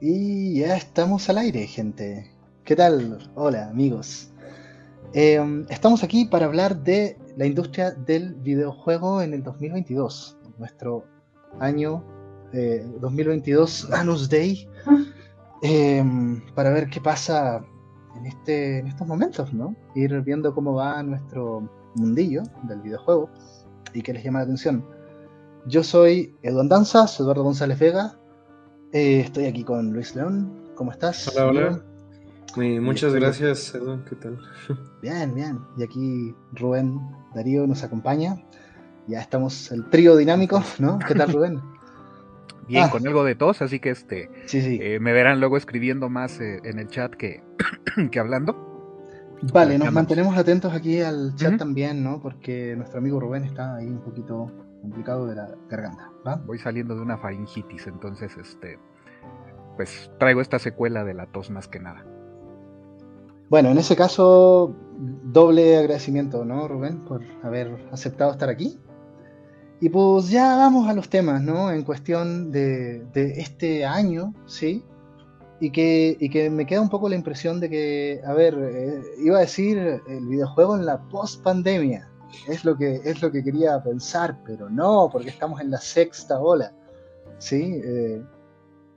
Y ya estamos al aire, gente. ¿Qué tal? Hola, amigos. Em, estamos aquí para hablar de la industria del videojuego en el 2022, nuestro año 2022 eh, Anus Day, em, para ver qué pasa en, este, en estos momentos, ¿no? Ir viendo cómo va nuestro mundillo del videojuego y qué les llama la atención. Yo soy Eduardo Danzas, Eduardo González Vega. Eh, estoy aquí con Luis León. ¿Cómo estás? Hola, hola. muchas gracias, Eduardo. ¿Qué tal? Bien, bien. Y aquí Rubén Darío nos acompaña. Ya estamos el trío dinámico, ¿no? ¿Qué tal, Rubén? Bien, ah. con algo de tos, así que este sí, sí. Eh, me verán luego escribiendo más eh, en el chat que, que hablando. Vale, nos mantenemos atentos aquí al chat también, ¿no? Porque nuestro amigo Rubén está ahí un poquito complicado de la garganta. Voy saliendo de una faringitis, entonces este pues traigo esta secuela de la tos más que nada. Bueno, en ese caso, doble agradecimiento, ¿no, Rubén? Por haber aceptado estar aquí. Y pues ya vamos a los temas, ¿no? En cuestión de, este año, ¿sí? Y que, y que, me queda un poco la impresión de que, a ver, eh, iba a decir el videojuego en la post-pandemia, es lo que, es lo que quería pensar, pero no, porque estamos en la sexta ola. ¿sí? Eh,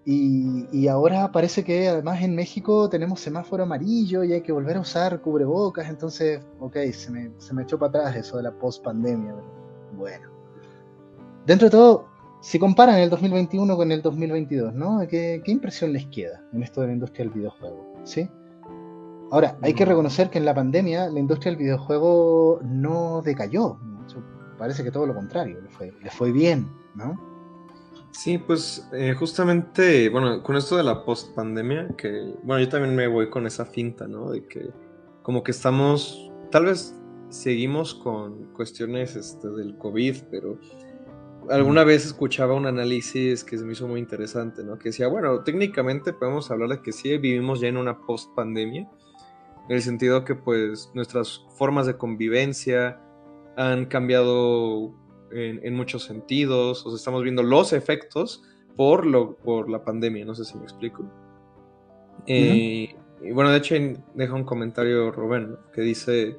y, ahora parece que además en México tenemos semáforo amarillo y hay que volver a usar cubrebocas, entonces, ok, se me, se me echó para atrás eso de la post-pandemia. Bueno. Dentro de todo, si comparan el 2021 con el 2022, ¿no? ¿Qué, ¿Qué, impresión les queda en esto de la industria del videojuego? ¿Sí? Ahora, hay que mm. reconocer que en la pandemia la industria del videojuego no decayó. Parece que todo lo contrario, le fue, le fue bien, ¿no? Sí, pues eh, justamente, bueno, con esto de la post-pandemia, que, bueno, yo también me voy con esa finta, ¿no? De que como que estamos, tal vez seguimos con cuestiones este, del COVID, pero alguna vez escuchaba un análisis que se me hizo muy interesante, ¿no? Que decía, bueno, técnicamente podemos hablar de que sí vivimos ya en una post-pandemia, en el sentido que pues nuestras formas de convivencia han cambiado en, muchos sentidos, o sea, estamos viendo los efectos por, lo, por la pandemia, no sé si me explico. Eh, y bueno, de hecho deja un comentario Rubén, que dice,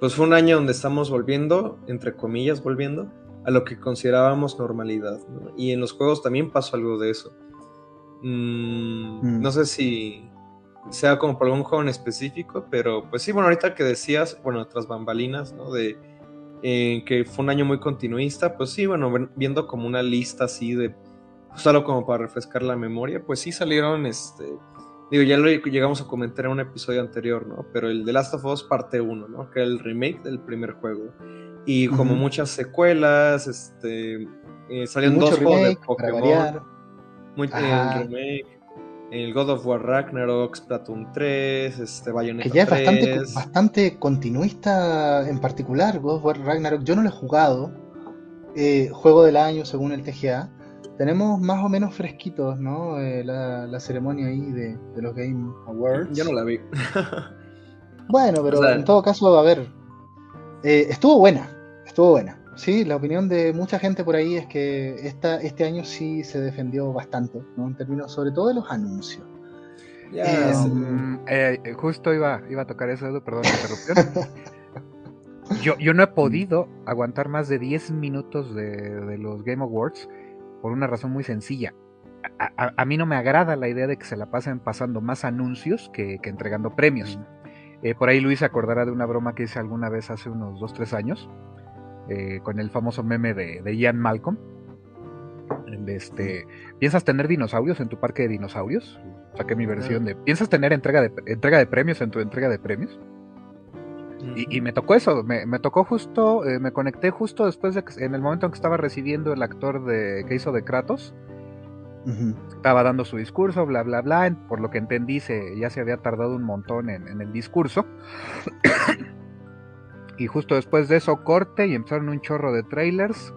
pues fue un año donde estamos volviendo, entre comillas, volviendo a lo que considerábamos normalidad, y en los juegos también pasó algo de eso. Mm, mm. No sé si, sea como por algún juego en específico, pero pues sí, bueno, ahorita que decías, bueno, otras bambalinas, ¿no? De eh, que fue un año muy continuista, pues sí, bueno, viendo como una lista así de, solo como para refrescar la memoria, pues sí salieron, este, digo, ya lo llegamos a comentar en un episodio anterior, ¿no? Pero el The Last of Us parte 1, ¿no? Que era el remake del primer juego. Y como muchas secuelas, este, eh, salieron dos juegos de Pokémon. Muy, eh, remake el God of War Ragnarok, Splatoon 3, este Bayonetta Que ya es bastante, bastante continuista en particular, God of War Ragnarok. Yo no lo he jugado. Eh, juego del año según el TGA. Tenemos más o menos fresquitos, ¿no? Eh, la, ceremonia ahí de, los Game Awards. Yo no la vi. bueno, pero en todo caso, a ver. Eh, estuvo buena. Estuvo buena. Sí, la opinión de mucha gente por ahí es que esta, este año sí se defendió bastante, ¿no? En términos sobre todo de los anuncios. Um, eh, justo iba, iba a tocar eso, perdón la interrupción. yo, yo no he podido aguantar más de 10 minutos de, los Game Awards por una razón muy sencilla. A, mí no me agrada la idea de que se la pasen pasando más anuncios que, entregando premios. Eh, por ahí Luis se acordará de una broma que hice alguna vez hace unos 2-3 años eh, con el famoso meme de, Ian Malcolm. Este, ¿Piensas tener dinosaurios en tu parque de dinosaurios? Saqué mi versión de. ¿Piensas tener entrega de, entrega de premios en tu entrega de premios? Y, me tocó eso, me, tocó justo, eh, me conecté justo después de que, en el momento en que estaba recibiendo el actor de, que hizo de Kratos. Estaba dando su discurso, bla, bla, bla. Por lo que entendí, se, ya se había tardado un montón en, en el discurso. Y justo después de eso corte y empezaron un chorro de trailers.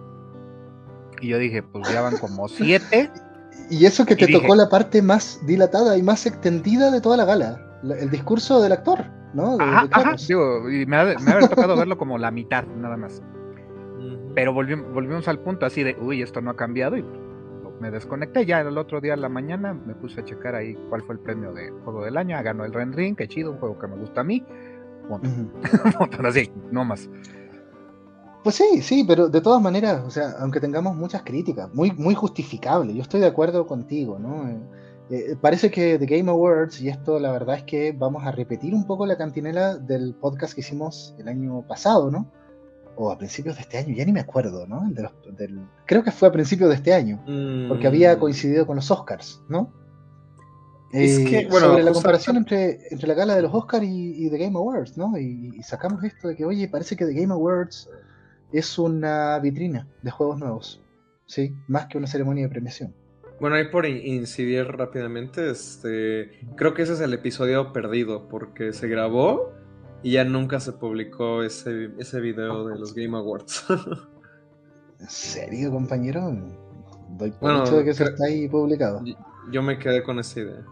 Y yo dije, pues ya van como siete. Y eso que te tocó la parte más dilatada y más extendida de toda la gala. El discurso del actor, ¿no? ajá, y me ha, tocado verlo como la mitad, nada más. Pero volvimos, volvimos al punto así de, uy, esto no ha cambiado y me desconecté. Ya el otro día en la mañana me puse a checar ahí cuál fue el premio de juego del año. Ganó el Ren Ring, qué chido, un juego que me gusta a mí. así, no más. Pues sí, sí, pero de todas maneras, o sea, aunque tengamos muchas críticas, muy, muy justificable, yo estoy de acuerdo contigo, ¿no? Eh, eh, parece que The Game Awards, y esto la verdad es que vamos a repetir un poco la cantinela del podcast que hicimos el año pasado, ¿no? O a principios de este año, ya ni me acuerdo, ¿no? del, creo que fue a principios de este año, porque había mm. coincidido con los Oscars, ¿no? Es que, eh, bueno, sobre la comparación entre, entre la gala de los Oscars y, The Game Awards, ¿no? Y, y, sacamos esto de que, oye, parece que The Game Awards es una vitrina de juegos nuevos, ¿sí? Más que una ceremonia de premiación. Bueno, ahí por incidir rápidamente, este, creo que ese es el episodio perdido, porque se grabó y ya nunca se publicó ese, ese video de los Game Awards. ¿En serio, compañero? Doy por bueno, de que se está ahí publicado. Yo me quedé con esa idea.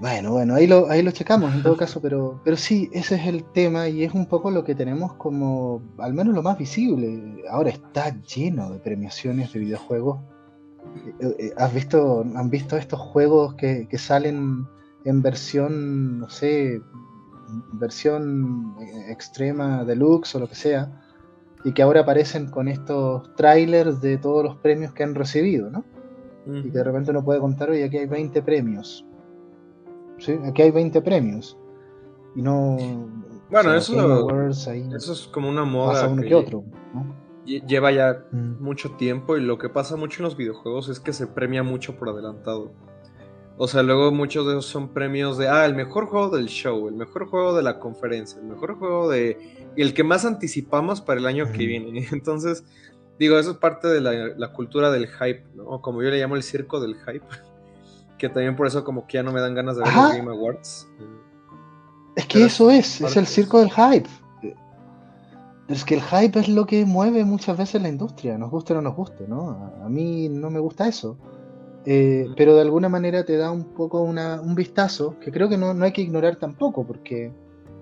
Bueno, bueno, ahí lo, ahí lo checamos en todo caso, pero, pero sí, ese es el tema y es un poco lo que tenemos como, al menos lo más visible. Ahora está lleno de premiaciones de videojuegos eh, eh, ¿Has visto, han visto estos juegos que, salen en versión, no sé, versión eh, extrema, deluxe o lo que sea, y que ahora aparecen con estos trailers de todos los premios que han recibido, ¿no? Y que de repente uno puede contar, oye, aquí hay 20 premios. ¿Sí? Aquí hay 20 premios. Y no... Bueno, eso, eso es como una moda. uno que otro, ¿no? lleva ya mm. mucho tiempo y lo que pasa mucho en los videojuegos es que se premia mucho por adelantado. O sea, luego muchos de esos son premios de, ah, el mejor juego del show, el mejor juego de la conferencia, el mejor juego de... el que más anticipamos para el año que viene. Entonces, digo, eso es parte de la, cultura del hype, ¿no? Como yo le llamo el circo del hype. Que también por eso como que ya no me dan ganas de ver los Game Awards. Es que eso es, es el circo del hype es que el hype es lo que mueve muchas veces la industria, nos guste o no nos guste, ¿no? A, mí no me gusta eso. Eh, pero de alguna manera te da un poco un vistazo que creo que no, hay que ignorar tampoco, porque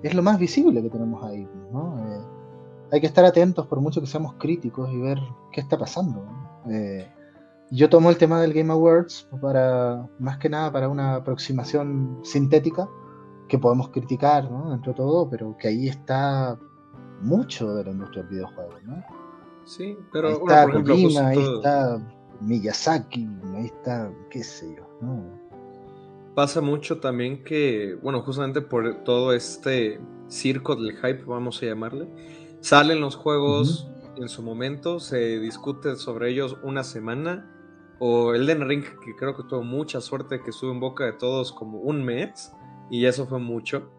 es lo más visible que tenemos ahí, ¿no? Eh, hay que estar atentos por mucho que seamos críticos y ver qué está pasando. Eh, yo tomo el tema del Game Awards para, más que nada, para una aproximación sintética que podemos criticar, ¿no? Dentro de todo, pero que ahí está mucho de la industria del videojuego, ¿no? Sí, pero ahí está por ejemplo, ahí está Miyazaki, ahí está, qué sé yo, ¿no? Pasa mucho también que, bueno, justamente por todo este circo del hype, vamos a llamarle, salen los juegos en su momento, se discute sobre ellos una semana, o Elden Ring, que creo que tuvo mucha suerte, que estuvo en boca de todos como un mes, y eso fue mucho.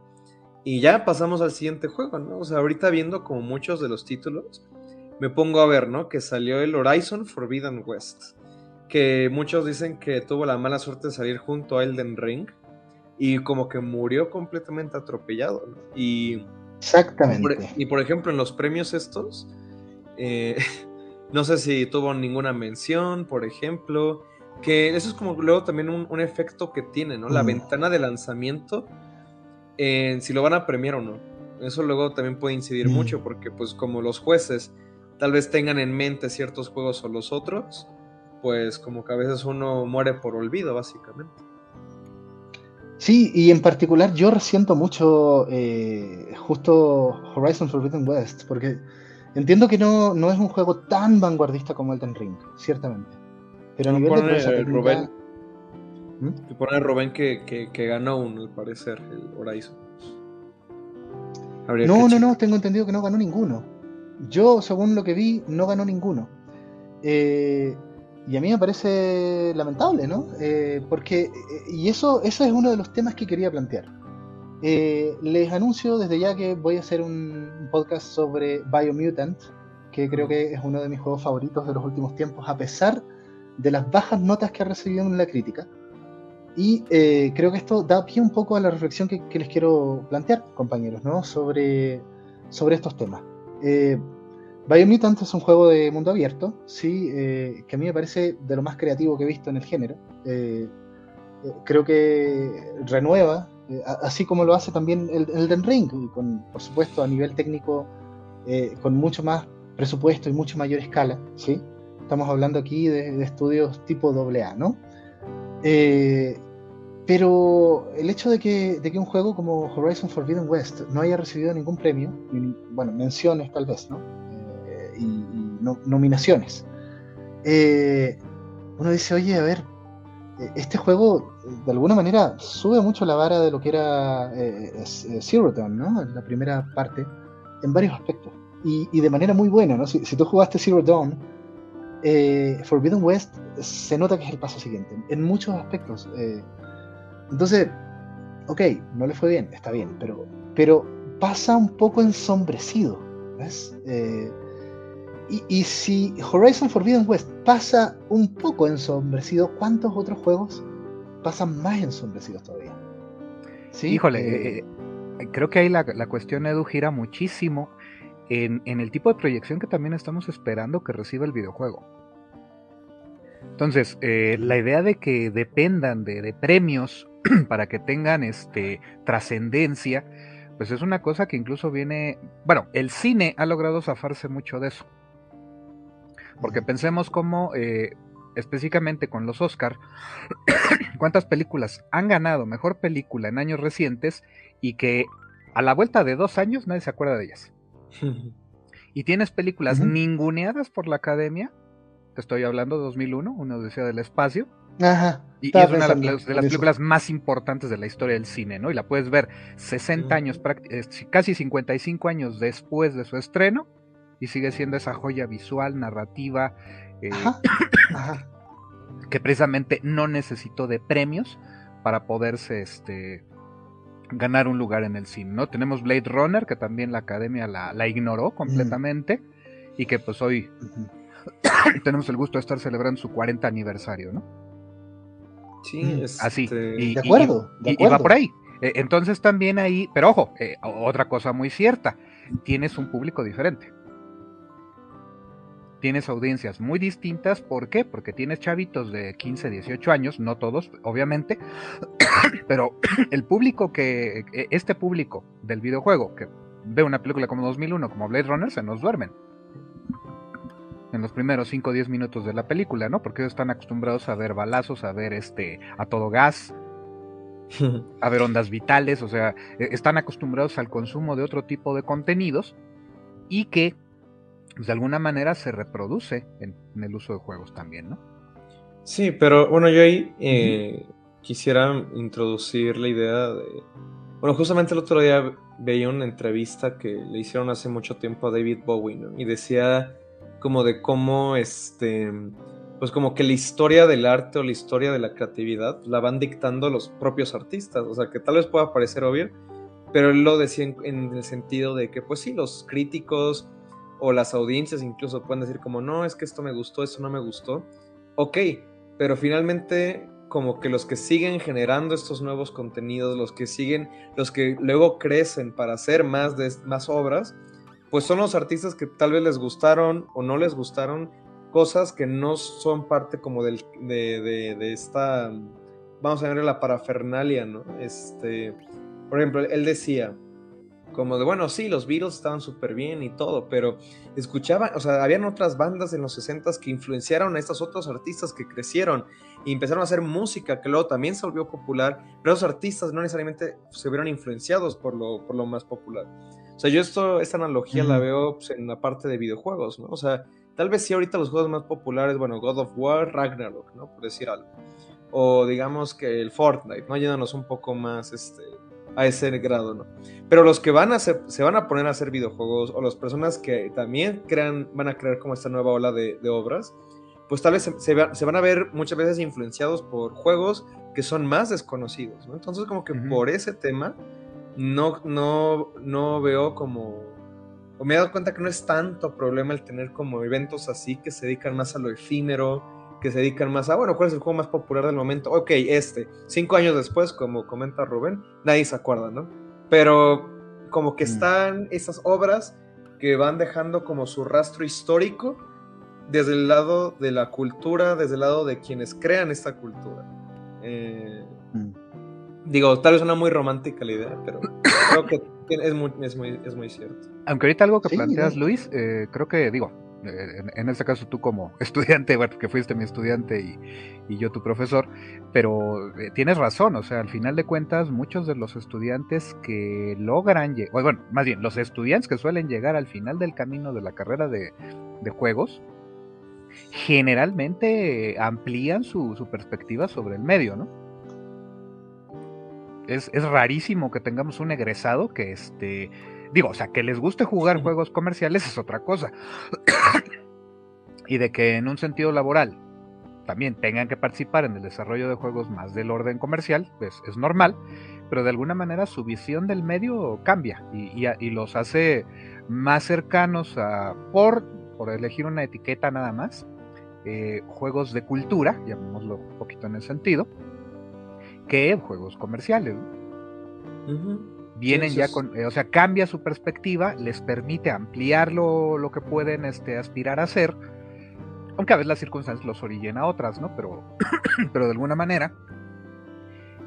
Y ya pasamos al siguiente juego, ¿no? O sea, ahorita viendo como muchos de los títulos, me pongo a ver, ¿no? Que salió el Horizon Forbidden West. Que muchos dicen que tuvo la mala suerte de salir junto a Elden Ring. Y como que murió completamente atropellado, ¿no? Y. Exactamente. y por ejemplo, en los premios estos. Eh, no sé si tuvo ninguna mención, por ejemplo. Que eso es como luego también un, efecto que tiene, ¿no? La mm. ventana de lanzamiento en si lo van a premiar o no. Eso luego también puede incidir mm. mucho porque pues como los jueces tal vez tengan en mente ciertos juegos o los otros, pues como que a veces uno muere por olvido básicamente. Sí, y en particular yo resiento mucho eh, justo Horizon Forbidden West, porque entiendo que no, no, es un juego tan vanguardista como Elden Ring, ciertamente. Pero a nivel de Rubén, ¿Mm? Y pone Rubén que, que, ganó uno, al parecer, el Horizon. no, no, no, tengo entendido que no ganó ninguno. Yo, según lo que vi, no ganó ninguno. Eh, y a mí me parece lamentable, ¿no? Eh, porque, eh, y eso, eso es uno de los temas que quería plantear. Les anuncio desde ya que voy a hacer un podcast sobre Biomutant, que creo que es uno de mis juegos favoritos de los últimos tiempos, a pesar de las bajas notas que ha recibido en la crítica. Y eh, creo que esto da pie un poco a la reflexión que, les quiero plantear, compañeros, ¿no? sobre, sobre estos temas. Eh, Biomutant es un juego de mundo abierto, sí, eh, que a mí me parece de lo más creativo que he visto en el género. Eh, creo que renueva, así como lo hace también el Elden Ring, con, por supuesto a nivel técnico con mucho más presupuesto y mucho mayor escala, ¿sí? Estamos hablando aquí de, estudios tipo AA, ¿no? Eh, pero el hecho de que, de que, un juego como Horizon Forbidden West no haya recibido ningún premio, bueno, menciones tal vez, ¿no? Eh, y, nominaciones, eh, uno dice, oye, a ver, este juego de alguna manera sube mucho la vara de lo que era Zero Dawn, ¿no? La primera parte, en varios aspectos. Y, de manera muy buena, ¿no? Si, si tú jugaste Zero Dawn, eh, Forbidden West se nota que es el paso siguiente, en muchos aspectos. Eh. entonces, ok, no le fue bien, está bien, pero, pero pasa un poco ensombrecido. ¿ves? Eh, y, si Horizon Forbidden West pasa un poco ensombrecido, ¿cuántos otros juegos pasan más ensombrecidos todavía? ¿Sí? Híjole, creo que ahí la, la cuestión, Edu, gira muchísimo en, el tipo de proyección que también estamos esperando que reciba el videojuego. Entonces, eh, la idea de que dependan de, premios para que tengan este, trascendencia, pues es una cosa que incluso viene, bueno, el cine ha logrado zafarse mucho de eso. Porque pensemos como, eh, específicamente con los Oscar, cuántas películas han ganado mejor película en años recientes y que a la vuelta de dos años nadie se acuerda de ellas. y tienes películas ninguneadas por la academia. Te estoy hablando de 2001, una odisea del espacio. Ajá, y, es una de las, películas más importantes de la historia del cine, ¿no? Y la puedes ver 60 años, casi 55 años después de su estreno, y sigue siendo esa joya visual, narrativa, eh, que precisamente no necesitó de premios para poderse este, ganar un lugar en el cine, ¿no? Tenemos Blade Runner, que también la academia la, ignoró completamente, y que pues hoy tenemos el gusto de estar celebrando su 40 aniversario, ¿no? Sí, así. Este, y, de acuerdo, y, va por ahí. E, entonces también ahí, pero ojo, eh, otra cosa muy cierta, tienes un público diferente tienes audiencias muy distintas. ¿Por qué? Porque tienes chavitos de 15, 18 años, no todos, obviamente, pero el público que, e, este público del videojuego que ve una película como 2001, como Blade Runner, se nos duermen. En los primeros 5 o 10 minutos de la película, ¿no? Porque ellos están acostumbrados a ver balazos, a ver este, a todo gas, a ver ondas vitales, o sea, e, están acostumbrados al consumo de otro tipo de contenidos y que pues, de alguna manera se reproduce en, el uso de juegos también, ¿no? Sí, pero bueno, yo ahí eh, quisiera introducir la idea de... Bueno, justamente el otro día veía una entrevista que le hicieron hace mucho tiempo a David Bowie, ¿no? Y decía como de cómo, este, pues como que la historia del arte o la historia de la creatividad la van dictando los propios artistas, o sea, que tal vez pueda parecer obvio, pero él lo decía en el sentido de que, pues sí, los críticos o las audiencias incluso pueden decir como, no, es que esto me gustó, esto no me gustó. Ok, pero finalmente como que los que siguen generando estos nuevos contenidos, los que siguen, los que luego crecen para hacer más, de, más obras, pues son los artistas que tal vez les gustaron o no les gustaron cosas que no son parte como del, de, de, de esta, vamos a llamarle la parafernalia, ¿no? Este, por ejemplo, él decía, como de, bueno, sí, los Beatles estaban súper bien y todo, pero escuchaban, o sea, habían otras bandas en los 60 que influenciaron a estos otros artistas que crecieron y empezaron a hacer música que luego también se volvió popular, pero esos artistas no necesariamente se vieron influenciados por lo, por lo más popular. O sea, yo esto, esta analogía la veo pues, en la parte de videojuegos, ¿no? O sea, tal vez sí ahorita los juegos más populares, bueno, God of War, Ragnarok, ¿no? Por decir algo. O digamos que el Fortnite, ¿no? Yéndonos un poco más, este, a ese grado, ¿no? Pero los que van a hacer, se van a poner a hacer videojuegos o las personas que también crean, van a crear como esta nueva ola de, obras, pues tal vez se, van a ver muchas veces influenciados por juegos que son más desconocidos, ¿no? Entonces como que por ese tema no, no, no veo como... O me he dado cuenta que no es tanto problema el tener como eventos así que se dedican más a lo efímero, que se dedican más a, bueno, ¿cuál es el juego más popular del momento? Ok, este. Cinco años después, como comenta Rubén, nadie se acuerda, ¿no? Pero como que mm. están esas obras que van dejando como su rastro histórico desde el lado de la cultura, desde el lado de quienes crean esta cultura. Eh, mm. Digo, tal vez una muy romántica la idea, pero creo que es muy, es muy, es muy cierto. Aunque ahorita algo que planteas, Luis, eh, creo que, digo, eh, en, este caso tú como estudiante, bueno, que fuiste mi estudiante y, yo tu profesor, pero eh, tienes razón, o sea, al final de cuentas muchos de los estudiantes que logran, bueno, más bien los estudiantes que suelen llegar al final del camino de la carrera de, juegos, generalmente amplían su, perspectiva sobre el medio, ¿no? Es rarísimo que tengamos un egresado que este Digo, o sea, que les guste jugar juegos comerciales es otra cosa. y de que en un sentido laboral también tengan que participar en el desarrollo de juegos más del orden comercial, pues es normal, pero de alguna manera su visión del medio cambia y, los hace más cercanos a, por, por elegir una etiqueta nada más, eh, juegos de cultura, llamémoslo un poquito en el sentido, que juegos comerciales vienen ya con, eh, o sea, cambia su perspectiva, les permite ampliar lo, que pueden este, aspirar a hacer, aunque a veces las circunstancias los orillen a otras, ¿no? Pero, pero de alguna manera,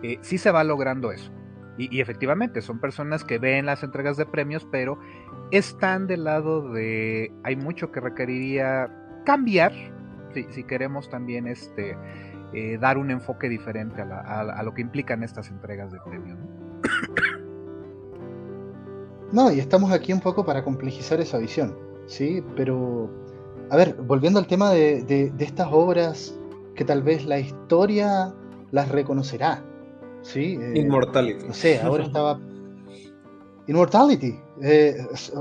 eh, sí se va logrando eso. Y, efectivamente, son personas que ven las entregas de premios, pero están del lado de, hay mucho que requeriría cambiar, si, queremos también este, eh, dar un enfoque diferente a, a, lo que implican estas entregas de premios. ¿no? No, y estamos aquí un poco para complejizar esa visión, ¿sí? Pero, a ver, volviendo al tema de, estas obras que tal vez la historia las reconocerá, ¿sí? Eh, Immortality. No sé, ahora estaba... Immortality. Eh,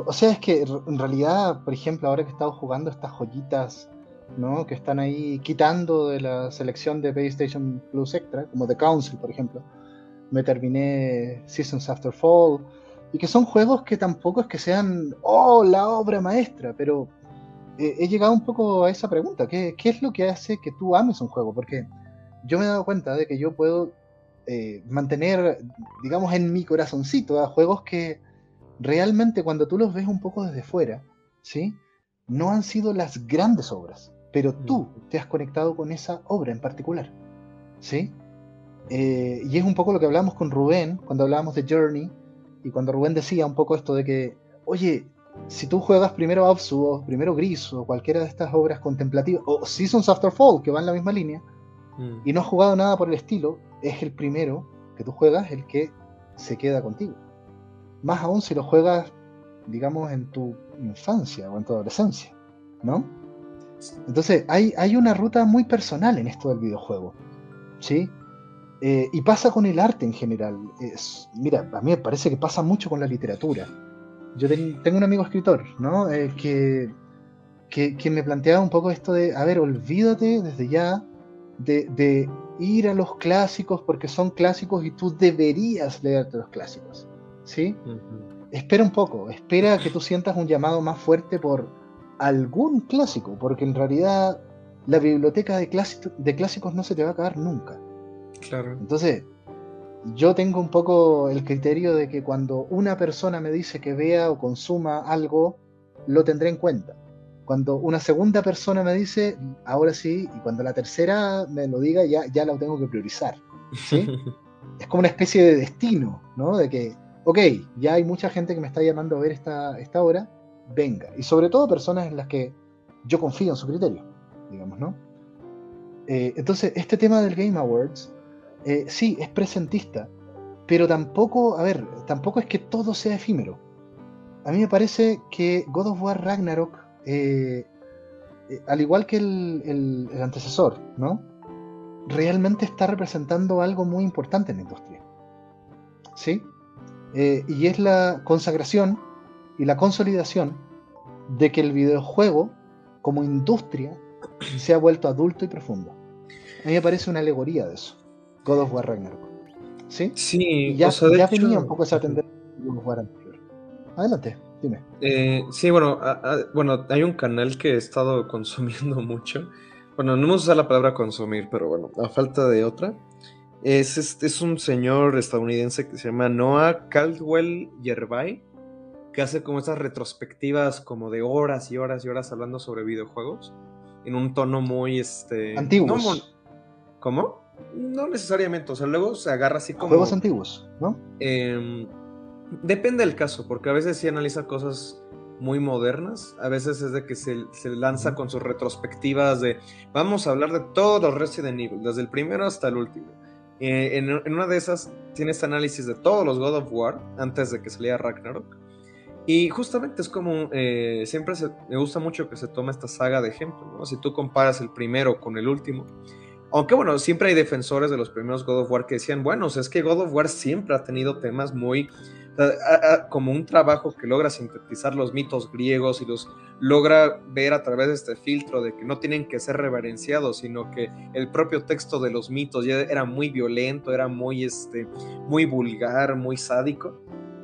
o sea, es que en realidad, por ejemplo, ahora que he estado jugando estas joyitas, ¿no? Que están ahí quitando de la selección de PlayStation Plus Extra, como The Council, por ejemplo. Me terminé Seasons After Fall y que son juegos que tampoco es que sean, oh, la obra maestra, pero eh, he llegado un poco a esa pregunta, ¿qué, es lo que hace que tú ames un juego? Porque yo me he dado cuenta de que yo puedo eh, mantener, digamos, en mi corazoncito a juegos que realmente cuando tú los ves un poco desde fuera, ¿sí? No han sido las grandes obras, pero tú mm. te has conectado con esa obra en particular, ¿sí? Eh, y es un poco lo que hablamos con Rubén cuando hablábamos de Journey, y cuando Rubén decía un poco esto de que, oye, si tú juegas primero Absu o primero Gris o cualquiera de estas obras contemplativas, o Seasons After Fall, que va en la misma línea, mm. y no has jugado nada por el estilo, es el primero que tú juegas el que se queda contigo. Más aún si lo juegas, digamos, en tu infancia o en tu adolescencia, ¿no? Entonces, hay, hay una ruta muy personal en esto del videojuego, ¿sí? Eh, y pasa con el arte en general. Es, mira, a mí me parece que pasa mucho con la literatura. Yo tengo un amigo escritor, ¿no? Eh, que, que, me planteaba un poco esto de, a ver, olvídate desde ya de, ir a los clásicos porque son clásicos y tú deberías leerte los clásicos, ¿sí? Espera un poco, espera que tú sientas un llamado más fuerte por algún clásico, porque en realidad la biblioteca de, de clásicos no se te va a acabar nunca. Claro. Entonces, yo tengo un poco el criterio de que cuando una persona me dice que vea o consuma algo, lo tendré en cuenta. Cuando una segunda persona me dice, ahora sí, y cuando la tercera me lo diga, ya, ya lo tengo que priorizar. es como una especie de destino, ¿no? De que, ok, ya hay mucha gente que me está llamando a ver esta, esta obra, venga. Y sobre todo personas en las que yo confío en su criterio, digamos, ¿no? Eh, entonces, este tema del Game Awards eh, sí, es presentista, pero tampoco, a ver, tampoco es que todo sea efímero. A mí me parece que God of War Ragnarok, eh, eh, al igual que el, antecesor, ¿no? Realmente está representando algo muy importante en la industria. ¿Sí? y es la consagración y la consolidación de que el videojuego, como industria, se ha vuelto adulto y profundo. A mí me parece una alegoría de eso. God of War Ragnarok. ¿Sí? Sí, ya, ya venía un poco esa tendencia de God of War anterior. Adelante, dime. Eh, sí, bueno, bueno, hay un canal que he estado consumiendo mucho. Bueno, no hemos usado la palabra consumir, pero bueno, a falta de otra. Es, es, un señor estadounidense que se llama Noah Caldwell Yerbay, que hace como estas retrospectivas como de horas y horas y horas hablando sobre videojuegos en un tono muy este antiguos. ¿Cómo? No necesariamente, o sea, luego se agarra así como... Juegos antiguos, ¿no? Em, depende del caso, porque a veces sí analiza cosas muy modernas. A veces es de que se, lanza con sus retrospectivas de vamos a hablar de todos los Resident Evil, desde el primero hasta el último. Eh, en, una de esas tiene este análisis de todos los God of War antes de que saliera Ragnarok. Y justamente es como, eh, siempre me gusta mucho que se tome esta saga de ejemplo, ¿no? Si tú comparas el primero con el último, aunque bueno, siempre hay defensores de los primeros God of War que decían, bueno, es que God of War siempre ha tenido temas muy como un trabajo que logra sintetizar los mitos griegos y los logra ver a través de este filtro de que no tienen que ser reverenciados, sino que el propio texto de los mitos ya era muy violento, era muy, este, muy vulgar, muy sádico.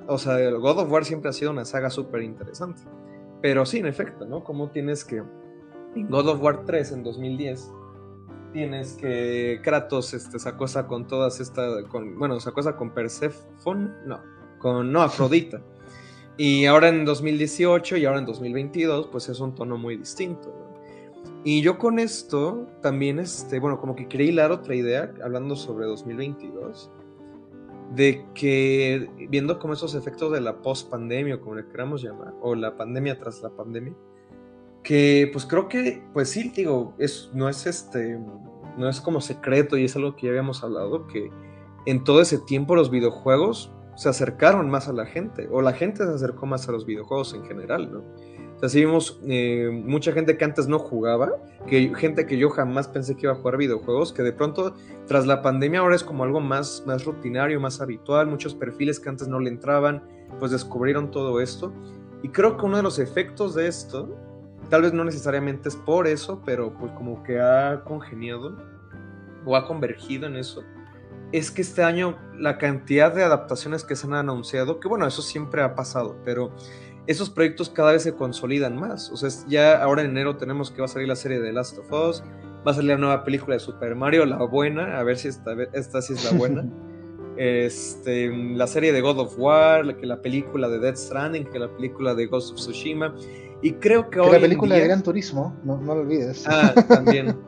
O sea, el God of War siempre ha sido una saga súper interesante. Pero sí, en efecto, ¿no? Como tienes que... God of War 3 en 2010 tienes que Kratos este, se acosa con todas estas, con, bueno, se acosa con Persephone, no, con, no, Afrodita. Y ahora en 2018 y ahora en 2022, pues es un tono muy distinto. Y yo con esto también, este, bueno, como que quería hilar otra idea, hablando sobre 2022, de que viendo como esos efectos de la post-pandemia, como le queramos llamar, o la pandemia tras la pandemia, que pues creo que, pues sí, digo, es, no es este, no es como secreto y es algo que ya habíamos hablado, que en todo ese tiempo los videojuegos se acercaron más a la gente, o la gente se acercó más a los videojuegos en general, ¿no? O sea, sí vimos eh, mucha gente que antes no jugaba, que gente que yo jamás pensé que iba a jugar videojuegos, que de pronto tras la pandemia ahora es como algo más, más rutinario, más habitual, muchos perfiles que antes no le entraban, pues descubrieron todo esto. Y creo que uno de los efectos de esto, tal vez no necesariamente es por eso, pero pues como que ha congeniado o ha convergido en eso, es que este año la cantidad de adaptaciones que se han anunciado, que bueno, eso siempre ha pasado, pero esos proyectos cada vez se consolidan más. O sea, ya ahora en enero tenemos que va a salir la serie de Last of Us, va a salir la nueva película de Super Mario, la buena, a ver si esta, esta sí es la buena. este, la serie de God of War, que la película de Dead Stranding, que la película de Ghost of Tsushima. Y creo que, que la película de Gran Turismo, no, no lo olvides. Ah, también.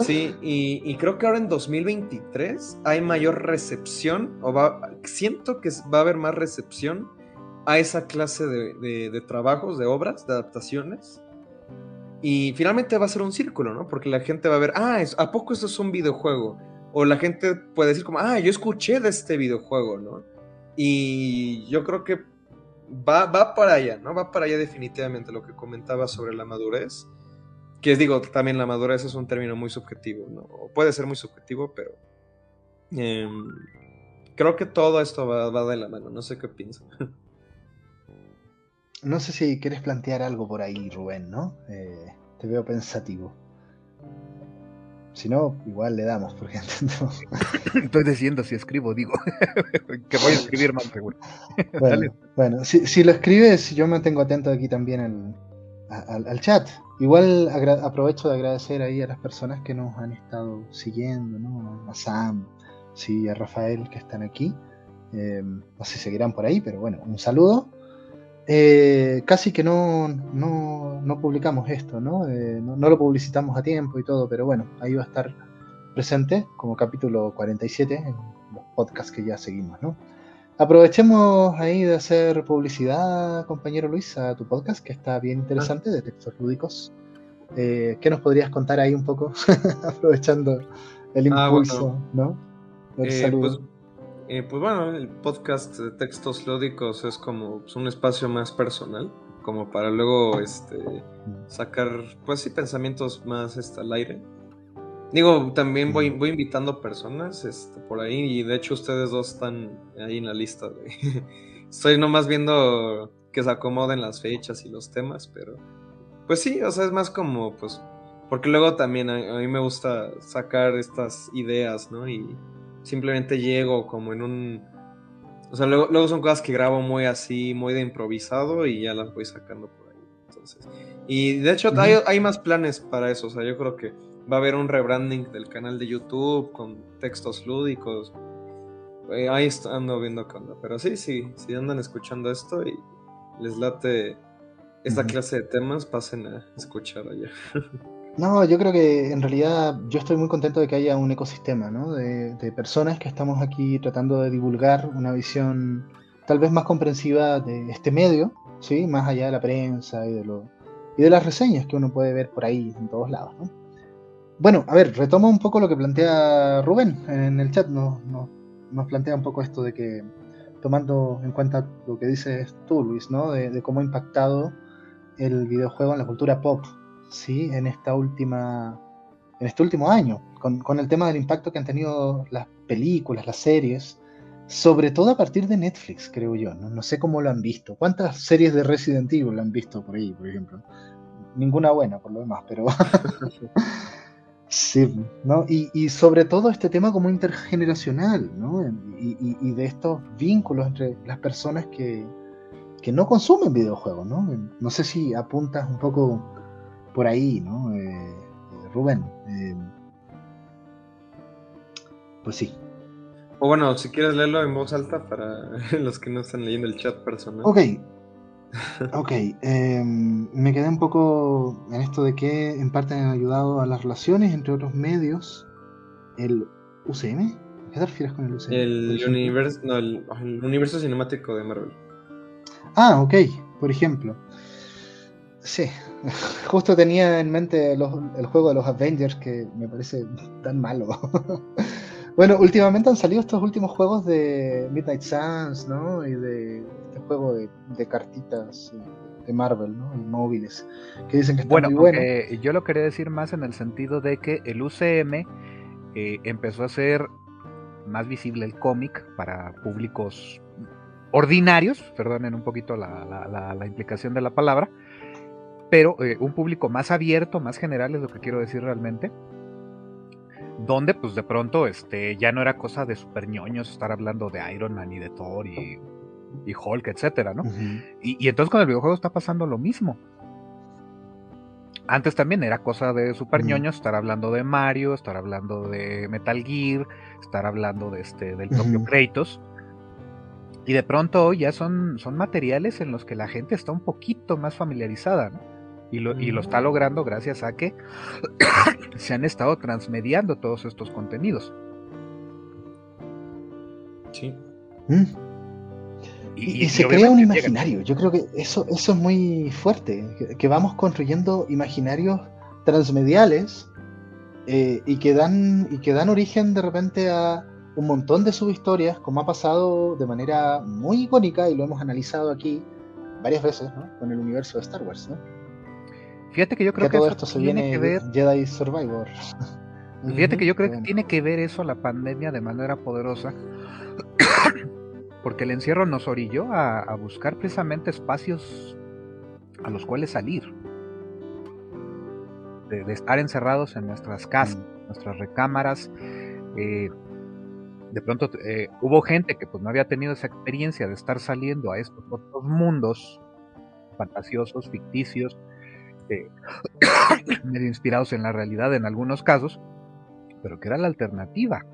Sí, y, creo que ahora en 2023 hay mayor recepción, o va, siento que va a haber más recepción a esa clase de, trabajos, de obras, de adaptaciones. Y finalmente va a ser un círculo, ¿no? Porque la gente va a ver, ah, ¿a poco esto es un videojuego? O la gente puede decir como, ah, yo escuché de este videojuego, ¿no? Y yo creo que va, va para allá, ¿no? Va para allá definitivamente lo que comentaba sobre la madurez que digo, también la madurez es un término muy subjetivo, ¿no? puede ser muy subjetivo, pero em, creo que todo esto va, de la mano, no sé qué piensas. No sé si quieres plantear algo por ahí, Rubén, ¿no? Eh, te veo pensativo. Si no, igual le damos, porque Estoy diciendo si escribo, digo. que voy a escribir más seguro. bueno, si, lo escribes, yo me mantengo atento aquí también al chat. Igual aprovecho de agradecer ahí a las personas que nos han estado siguiendo, ¿no? A Sam, sí, a Rafael que están aquí. Eh, no sé si seguirán por ahí, pero bueno, un saludo. Eh, casi que no, no, publicamos esto, ¿no? Eh, ¿no? ¿no? lo publicitamos a tiempo y todo, pero bueno, ahí va a estar presente como capítulo 47 en los podcasts que ya seguimos, ¿no? Aprovechemos ahí de hacer publicidad, compañero Luis, a tu podcast, que está bien interesante, de textos lúdicos. Eh, ¿Qué nos podrías contar ahí un poco, aprovechando el ah, impulso, ¿no? Eh, pues, eh, pues, bueno, el podcast de textos lúdicos es como pues, un espacio más personal, como para luego este, sacar, pues sí, pensamientos más este, al aire. Digo, también voy, voy invitando personas este, por ahí y de hecho ustedes dos están ahí en la lista. De... Estoy nomás viendo que se acomoden las fechas y los temas, pero pues sí, o sea, es más como, pues, porque luego también a, mí me gusta sacar estas ideas, ¿no? Y simplemente llego como en un... O sea, luego, luego son cosas que grabo muy así, muy de improvisado y ya las voy sacando por ahí. Entonces, y de hecho hay, hay más planes para eso, o sea, yo creo que Va a haber un rebranding del canal de YouTube con textos lúdicos. Ahí ando viendo qué onda. Pero sí, sí, si andan escuchando esto y les late esta clase de temas, pasen a escuchar allá. No, yo creo que en realidad yo estoy muy contento de que haya un ecosistema, ¿no? De, de, personas que estamos aquí tratando de divulgar una visión tal vez más comprensiva de este medio, ¿sí? Más allá de la prensa y de, lo, y de las reseñas que uno puede ver por ahí en todos lados, ¿no? Bueno, a ver, retomo un poco lo que plantea Rubén en el chat, nos, nos, plantea un poco esto de que, tomando en cuenta lo que dices tú, Luis, ¿no? De, cómo ha impactado el videojuego en la cultura pop, ¿sí? En esta última, en este último año, con, con el tema del impacto que han tenido las películas, las series, sobre todo a partir de Netflix, creo yo. ¿no? no sé cómo lo han visto. ¿Cuántas series de Resident Evil lo han visto por ahí, por ejemplo? Ninguna buena, por lo demás, pero... sí, ¿no? Y, sobre todo este tema como intergeneracional, ¿no? Y, de estos vínculos entre las personas que, que, no consumen videojuegos, ¿no? No sé si apuntas un poco por ahí, ¿no? Eh, eh, Rubén. Eh, pues sí. O bueno, si quieres leerlo en voz alta para los que no están leyendo el chat personal. Ok. Ok. Em, me quedé un poco en esto de que en parte han ayudado a las relaciones entre otros medios. El UCM. ¿Qué te refieres con el UCM? El universo, no, el, universo cinemático de Marvel. Ah, ok. Por ejemplo. Sí, justo tenía en mente el juego de los Avengers que me parece tan malo. Bueno, últimamente han salido estos últimos juegos de Midnight Suns, ¿no? Y de este juego de, cartitas de Marvel, ¿no? Y móviles, que dicen que está bueno, muy bueno. yo lo quería decir más en el sentido de que el UCM eh, empezó a ser más visible el cómic para públicos ordinarios, perdonen un poquito la, implicación de la palabra, pero eh, un público más abierto, más general es lo que quiero decir realmente, donde pues de pronto este, ya no era cosa de super ñoños estar hablando de Iron Man y de Thor y, Hulk, etcétera, ¿no? y, entonces con el videojuego está pasando lo mismo. Antes también era cosa de super ñoños estar hablando de Mario, estar hablando de Metal Gear, estar hablando de este, del propio Kratos. Y de pronto ya son, son materiales en los que la gente está un poquito más familiarizada, ¿no? Y lo, y lo está logrando gracias a que se han estado transmediando todos estos contenidos. Sí. Mm. Y, se crea un imaginario. Yo creo que eso, eso es muy fuerte. Que, vamos construyendo imaginarios transmediales eh, y, que dan, y que dan origen de repente a un montón de subhistorias, como ha pasado de manera muy icónica, y lo hemos analizado aquí varias veces, ¿no? con el universo de Star Wars. ¿no? Fíjate que yo creo que, todo esto se tiene que ver Jedi Survivor. Fíjate que yo creo que tiene que ver eso la pandemia de manera poderosa. Porque el encierro nos orilló a, buscar precisamente espacios a los cuales salir. De, estar encerrados en nuestras casas, mm. nuestras recámaras. Eh, de pronto eh, hubo gente que pues no había tenido esa experiencia de estar saliendo a estos otros mundos fantasiosos, ficticios, este, medio inspirados en la realidad en algunos casos, pero que era la alternativa.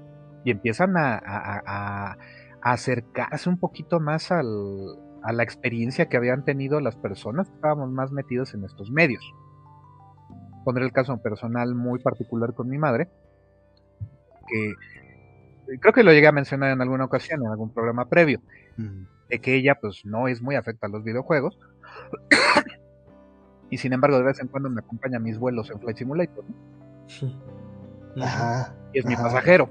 Y empiezan a, acercarse un poquito más a la experiencia que habían tenido las personas que estábamos más metidos en estos medios. Pondré el caso personal muy particular con mi madre, que creo que lo llegué a mencionar en alguna ocasión, en algún programa previo, de que ella pues no es muy afecta a los videojuegos, y sin embargo de vez en cuando me acompaña a mis vuelos en Flight Simulator. y es mi pasajero.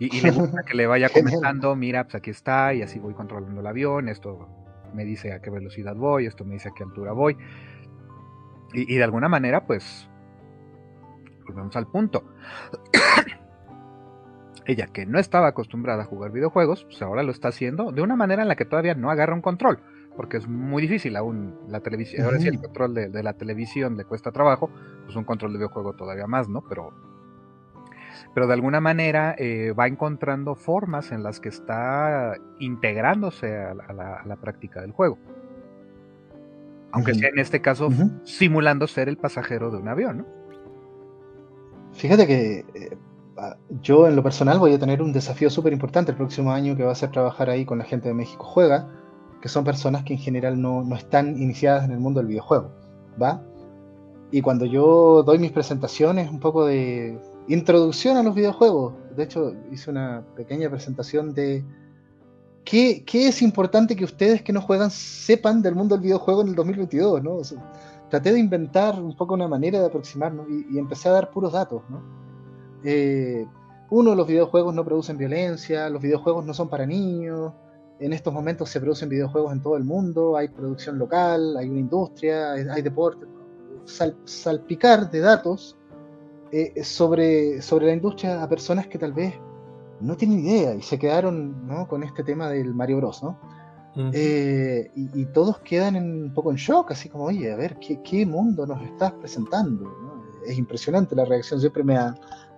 Y, le gusta que le vaya comentando, mira, pues aquí está, y así voy controlando el avión, esto me dice a qué velocidad voy, esto me dice a qué altura voy. Y, de alguna manera, pues, volvemos al punto. Ella que no estaba acostumbrada a jugar videojuegos, pues ahora lo está haciendo de una manera en la que todavía no agarra un control porque es muy difícil aún la televisión. Ahora sí el control de, la televisión le cuesta trabajo, pues un control de videojuego todavía más, ¿no? Pero, pero de alguna manera eh, va encontrando formas en las que está integrándose a la, práctica del juego. Aunque sea en este caso simulando ser el pasajero de un avión, ¿no? Fíjate que eh, yo en lo personal voy a tener un desafío súper importante el próximo año que va a ser trabajar ahí con la gente de México Juega que son personas que en general no, están iniciadas en el mundo del videojuego, ¿va? Y cuando yo doy mis presentaciones, un poco de introducción a los videojuegos, de hecho hice una pequeña presentación de ¿qué, es importante que ustedes que no juegan sepan del mundo del videojuego en el 2022? ¿no? traté de inventar un poco una manera de aproximarnos y, empecé a dar puros datos. ¿no? Eh, uno, los videojuegos no producen violencia, los videojuegos no son para niños, en estos momentos se producen videojuegos en todo el mundo, hay producción local, hay una industria, hay, deporte, salpicar de datos eh, sobre, sobre la industria a personas que tal vez no tienen idea y se quedaron ¿no? con este tema del Mario Bros. ¿no? Eh, y, todos quedan un poco en shock, así como, oye, a ver, ¿qué, mundo nos estás presentando? Es impresionante la reacción, siempre me ha,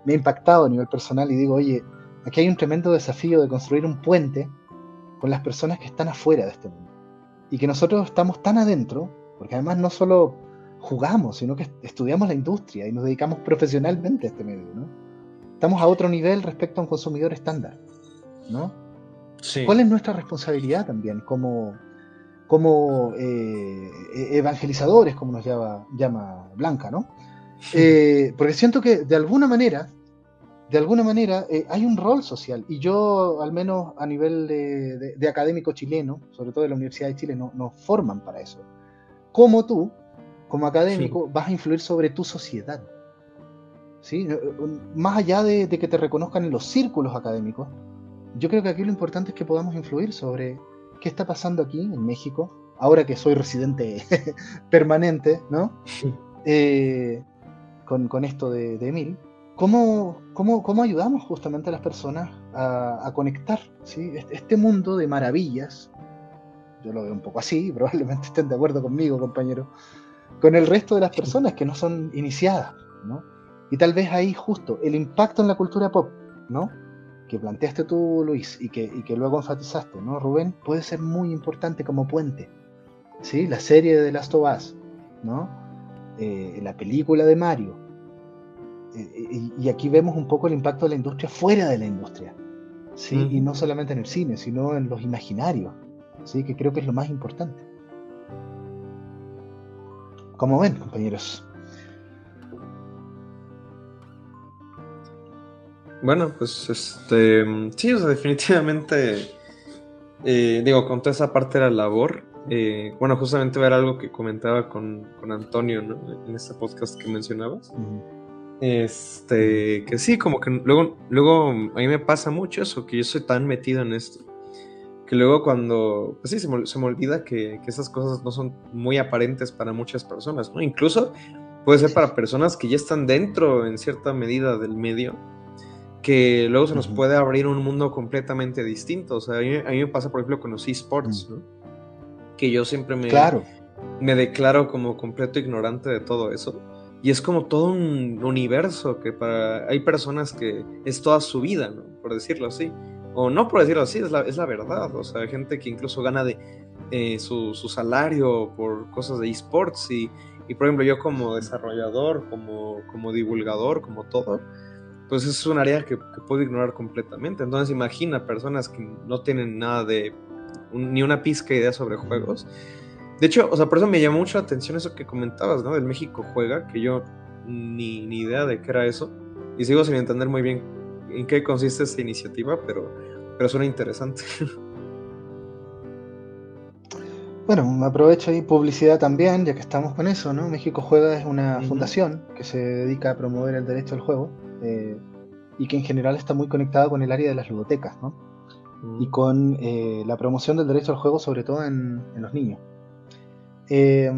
me ha impactado a nivel personal y digo, oye, aquí hay un tremendo desafío de construir un puente con las personas que están afuera de este mundo. Y que nosotros estamos tan adentro, porque además no solo jugamos, sino que estudiamos la industria y nos dedicamos profesionalmente a este medio, ¿no? Estamos a otro nivel respecto a un consumidor estándar, ¿no? ¿Cuál es nuestra responsabilidad también como, como eh, e-, evangelizadores, como nos llama, llama Blanca, ¿no? Eh, porque siento que de alguna manera de alguna manera eh, hay un rol social y yo al menos a nivel de, académico chileno, sobre todo de la Universidad de Chile, nos forman para eso. Como tú, como académico, vas a influir sobre tu sociedad. ¿Sí? Eh, más allá de, que te reconozcan en los círculos académicos, yo creo que aquí lo importante es que podamos influir sobre qué está pasando aquí en México, ahora que soy residente permanente, ¿no? Eh, con, con, esto de, de Emil ¿Cómo, cómo, ayudamos justamente a las personas a, conectar ¿sí? este mundo de maravillas? Yo lo veo un poco así, probablemente estén de acuerdo conmigo, compañero, con el resto de las personas que no son iniciadas, ¿no? Y tal vez ahí justo el impacto en la cultura pop, ¿no? Que planteaste tú, Luis, y que, que luego enfatizaste, ¿no, Rubén? Puede ser muy importante como puente, ¿sí? La serie de The Last of Us, ¿no? Eh, la película de Mario, y, aquí vemos un poco el impacto de la industria fuera de la industria, ¿sí? Y no solamente en el cine, sino en los imaginarios, ¿sí? Que creo que es lo más importante. Como ven, compañeros. Bueno, pues este, sí, o sea, definitivamente, eh, digo, con toda esa parte de la labor, eh, bueno, justamente ver algo que comentaba con, Antonio, ¿no? En este podcast que mencionabas. Este, que sí, como que luego, luego a mí me pasa mucho eso, que yo soy tan metido en esto, que luego cuando, pues sí, se me, olvida que, esas cosas no son muy aparentes para muchas personas, ¿no? Incluso puede ser para personas que ya están dentro en cierta medida del medio, que luego se nos puede abrir un mundo completamente distinto. O sea, a mí, me pasa, por ejemplo, con los esports, ¿no? Que yo siempre me, me declaro como completo ignorante de todo eso y es como todo un universo que para hay personas que es toda su vida. Por decirlo así. O no por decirlo así, es la, es la verdad. O sea, gente que incluso gana de eh, su, su, salario por cosas de esports. Y, y, por ejemplo, yo como desarrollador, como, como divulgador, como todo, pues es un área que, puedo ignorar completamente. Entonces imagina personas que no tienen nada de, ni una pizca idea sobre juegos de hecho, o sea, por eso me llamó mucho la atención eso que comentabas, ¿no? Del México juega, que yo ni, ni idea de qué era eso. Y sigo sin entender muy bien en qué consiste esa iniciativa, pero, pero suena interesante. Bueno, aprovecho ahí publicidad también, ya que estamos con eso, ¿no? México Juega es una fundación que se dedica a promover el derecho al juego eh, y que en general está muy conectada con el área de las ludotecas, ¿no? Y con eh, la promoción del derecho al juego, sobre todo en los niños. Eh,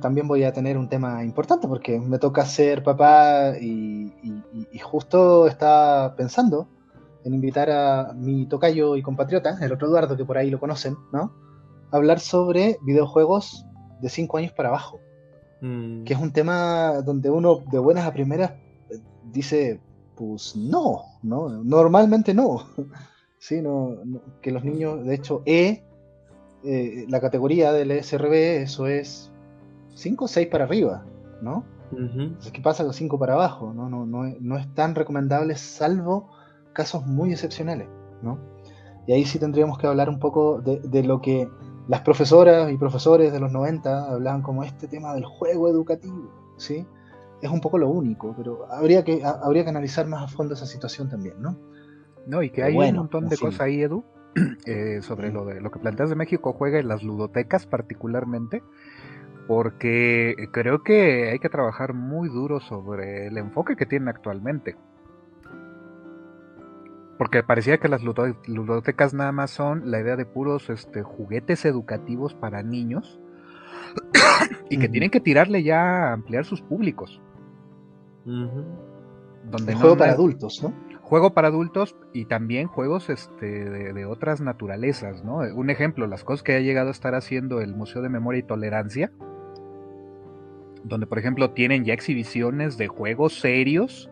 también voy a tener un tema importante porque me toca ser papá y, justo estaba pensando en invitar a mi tocayo y compatriota, el otro Eduardo, que por ahí lo conocen, ¿no? A hablar sobre videojuegos de 5 años para abajo. Mm. Que es un tema donde uno de buenas a primeras dice, pues no, ¿no? Normalmente no. sí, no, que los niños, de hecho, E eh, la categoría del SRB, eso es 5 o 6 para arriba, ¿no? ¿Qué pasa con 5 para abajo? ¿no? No, no, es tan recomendable, salvo casos muy excepcionales, ¿no? Y ahí sí tendríamos que hablar un poco de, lo que las profesoras y profesores de los 90 hablaban como este tema del juego educativo, ¿sí? Es un poco lo único, pero habría que, habría que analizar más a fondo esa situación también, ¿no? No, y que hay un montón de cosas ahí, Edu, eh, sobre lo de lo que planteas de México juega en las ludotecas particularmente, porque creo que hay que trabajar muy duro sobre el enfoque que tienen actualmente. Porque parecía que las ludotecas nada más son la idea de puros este, juguetes educativos para niños y que tienen que tirarle ya a ampliar sus públicos. Donde juego para adultos, ¿no? Juego para adultos y también juegos este, de, otras naturalezas, ¿no? Un ejemplo, las cosas que ha llegado a estar haciendo el Museo de Memoria y Tolerancia, donde por ejemplo tienen ya exhibiciones de juegos serios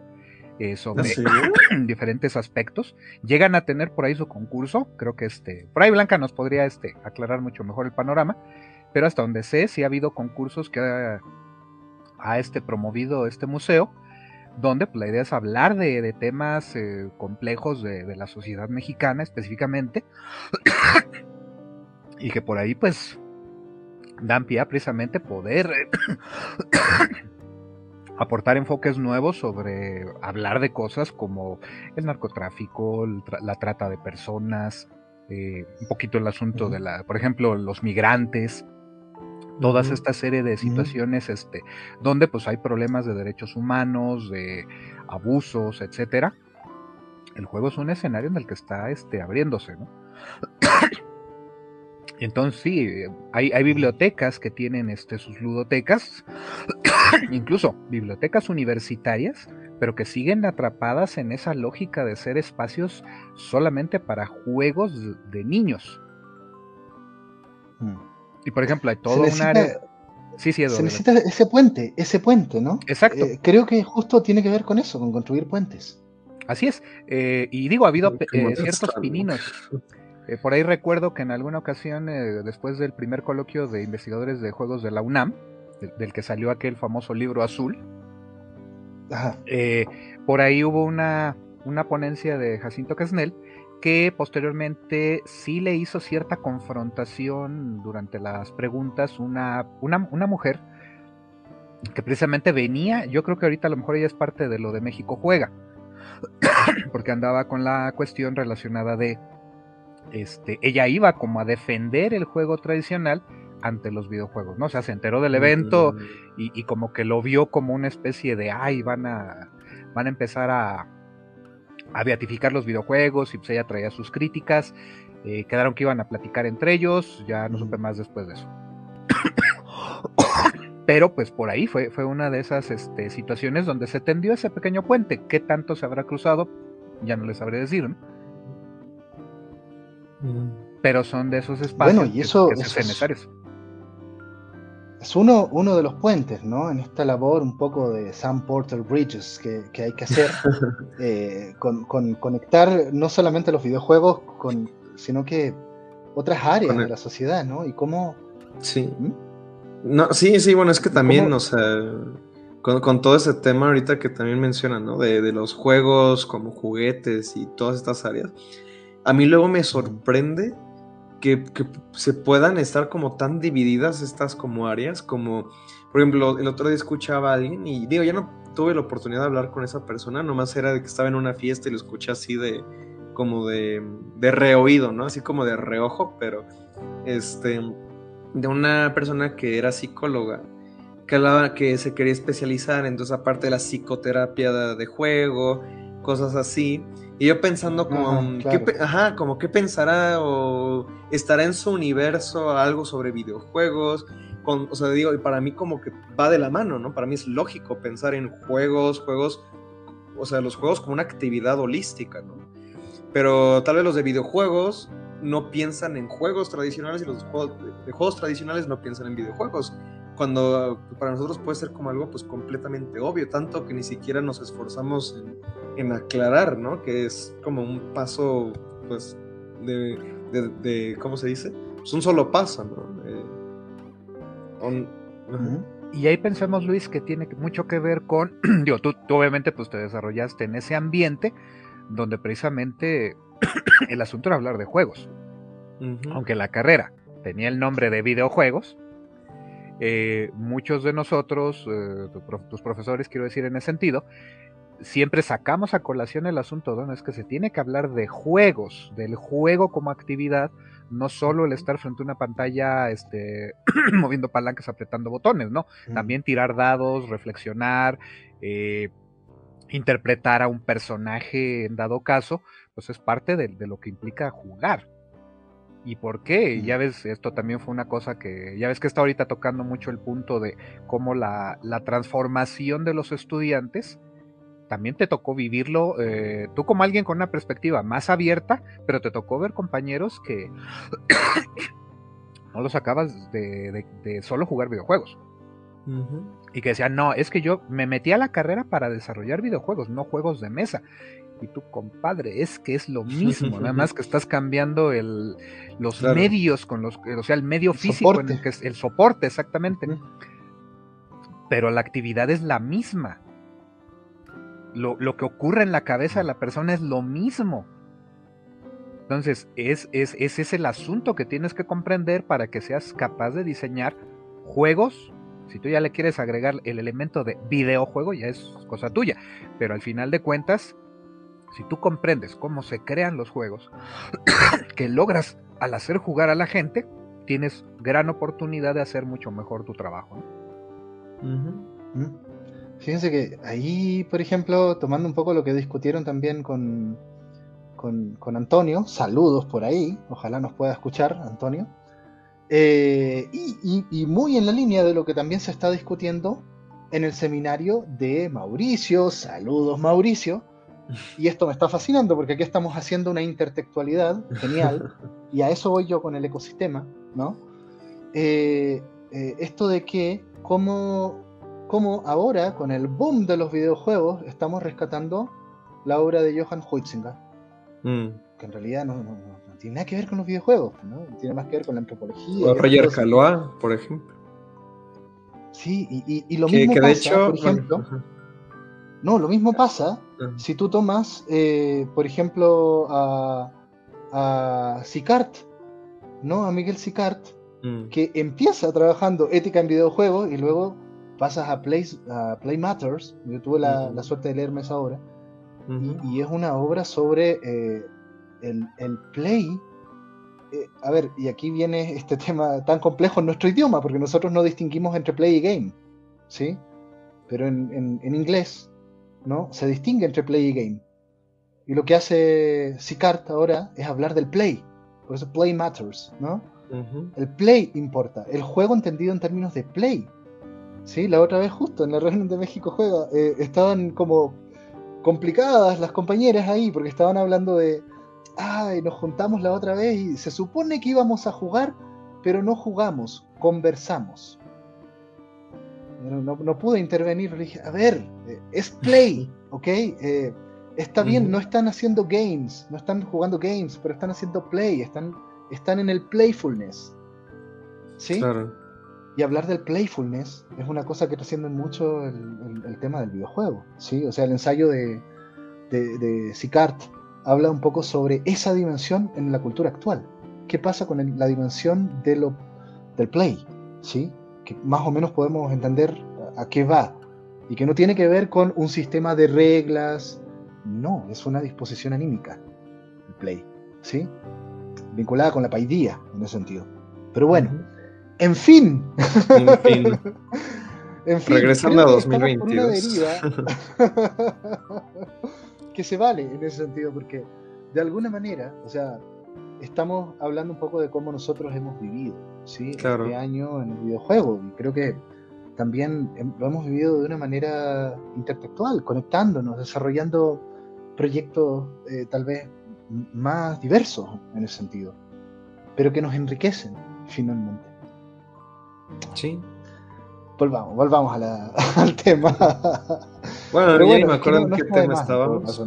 eh, sobre diferentes aspectos. Llegan a tener por ahí su concurso, creo que este, por ahí Blanca nos podría este, aclarar mucho mejor el panorama, pero hasta donde sé, sí ha habido concursos que ha, este, promovido este museo, donde pues, la idea es hablar de, temas eh, complejos de, la sociedad mexicana específicamente, y que por ahí pues dan pie a precisamente poder aportar enfoques nuevos sobre hablar de cosas como el narcotráfico, la trata de personas, eh, un poquito el asunto de la, por ejemplo, los migrantes, todas esta serie de situaciones este, donde pues hay problemas de derechos humanos, de abusos, etcétera. El juego es un escenario en el que está este, abriéndose, ¿no? Entonces sí, hay, bibliotecas que tienen este, sus ludotecas, incluso bibliotecas universitarias, pero que siguen atrapadas en esa lógica de ser espacios solamente para juegos de niños. Mm. Y por ejemplo, hay todo un área... Sí, sí, se necesita ese puente, ese puente, ¿no? Exacto. Eh, creo que justo tiene que ver con eso, con construir puentes. Así es. Eh, y digo, ha habido eh, ciertos pininos. Eh, por ahí recuerdo que en alguna ocasión, eh, después del primer coloquio de investigadores de juegos de la UNAM, del, que salió aquel famoso libro azul, eh, por ahí hubo una, una ponencia de Jacinto Casnel que posteriormente sí le hizo cierta confrontación durante las preguntas una, una, una mujer que precisamente venía, yo creo que ahorita a lo mejor ella es parte de lo de México Juega, porque andaba con la cuestión relacionada de este, ella iba como a defender el juego tradicional ante los videojuegos, ¿no? O sea, se enteró del evento y, como que lo vio como una especie de, ay, van a, van a empezar a, a beatificar los videojuegos y pues ella traía sus críticas, eh, quedaron que iban a platicar entre ellos, ya no supe más después de eso. Pero pues por ahí fue, fue una de esas este, situaciones donde se tendió ese pequeño puente. ¿Qué tanto se habrá cruzado? Ya no les sabré decir, ¿no? Pero son de esos espacios bueno, y eso, que, son necesarios. Es uno, uno de los puentes, ¿no? En esta labor un poco de Sam Porter Bridges que, hay que hacer, eh, con, conectar no solamente los videojuegos, con, sino que otras áreas de la sociedad, ¿no? Y cómo... Sí. ¿Mm? No, sí, sí, bueno, es que también, o sea, con, todo ese tema ahorita que también mencionan, ¿no? De, de los juegos como juguetes y todas estas áreas a mí luego me sorprende que, se puedan estar como tan divididas estas como áreas, como, por ejemplo, el otro día escuchaba a alguien y digo, ya no tuve la oportunidad de hablar con esa persona, nomás era de que estaba en una fiesta y lo escuché así de, como de, de reoído, ¿no? Así como de reojo, pero, este, de una persona que era psicóloga, que hablaba que se quería especializar, entonces aparte de la psicoterapia de juego, cosas así. Y yo pensando como, ¿qué, ajá, como qué pensará o estará en su universo algo sobre videojuegos. Con, o sea, digo, y para mí como que va de la mano, ¿no? Para mí es lógico pensar en juegos, juegos, o sea, los juegos como una actividad holística, ¿no? Pero tal vez los de videojuegos no piensan en juegos tradicionales y los juegos, de juegos tradicionales no piensan en videojuegos cuando para nosotros puede ser como algo pues completamente obvio, tanto que ni siquiera nos esforzamos en, aclarar, ¿no? Que es como un paso pues de, ¿cómo se dice? Pues un solo paso, ¿no? Eh, y ahí pensemos, Luis, que tiene mucho que ver con, digo, tú, obviamente pues te desarrollaste en ese ambiente donde precisamente el asunto era hablar de juegos. Aunque la carrera tenía el nombre de videojuegos, eh, muchos de nosotros, eh, tus profesores, quiero decir en ese sentido, siempre sacamos a colación el asunto, ¿no? Es que se tiene que hablar de juegos, del juego como actividad, no solo el estar frente a una pantalla este, moviendo palancas, apretando botones, ¿no? También tirar dados, reflexionar, eh, interpretar a un personaje en dado caso, pues es parte de, lo que implica jugar. ¿Y por qué? Ya ves, esto también fue una cosa que, ya ves que está ahorita tocando mucho el punto de cómo la, la transformación de los estudiantes también te tocó vivirlo, eh, tú como alguien con una perspectiva más abierta, pero te tocó ver compañeros que no los acabas de, solo jugar videojuegos. Y que decían, no, es que yo me metí a la carrera para desarrollar videojuegos, no juegos de mesa. Y tú, compadre, es que es lo mismo, nada más que estás cambiando el, los medios con los, o sea, el medio físico en el que es el soporte, exactamente. Pero la actividad es la misma lo, que ocurre en la cabeza de la persona es lo mismo. Entonces, es, es, ese es el asunto que tienes que comprender para que seas capaz de diseñar juegos. Si tú ya le quieres agregar el elemento de videojuego, ya es cosa tuya. Pero al final de cuentas, si tú comprendes cómo se crean los juegos, que logras al hacer jugar a la gente, tienes gran oportunidad de hacer mucho mejor tu trabajo. Fíjense que ahí, por ejemplo, tomando un poco lo que discutieron también con, con, Antonio, saludos por ahí, ojalá nos pueda escuchar Antonio, eh, y, muy en la línea de lo que también se está discutiendo en el seminario de Mauricio, saludos Mauricio, y esto me está fascinando porque aquí estamos haciendo una intertextualidad genial, y a eso voy yo con el ecosistema, ¿no? Eh, eh, esto de que cómo como ahora, con el boom de los videojuegos, estamos rescatando la obra de Johann Huizinga, mm. que en realidad no, tiene nada que ver con los videojuegos, ¿no? tiene más que ver con la antropología. O Roger Calois, por ejemplo. Sí, y, lo mismo pasa, por ejemplo. no, lo mismo pasa si tú tomas, eh, por ejemplo, a, a Sicart, ¿no? A Miguel Sicart, mm. que empieza trabajando ética en videojuegos y luego pasas a Play, Play Matters, yo tuve la, suerte de leerme esa obra, y, es una obra sobre eh, el, Play. Eh, a ver, y aquí viene este tema tan complejo en nuestro idioma, porque nosotros no distinguimos entre Play y Game, ¿sí? Pero en, inglés, ¿no? Se distingue entre Play y Game. Y lo que hace Sicart ahora es hablar del Play, por eso Play Matters, ¿no? El Play importa, el juego entendido en términos de Play Sí, la otra vez justo en la reunión de México Juega, eh, estaban como complicadas las compañeras ahí porque estaban hablando de, ay, nos juntamos la otra vez y se supone que íbamos a jugar, pero no jugamos, conversamos. No, pude intervenir, le dije, a ver, eh, es play, ¿ok? Eh, está bien, no están haciendo games, no están jugando games, pero están haciendo play, están, están en el playfulness. ¿Sí? Claro. Y hablar del playfulness es una cosa que trasciende mucho el, tema del videojuego. ¿sí? O sea, el ensayo de, de, Sicart habla un poco sobre esa dimensión en la cultura actual. ¿Qué pasa con la dimensión de lo, del play? ¿sí? Que más o menos podemos entender a, qué va. Y que no tiene que ver con un sistema de reglas. No, es una disposición anímica. El play. ¿sí? Vinculada con la paidía en ese sentido. Pero bueno. En fin. En fin. Regresando a 2022. que se vale en ese sentido, porque de alguna manera, o sea, estamos hablando un poco de cómo nosotros hemos vivido, ¿sí? Este año en el videojuego, y creo que también lo hemos vivido de una manera intertextual, conectándonos, desarrollando proyectos eh, tal vez más diversos en ese sentido, pero que nos enriquecen finalmente. Sí. Volvamos, volvamos al tema. Bueno, ya me acuerdo en qué tema estábamos.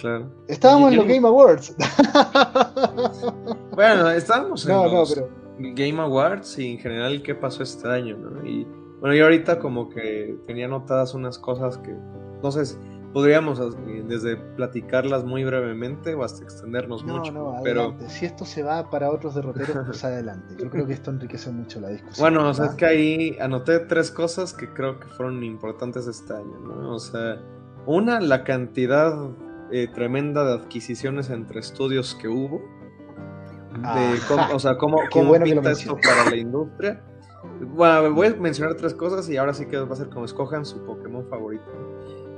Claro. Estábamos en los Game Awards. bueno, estábamos en los Game Awards y en general qué pasó este año, ¿no? Y bueno, yo ahorita como que tenía notadas unas cosas que, no sé, podríamos eh, desde platicarlas muy brevemente o hasta extendernos mucho. No, pero si esto se va para otros derroteros, pues adelante. Yo creo que esto enriquece mucho la discusión. Bueno, o sea, es que ahí anoté tres cosas que creo que fueron importantes este año, ¿no? O sea, Una, la cantidad eh, tremenda de adquisiciones entre estudios que hubo. De cómo, o sea, cómo, cómo pinta esto para la industria. Bueno, voy a mencionar tres cosas y ahora sí que va a ser como escojan su Pokémon favorito.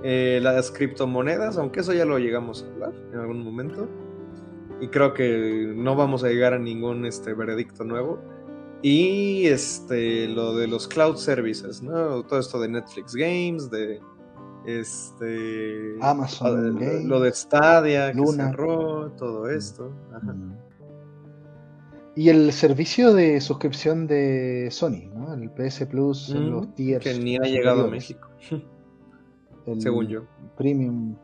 Eh, las criptomonedas, aunque eso ya lo llegamos a hablar en algún momento. Y creo que no vamos a llegar a ningún este, veredicto nuevo. Y este, lo de los cloud services, ¿no? Todo esto de Netflix Games, de este Amazon lo, lo de Stadia, que cerró, todo esto. Y el servicio de suscripción de Sony, ¿no? El PS Plus, los tiers. Que ni ha llegado a México. según yo. Premium.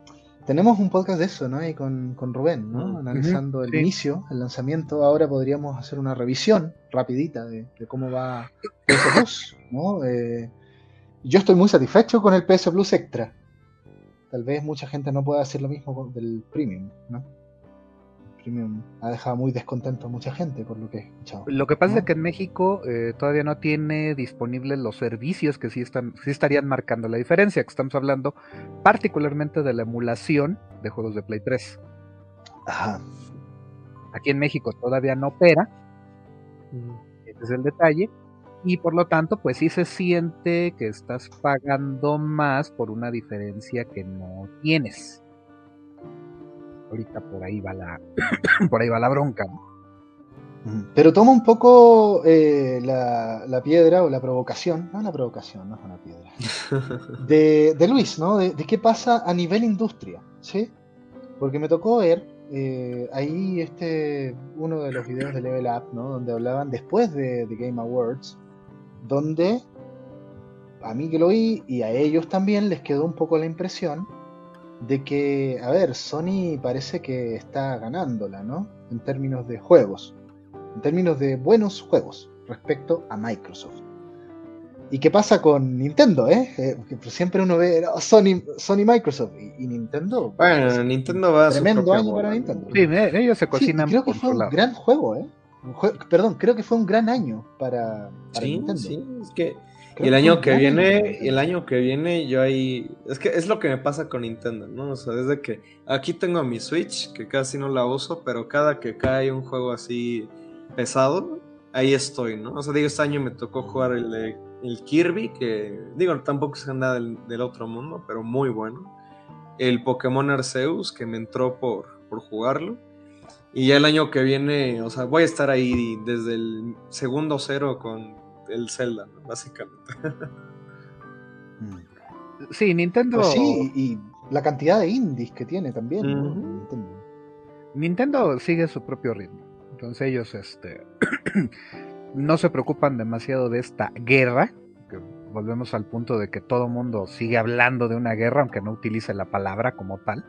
Tenemos un podcast de eso, ¿no? Y con, Rubén, ¿no? Analizando el inicio, el lanzamiento. Ahora podríamos hacer una revisión rapidita de, cómo va PS Plus, ¿no? Eh, yo estoy muy satisfecho con el PS Plus Extra. Tal vez mucha gente no pueda hacer lo mismo con, del Premium, ¿no? Premium ha dejado muy descontento a mucha gente, por lo que he escuchado. Lo que pasa es que en México eh, todavía no tiene disponibles los servicios que sí, están, sí estarían marcando la diferencia, que estamos hablando particularmente de la emulación de juegos de Play 3. Ajá. Aquí en México todavía no opera. Ese es el detalle y por lo tanto pues sí se siente que estás pagando más por una diferencia que no tienes. Ahorita por ahí va la por ahí va la bronca. Pero toma un poco eh, la, piedra o la provocación, no la provocación, no es una piedra, de, Luis, ¿no? De, qué pasa a nivel industria, ¿sí? Porque me tocó ver eh, ahí este uno de los videos de Level Up, ¿no? Donde hablaban después de, de Game Awards, donde a mí que lo vi y a ellos también les quedó un poco la impresión de que, a ver, Sony parece que está ganándola, ¿no? En términos de juegos, en términos de buenos juegos respecto a Microsoft. ¿Y qué pasa con Nintendo, eh? eh siempre uno ve Sony, Sony Microsoft y, Nintendo. Bueno, Nintendo va a Tremendo año para Nintendo. Sí, ellos se cocinan. creo que fue un gran juego, ¿eh? Perdón, creo que fue un gran año para, sí, Sí, es que y el año que viene, el año que viene yo ahí, es que es lo que me pasa con Nintendo, ¿no? O sea, desde que aquí tengo mi Switch, que casi no la uso, pero cada que cae un juego así pesado, ahí estoy, ¿no? O sea, digo, este año me tocó jugar el, el Kirby, que digo, tampoco es nada del, del, otro mundo, pero muy bueno. El Pokémon Arceus, que me entró por, por jugarlo. Y ya el año que viene, o sea, voy a estar ahí desde el segundo cero con el Zelda, básicamente. Sí, Nintendo. Pues sí, y la cantidad de indies que tiene también. Nintendo. sigue su propio ritmo. Entonces ellos este, no se preocupan demasiado de esta guerra. Que volvemos al punto de que todo mundo sigue hablando de una guerra, aunque no utilice la palabra como tal.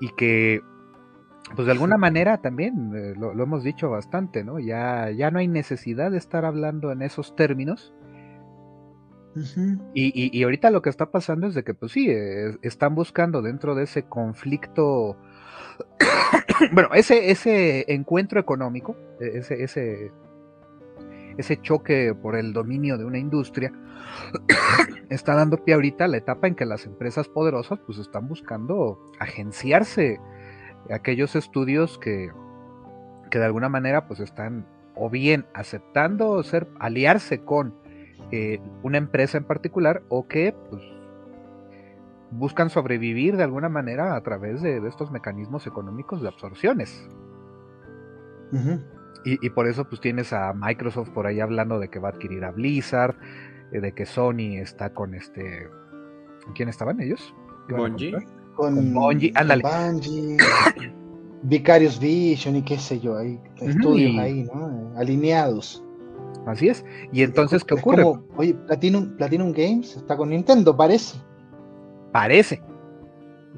Y que pues de alguna manera también eh, lo, hemos dicho bastante, ¿no? Ya, ya no hay necesidad de estar hablando en esos términos. y, y, ahorita lo que está pasando es de que, pues sí, están buscando dentro de ese conflicto, bueno, ese, ese encuentro económico, e, ese, ese, ese choque por el dominio de una industria, está dando pie ahorita a la etapa en que las empresas poderosas pues están buscando agenciarse aquellos estudios que, que de alguna manera pues están o bien aceptando ser aliarse con eh, una empresa en particular o que pues, buscan sobrevivir de alguna manera a través de, estos mecanismos económicos de absorciones. y, por eso pues tienes a Microsoft por ahí hablando de que va a adquirir a Blizzard, eh, de que Sony está con este... ¿Quién estaban ellos? Con, Bungie, Vicarious Vision y qué sé yo, hay estudios ahí, ¿no? Alineados. Así es. Y entonces, ¿qué ocurre? oye, Platinum, Platinum Games está con Nintendo, parece. Parece.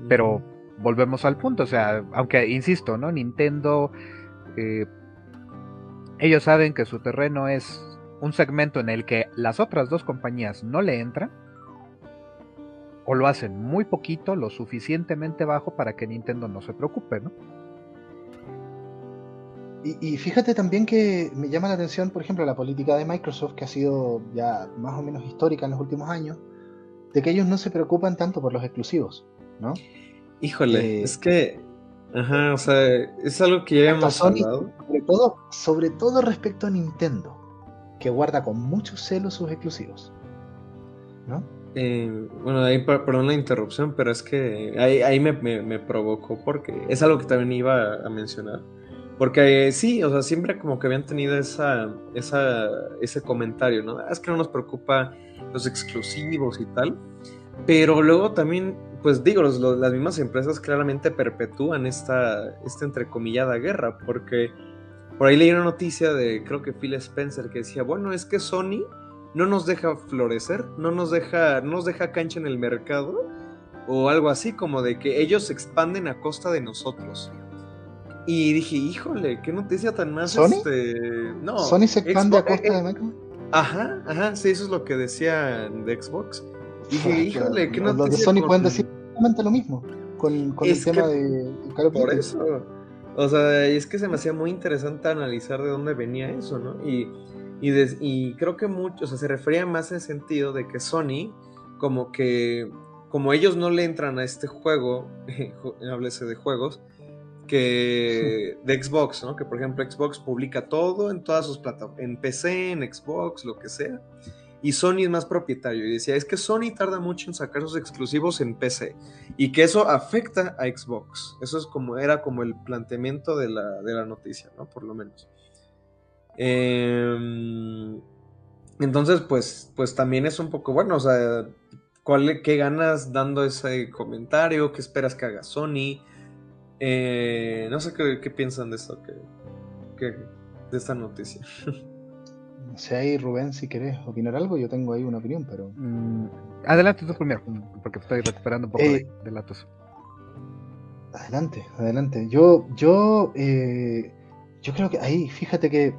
Pero volvemos al punto, o sea, aunque insisto, ¿no? Nintendo, eh, ellos saben que su terreno es un segmento en el que las otras dos compañías no le entran o lo hacen muy poquito, lo suficientemente bajo para que Nintendo no se preocupe, ¿no? Y, fíjate también que me llama la atención, por ejemplo, la política de Microsoft, que ha sido ya más o menos histórica en los últimos años, de que ellos no se preocupan tanto por los exclusivos, ¿no? Híjole, eh, es que, ajá, o sea, es algo que ya hemos hablado. Sobre todo, sobre todo respecto a Nintendo, que guarda con mucho celo sus exclusivos, ¿no? Eh, bueno, ahí perdón la interrupción, pero es que ahí, me, provocó porque es algo que también iba a mencionar. Porque sí, o sea, siempre como que habían tenido esa, esa, ese comentario, ¿no? Ah, es que no nos preocupa los exclusivos y tal. Pero luego también, pues digo, las mismas empresas claramente perpetúan esta, esta entrecomillada guerra, porque por ahí leí una noticia de, creo que Phil Spencer, que decía, bueno, es que Sony no nos deja florecer, no nos deja, no nos deja cancha en el mercado, o algo así, como de que ellos se expanden a costa de nosotros. Y dije, híjole, qué noticia tan más. ¿Sony? Este... No, ¿Sony se expande a costa de Microsoft? Ajá, ajá, sí, eso es lo que decían de Xbox. dije, híjole, qué noticia. Los de Sony pueden decir exactamente lo mismo con, con el tema de Por eso. O sea, es que se me hacía muy interesante analizar de dónde venía eso, ¿no? Y y, creo que mucho, o sea, se refería más en el sentido de que Sony, como que, como ellos no le entran a este juego, háblese de juegos, que de Xbox, ¿no? Que por ejemplo Xbox publica todo en todas sus plataformas, en PC, en Xbox, lo que sea. Y Sony es más propietario. Y decía, es que Sony tarda mucho en sacar sus exclusivos en PC. Y que eso afecta a Xbox. Eso es como, era como el planteamiento de la, de la noticia, ¿no? Por lo menos. Em, entonces, pues, pues también es un poco bueno, o sea, ¿cuál, ¿qué ganas dando ese comentario? ¿Qué esperas que haga Sony? Eh, no sé qué, piensan de esto, que, de esta noticia. No sé ahí, Rubén, si querés opinar algo, yo tengo ahí una opinión, pero... Mm, adelante tú primero, porque estoy recuperando un poco de, eh, datos. Adelante, adelante. Yo, yo, eh, yo creo que ahí, fíjate que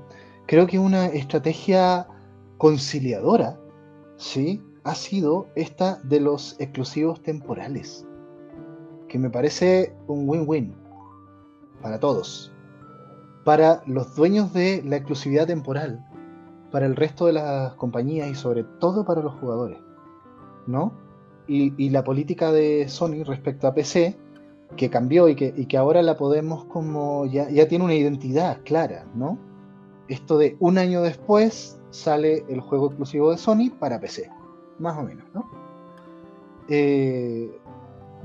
creo que una estrategia conciliadora, ¿sí? Ha sido esta de los exclusivos temporales, que me parece un win-win para todos, para los dueños de la exclusividad temporal, para el resto de las compañías y sobre todo para los jugadores, ¿no? Y, la política de Sony respecto a PC, que cambió y que, ahora la podemos como, ya tiene una identidad clara, ¿no? Esto de un año después sale el juego exclusivo de Sony para PC, más o menos, ¿no? Eh,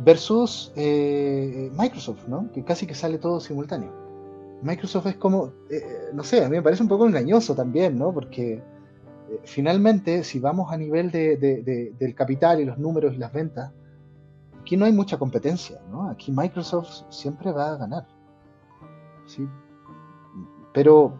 versus eh, Microsoft, ¿no? Que casi que sale todo simultáneo. Microsoft es como, eh, no sé, a mí me parece un poco engañoso también, ¿no? Porque finalmente, si vamos a nivel del capital y los números y las ventas, aquí no hay mucha competencia, ¿no? Aquí Microsoft siempre va a ganar. ¿sí? Pero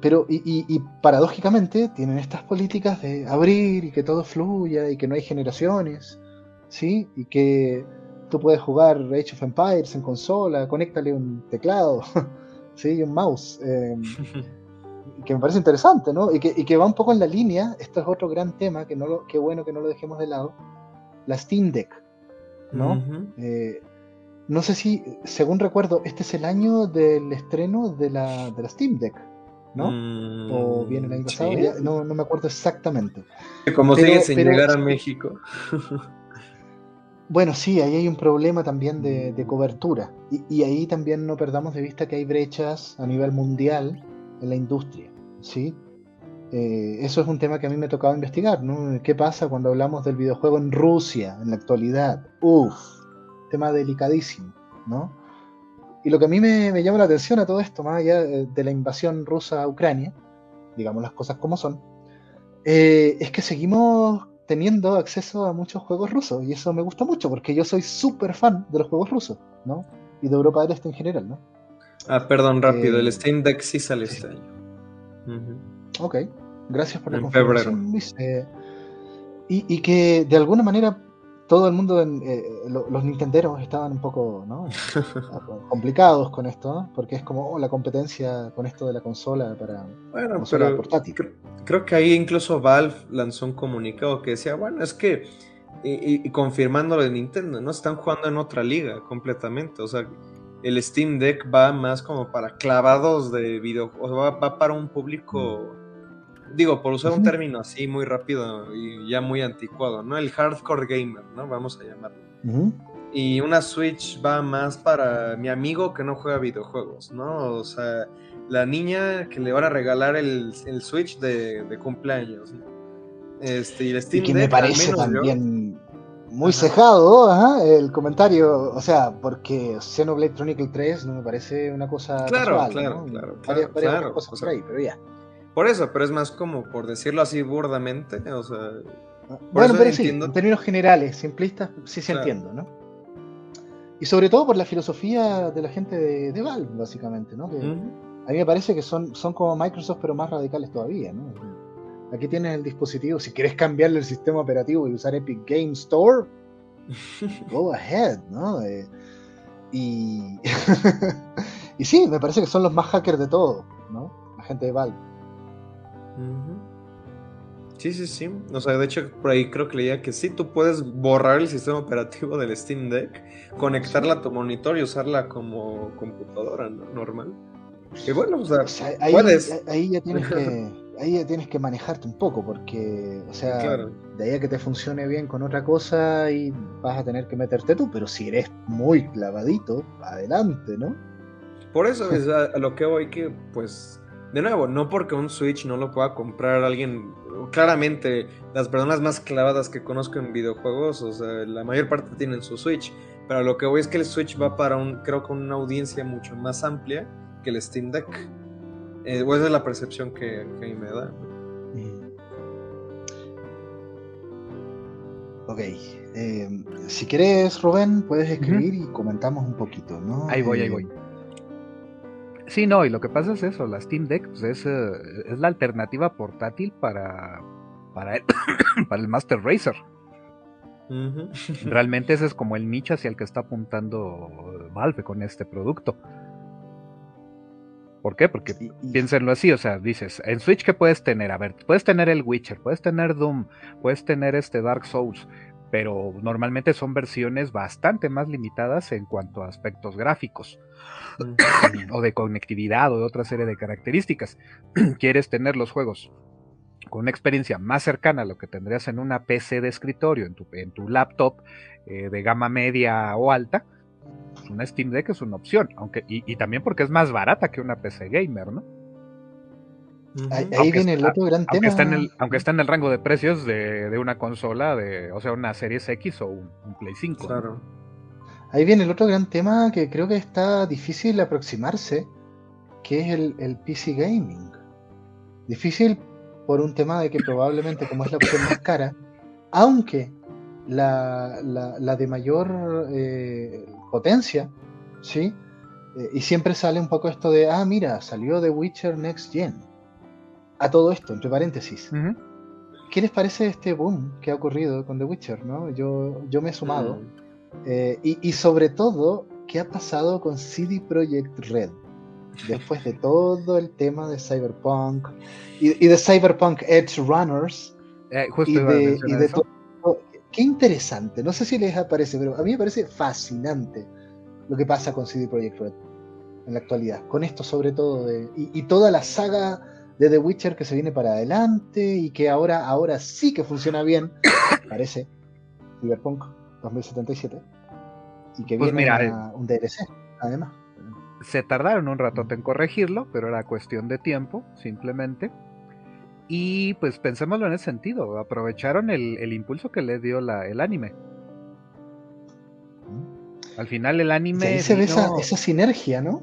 pero, y, paradójicamente, tienen estas políticas de abrir y que todo fluya y que no hay generaciones, ¿sí? Y que tú puedes jugar Age of Empires en consola, conéctale un teclado, ¿sí? Y un mouse. Em, que me parece interesante, ¿no? Y que, y que, va un poco en la línea, esto es otro gran tema, que no lo, qué bueno que no lo dejemos de lado, la Steam Deck, ¿no? Eh, no sé si, según recuerdo, este es el año del estreno de la, de la Steam Deck. ¿No? o viene el año pasado, no, me acuerdo exactamente. Como sigue sin llegar a México. bueno, sí, ahí hay un problema también de, cobertura. Y, ahí también no perdamos de vista que hay brechas a nivel mundial en la industria, ¿sí? Eh, eso es un tema que a mí me ha tocado investigar, ¿no? ¿Qué pasa cuando hablamos del videojuego en Rusia, en la actualidad? Uf, tema delicadísimo, ¿no? Y lo que a mí me, llama la atención a todo esto, más allá de la invasión rusa a Ucrania, digamos las cosas como son, eh, es que seguimos teniendo acceso a muchos juegos rusos y eso me gusta mucho porque yo soy súper fan de los juegos rusos, ¿no? Y de Europa del Este en general, ¿no? Ah, perdón, rápido, eh, el Steam Deck sí sale este año. Ok, gracias por la confirmación, Luis. Eh, y, y, que de alguna manera todo el mundo, eh, los nintenderos estaban un poco complicados con esto, porque es como oh, la competencia con esto de la consola para bueno, consola portátil. Creo, que ahí incluso Valve lanzó un comunicado que decía, bueno, es que, y, confirmando lo de Nintendo, no están jugando en otra liga completamente, o sea, el Steam Deck va más como para clavados de videojuegos, va, va para un público digo, por usar un término así muy rápido y ya muy anticuado, ¿no? El hardcore gamer, ¿no? Vamos a llamarlo. Y una Switch va más para mi amigo que no juega videojuegos, ¿no? O sea, la niña que le van a regalar el, Switch de, cumpleaños, ¿no? Este, y el Steam que me parece también muy cejado el comentario, o sea, porque Xenoblade Chronicle 3 no me parece una cosa claro, claro, claro, varias, varias cosas por ahí, pero ya. Por eso, pero es más como por decirlo así burdamente, o sea... Bueno, pero sí, en términos generales, simplistas, sí se entiendo, ¿no? Y sobre todo por la filosofía de la gente de, Valve, básicamente, ¿no? A mí me parece que son, son como Microsoft, pero más radicales todavía, ¿no? Aquí tienes el dispositivo, si quieres cambiarle el sistema operativo y usar Epic Game Store, go ahead, ¿no? Eh, y... y sí, me parece que son los más hackers de todo, ¿no? La gente de Valve. Sí, sí, sí. O sea, de hecho, por ahí creo que leía que sí, tú puedes borrar el sistema operativo del Steam Deck, conectarla a tu monitor y usarla como computadora normal. Y bueno, o sea, ahí, puedes. Ahí ya tienes que, ahí ya tienes que manejarte un poco, porque, o sea, de ahí a que te funcione bien con otra cosa y vas a tener que meterte tú, pero si eres muy clavadito, adelante, ¿no? Por eso es a lo que voy que, pues, de nuevo, no porque un Switch no lo pueda comprar alguien, claramente las personas más clavadas que conozco en videojuegos, o sea, la mayor parte tienen su Switch, pero lo que voy es que el Switch va para un, creo que una audiencia mucho más amplia que el Steam Deck. Eh, esa es la percepción que, a mí me da. Ok, em, si quieres, Rubén, puedes escribir y comentamos un poquito, ¿no? Ahí voy, ahí voy. Sí, no, y lo que pasa es eso, la Steam Deck pues, es, eh, es, la alternativa portátil para, para, el, para el Master Racer. Realmente ese es como el nicho hacia el que está apuntando Valve con este producto. ¿Por qué? Porque piénsenlo así, o sea, dices, en Switch ¿qué puedes tener? A ver, puedes tener el Witcher, puedes tener Doom, puedes tener este Dark Souls, pero normalmente son versiones bastante más limitadas en cuanto a aspectos gráficos o de conectividad o de otra serie de características. Quieres tener los juegos con una experiencia más cercana a lo que tendrías en una PC de escritorio, en tu, en tu laptop eh, de gama media o alta, pues una Steam Deck es una opción, aunque y, también porque es más barata que una PC gamer, ¿no? Ahí, viene el otro gran tema. Está en el, aunque está en el rango de precios de, una consola, de, o sea, una Series X o un, Play 5. Claro. Ahí viene el otro gran tema que creo que está difícil aproximarse, que es el, PC Gaming. Difícil por un tema de que probablemente como es la opción más cara, aunque la, de mayor eh, potencia, ¿sí? Eh, y siempre sale un poco esto de, ah, mira, salió The Witcher Next Gen a todo esto, entre paréntesis. ¿Qué les parece este boom que ha ocurrido con The Witcher? ¿no? Yo, yo me he sumado. Mm. Eh, y, sobre todo, ¿qué ha pasado con CD Projekt Red? Después de todo el tema de Cyberpunk y, de Cyberpunk Edge Runners. Eh, y de, todo. Qué interesante. No sé si les aparece, pero a mí me parece fascinante lo que pasa con CD Projekt Red en la actualidad. Con esto, sobre todo, de, y toda la saga de The Witcher que se viene para adelante y que ahora, ahora sí que funciona bien, parece, Cyberpunk 2077, y que pues viene eh, un DLC, además. Se tardaron un ratote en corregirlo, pero era cuestión de tiempo, simplemente. Y pues pensémoslo en ese sentido, aprovecharon el, impulso que le dio la, el anime. Al final el anime... ahí se ve esa, esa sinergia, ¿no?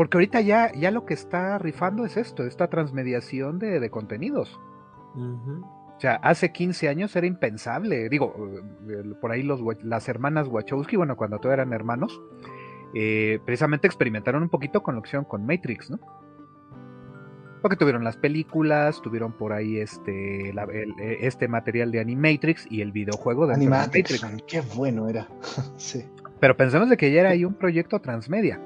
Porque ahorita ya, ya lo que está rifando es esto, esta transmediación de, contenidos. O sea, hace 15 años era impensable. Digo, eh, por ahí los, las hermanas Wachowski, bueno, cuando todavía eran hermanos, eh, precisamente experimentaron un poquito con lo que hicieron con Matrix, ¿no? Porque tuvieron las películas, tuvieron por ahí este, eh, este material de Animatrix y el videojuego de Animatrix. Qué bueno era. sí. Pero pensemos de que ya era ahí un proyecto transmedia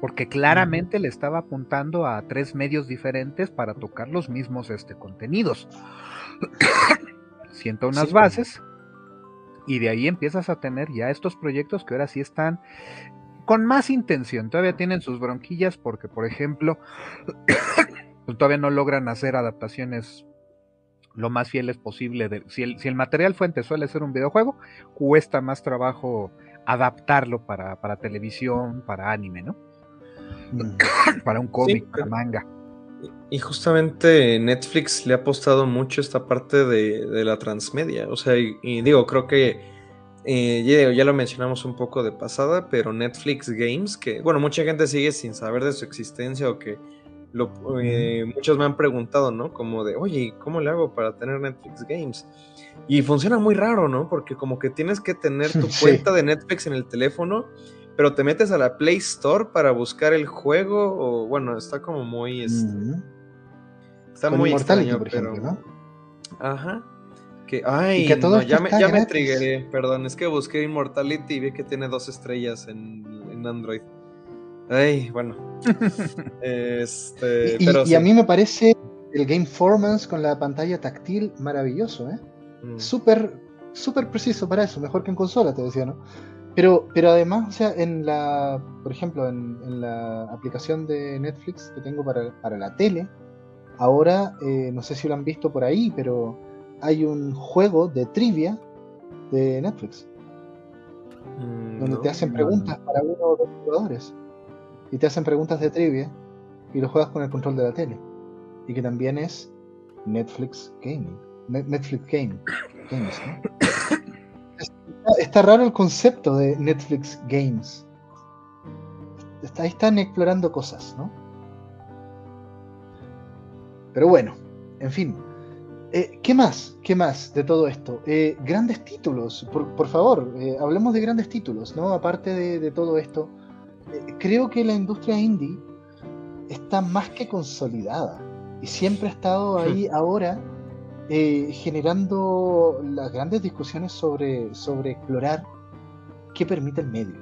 porque claramente le estaba apuntando a tres medios diferentes para tocar los mismos este, contenidos. Sienta unas bases y de ahí empiezas a tener ya estos proyectos que ahora sí están con más intención. Todavía tienen sus bronquillas porque, por ejemplo, pues, todavía no logran hacer adaptaciones lo más fieles posible. De, si, el, si el material fuente suele ser un videojuego, cuesta más trabajo adaptarlo para, para televisión, para anime, ¿no? Mm. para un cómic, para manga. Y justamente Netflix le ha apostado mucho esta parte de, la transmedia. O sea, y, digo, creo que eh, ya, lo mencionamos un poco de pasada, pero Netflix Games, que bueno, mucha gente sigue sin saber de su existencia o que lo, eh, muchos me han preguntado, ¿no? Como de, oye, ¿cómo le hago para tener Netflix Games? Y funciona muy raro, ¿no? Porque como que tienes que tener tu cuenta de Netflix en el teléfono pero te metes a la Play Store para buscar el juego o bueno, está como muy este, está muy extraño, pero ¿no? Ajá. Que ay, ya me, ya me triggeré, perdón, es que busqué Immortality y vi que tiene dos estrellas en, en Android. Ay, bueno. este, y, pero y a mí me parece el Game Formance con la pantalla táctil maravilloso, ¿eh? Mm. Súper, súper preciso para eso, mejor que en consola, te decía, ¿no? Pero, pero además, o sea, en la, por ejemplo, en, la aplicación de Netflix que tengo para, la tele, ahora, eh, no sé si lo han visto por ahí, pero hay un juego de trivia de Netflix. Mm, donde te hacen preguntas para uno o dos jugadores. Y te hacen preguntas de trivia y lo juegas con el control de la tele. Y que también es Netflix Gaming. Netflix Game. Games, está raro el concepto de Netflix Games. ahí están explorando cosas, ¿no? Pero bueno, en fin. Eh, ¿Qué más? ¿Qué más de todo esto? Eh, grandes títulos, por, favor, eh, hablemos de grandes títulos, ¿no? Aparte de, de todo esto, creo que la industria indie está más que consolidada y siempre ha estado ahí ahora eh, generando las grandes discusiones sobre, sobre explorar qué permite el medio.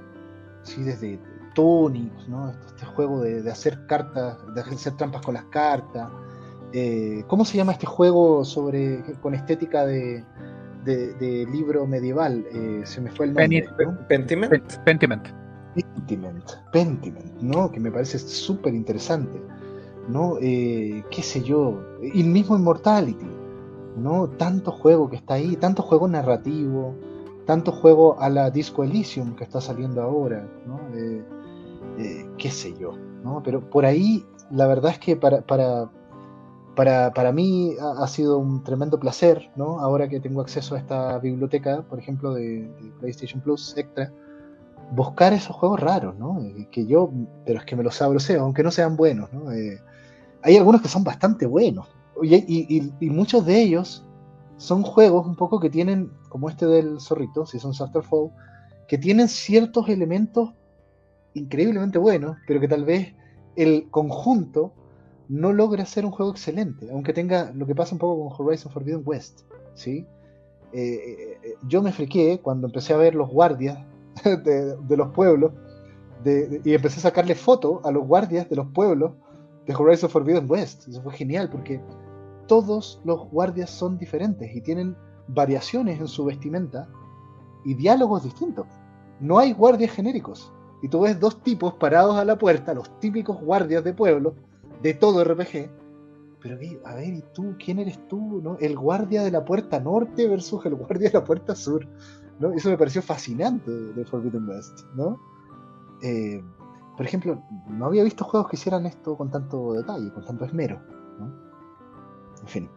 ¿sí? Desde Tony, ¿no? Este, este, juego de, hacer cartas, de hacer trampas con las cartas. Eh, ¿Cómo se llama este juego sobre con estética de, de, libro medieval? Eh, se me fue el nombre. Pentiment. Pentiment. Pentiment. Pentiment, ¿no? Que me parece súper interesante. ¿no? qué sé yo, el mismo Immortality, ¿no? Tanto juego que está ahí, tanto juego narrativo, tanto juego a la Disco Elysium que está saliendo ahora, ¿no? Eh, eh, qué sé yo, ¿no? Pero por ahí la verdad es que para, para, para, mí ha, sido un tremendo placer, ¿no? Ahora que tengo acceso a esta biblioteca, por ejemplo, de, PlayStation Plus Extra, buscar esos juegos raros, ¿no? Eh, que yo, pero es que me los sabroseo, aunque no sean buenos, ¿no? hay algunos que son bastante buenos, y, muchos de ellos son juegos un poco que tienen, como este del zorrito, si son Fall, que tienen ciertos elementos increíblemente buenos, pero que tal vez el conjunto no logra ser un juego excelente, aunque tenga lo que pasa un poco con Horizon Forbidden West, ¿sí? Eh, eh, yo me friqué cuando empecé a ver los guardias de, los pueblos y empecé a sacarle fotos a los guardias de los pueblos de Horizon Forbidden West. Eso fue genial porque todos los guardias son diferentes y tienen variaciones en su vestimenta y diálogos distintos. No hay guardias genéricos. Y tú ves dos tipos parados a la puerta, los típicos guardias de pueblo, de todo RPG. Pero, a ver, ¿y tú? ¿Quién eres tú? ¿No? El guardia de la puerta norte versus el guardia de la puerta sur. ¿no? Eso me pareció fascinante de Forbidden West. ¿no? Eh, por ejemplo, no había visto juegos que hicieran esto con tanto detalle, con tanto esmero. En fin.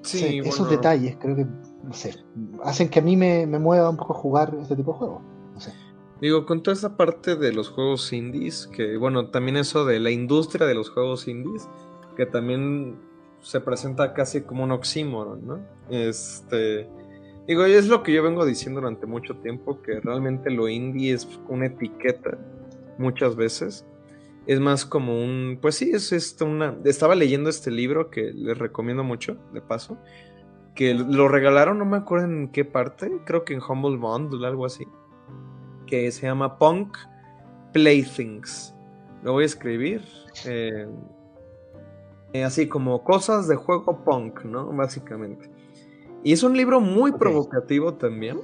Sí, esos detalles creo que, no sé, hacen que a mí me, mueva un poco jugar este tipo de juegos. No sé. Digo, con toda esa parte de los juegos indies, que bueno, también eso de la industria de los juegos indies, que también se presenta casi como un oxímoron, ¿no? Este. Digo, es lo que yo vengo diciendo durante mucho tiempo, que realmente lo indie es una etiqueta muchas veces es más como un, pues sí, es esto una, estaba leyendo este libro que les recomiendo mucho, de paso, que lo regalaron, no me acuerdo en qué parte, creo que en Humble Bundle, algo así, que se llama Punk Playthings. Lo voy a escribir. Eh, eh, así como cosas de juego punk, ¿no? Básicamente. Y es un libro muy provocativo también,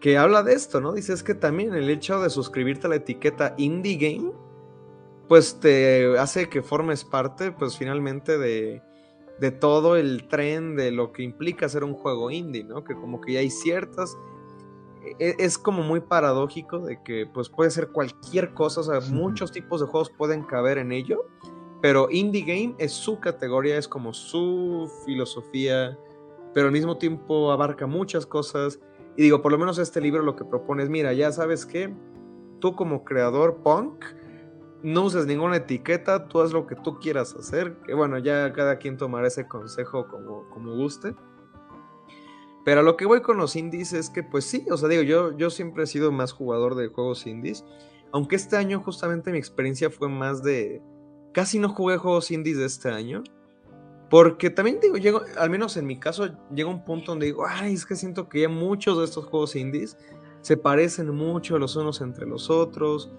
que habla de esto, ¿no? Dice es que también el hecho de suscribirte a la etiqueta Indie Game, pues te hace que formes parte, pues finalmente de, de todo el tren de lo que implica ser un juego indie, ¿no? Que como que ya hay ciertas... e, Es como muy paradójico de que pues puede ser cualquier cosa, o sea, muchos tipos de juegos pueden caber en ello, pero indie game es su categoría, es como su filosofía, pero al mismo tiempo abarca muchas cosas. Y digo, por lo menos este libro lo que propone es, mira, ya sabes que tú como creador punk, no uses ninguna etiqueta, tú haz lo que tú quieras hacer, que bueno, ya cada quien tomará ese consejo como, como guste. Pero a lo que voy con los indies es que pues sí, o sea, digo, yo, yo siempre he sido más jugador de juegos indies, aunque este año justamente mi experiencia fue más de... Casi no jugué juegos indies de este año, porque también digo, llego, al menos en mi caso, llega un punto donde digo, ay, es que siento que ya muchos de estos juegos indies se parecen mucho los unos entre los otros,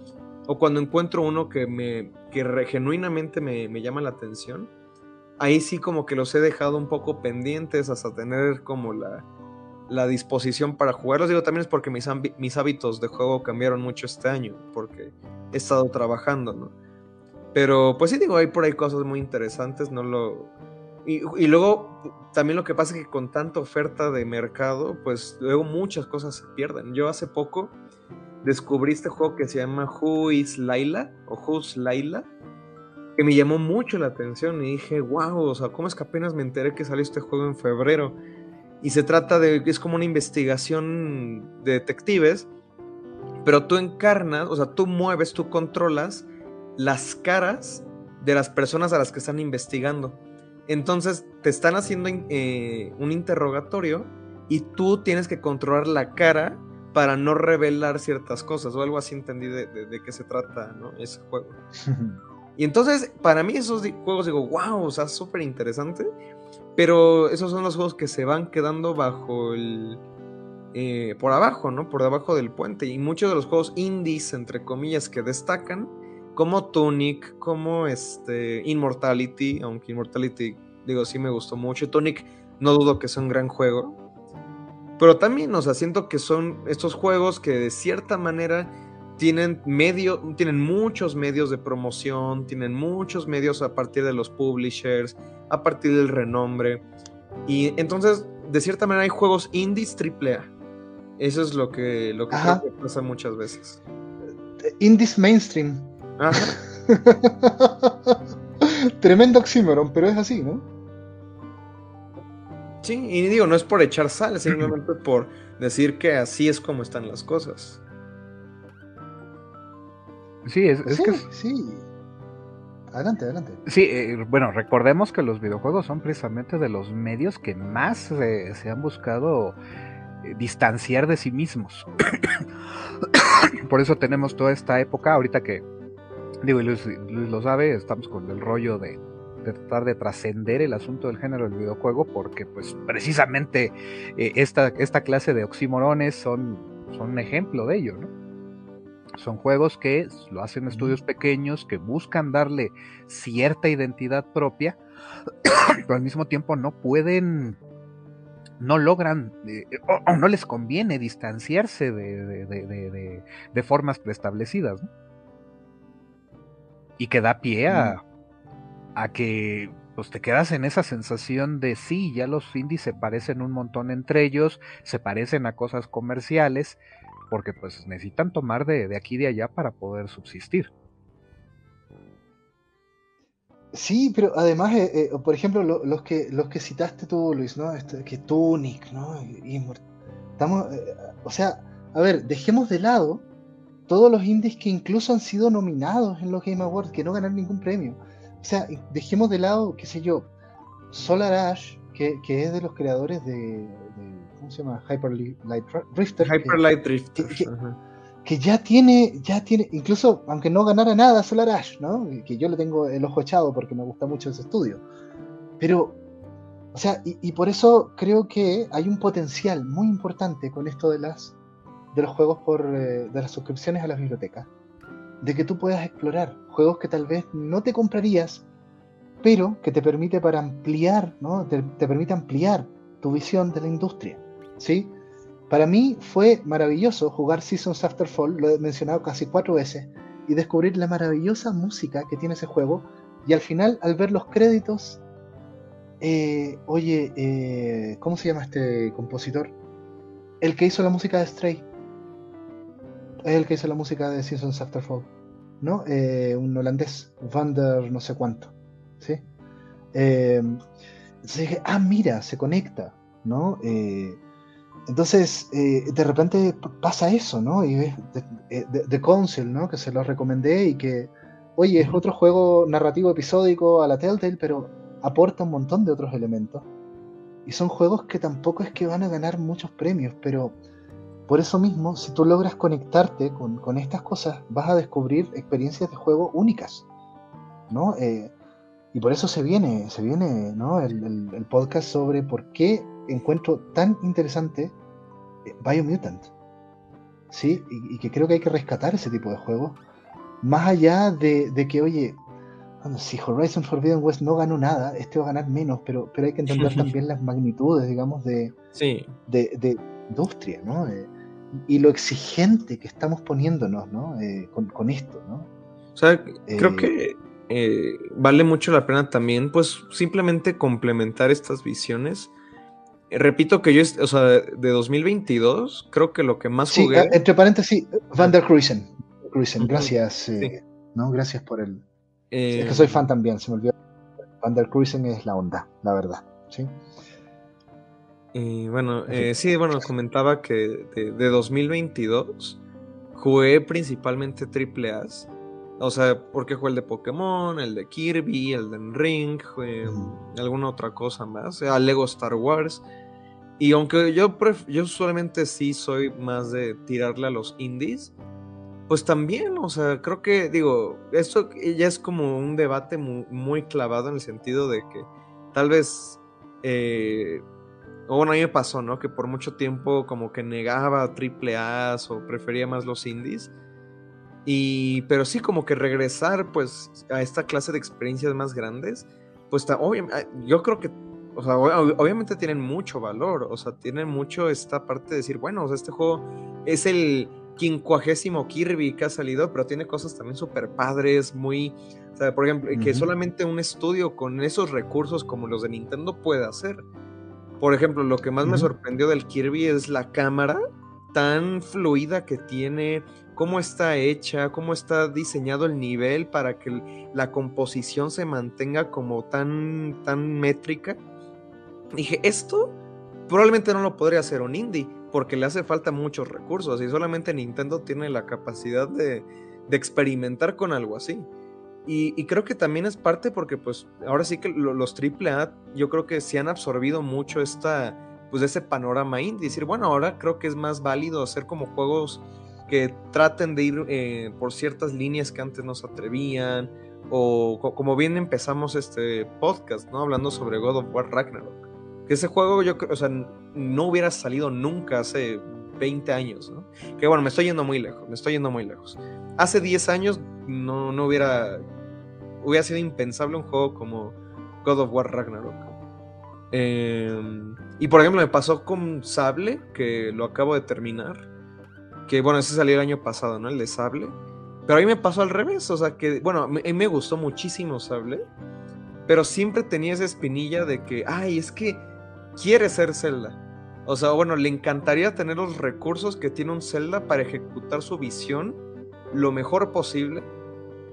o cuando encuentro uno que me que genuinamente me, me, llama la atención, ahí sí como que los he dejado un poco pendientes hasta tener como la, la disposición para jugarlos. Digo, también es porque mis, mis hábitos de juego cambiaron mucho este año, porque he estado trabajando, ¿no? Pero pues sí digo, hay por ahí cosas muy interesantes, no lo... Y, y, luego también lo que pasa es que con tanta oferta de mercado, pues luego muchas cosas se pierden. Yo hace poco descubrí este juego que se llama Who is Laila o Who's Laila, que me llamó mucho la atención y dije, wow, o sea, ¿cómo es que apenas me enteré que salió este juego en febrero? Y se trata de, es como una investigación de detectives, pero tú encarnas, o sea, tú mueves, tú controlas las caras de las personas a las que están investigando. Entonces te están haciendo eh, un interrogatorio y tú tienes que controlar la cara para no revelar ciertas cosas o algo así entendí de, de, de qué se trata, ¿no? Ese juego. y entonces, para mí esos juegos digo, wow, o sea, súper interesante, pero esos son los juegos que se van quedando bajo el... Eh, por abajo, ¿no? Por debajo del puente. Y muchos de los juegos indies, entre comillas, que destacan, como Tunic, como este Immortality, aunque Immortality, digo, sí me gustó mucho. Tunic, no dudo que sea un gran juego. Pero también, o sea, siento que son estos juegos que de cierta manera tienen medio, tienen muchos medios de promoción, tienen muchos medios a partir de los publishers, a partir del renombre. Y entonces, de cierta manera, hay juegos indies AAA. Eso es lo que, lo que, creo que pasa muchas veces. Indies mainstream. Ajá. Tremendo oxímoron, pero es así, ¿no? Sí, y digo, no es por echar sal, simplemente por decir que así es como están las cosas. Sí, es, es sí, que... Sí. Adelante, adelante. Sí, eh, bueno, recordemos que los videojuegos son precisamente de los medios que más eh, se han buscado eh, distanciar de sí mismos. Por eso tenemos toda esta época, ahorita que, digo, Luis, Luis lo sabe, estamos con el rollo de de tratar de trascender el asunto del género del videojuego, porque pues precisamente eh, esta, esta clase de oxímorones son, son un ejemplo de ello, ¿no? Son juegos que lo hacen estudios pequeños, que buscan darle cierta identidad propia, pero al mismo tiempo no pueden, no logran, eh, o, o, no les conviene distanciarse de, de, de, de formas preestablecidas, ¿no? Y que da pie a, a que pues te quedas en esa sensación de sí, ya los indies se parecen un montón entre ellos, se parecen a cosas comerciales, porque pues necesitan tomar de, de aquí y de allá para poder subsistir. Sí, pero además, eh, eh, por ejemplo, lo, los, que, los que citaste tú, Luis, ¿no? Este, que Tunic, ¿no? Estamos, eh, o sea, a ver, dejemos de lado todos los indies que incluso han sido nominados en los Game Awards, que no ganan ningún premio. O sea, dejemos de lado, qué sé yo, Solar Ash, que, que es de los creadores de, de, ¿cómo se llama? Hyper Light Drifter. Hyper Light Drifter. Que, que, que, ya tiene, ya tiene, incluso aunque no ganara nada Solar Ash, ¿no? Que yo le tengo el ojo echado porque me gusta mucho ese estudio. Pero, o sea, y, y por eso creo que hay un potencial muy importante con esto de las de los juegos por eh, de las suscripciones a las bibliotecas de que tú puedas explorar juegos que tal vez no te comprarías, pero que te permite para ampliar, ¿no? te, te permite ampliar tu visión de la industria. ¿sí? Para mí fue maravilloso jugar Seasons After Fall, lo he mencionado casi cuatro veces, y descubrir la maravillosa música que tiene ese juego. Y al final, al ver los créditos, eh, oye, eh, ¿cómo se llama este compositor? El que hizo la música de Stray. Es el que hizo la música de Seasons After Fall. ¿No? Eh, un holandés, Vander no sé cuánto. ¿Sí? entonces dije, ah, mira, se conecta. ¿No? entonces, de repente pasa eso, ¿no? Y ves The Council, ¿no? Que se lo recomendé y que, oye, es otro juego narrativo episódico a la Telltale, pero aporta un montón de otros elementos. Y son juegos que tampoco es que van a ganar muchos premios, pero por eso mismo, si tú logras conectarte con, estas cosas, vas a descubrir experiencias de juego únicas, ¿no? Eh, y por eso se viene, se viene ¿no? el, podcast sobre por qué encuentro tan interesante eh, Biomutant. ¿Sí? Y, que creo que hay que rescatar ese tipo de juegos. Más allá de, de que, oye, si Horizon Forbidden West no ganó nada, este va a ganar menos, pero, pero hay que entender también las magnitudes, digamos, de, de, industria, ¿no? Eh, y lo exigente que estamos poniéndonos, ¿no? Eh, con, esto, ¿no? O sea, creo eh, que vale mucho la pena también, pues, simplemente complementar estas visiones. Repito que yo, o sea, de 2022, creo que lo que más jugué... entre paréntesis, Van der Cruisen. gracias, ¿no? Gracias por el, es que soy fan eh, también, se me olvidó. Van Cruisen es la onda, la verdad. ¿sí? Y bueno, eh, sí, bueno, comentaba que de, 2022 jugué principalmente triple A. O sea, porque jugué el de Pokémon, el de Kirby, el de Ring, alguna otra cosa más, o sea, Lego Star Wars. Y aunque yo, yo solamente sí soy más de tirarle a los indies, pues también, o sea, creo que, digo, esto ya es como un debate muy, clavado en el sentido de que tal vez, eh, bueno, a mí me pasó, ¿no? Que por mucho tiempo como que negaba triple A o prefería más los indies. Y, pero sí, como que regresar pues a esta clase de experiencias más grandes, pues está, ah, yo creo que, o sea, obviamente tienen mucho valor, o sea, tienen mucho esta parte de decir, bueno, o sea, este juego es el quincuagésimo Kirby que ha salido, pero tiene cosas también súper padres, muy, o sea, por ejemplo, que solamente un estudio con esos recursos como los de Nintendo puede hacer. Por ejemplo, lo que más me sorprendió del Kirby es la cámara tan fluida que tiene, cómo está hecha, cómo está diseñado el nivel para que la composición se mantenga como tan, tan métrica. Dije, esto probablemente no lo podría hacer un indie porque le hace falta muchos recursos y solamente Nintendo tiene la capacidad de, experimentar con algo así. Y, creo que también es parte porque pues ahora sí que los AAA yo creo que se han absorbido mucho esta, pues ese panorama indie. Decir, bueno, ahora creo que es más válido hacer como juegos que traten de ir eh, por ciertas líneas que antes no se atrevían. O como bien empezamos este podcast, ¿no? Hablando sobre God of War Ragnarok que ese juego yo o sea, no hubiera salido nunca hace 20 años, ¿no? Que bueno, me estoy yendo muy lejos, me estoy yendo muy lejos. Hace 10 años no, no hubiera, hubiera sido impensable un juego como God of War Ragnarok. Em, y por ejemplo me pasó con Sable, que lo acabo de terminar. Que bueno, ese salió el año pasado, ¿no? El de Sable. Pero a mí me pasó al revés, o sea que, bueno, a mí me gustó muchísimo Sable. Pero siempre tenía esa espinilla de que, ay, es que quiere ser Zelda. O sea, bueno, le encantaría tener los recursos que tiene un Zelda para ejecutar su visión lo mejor posible.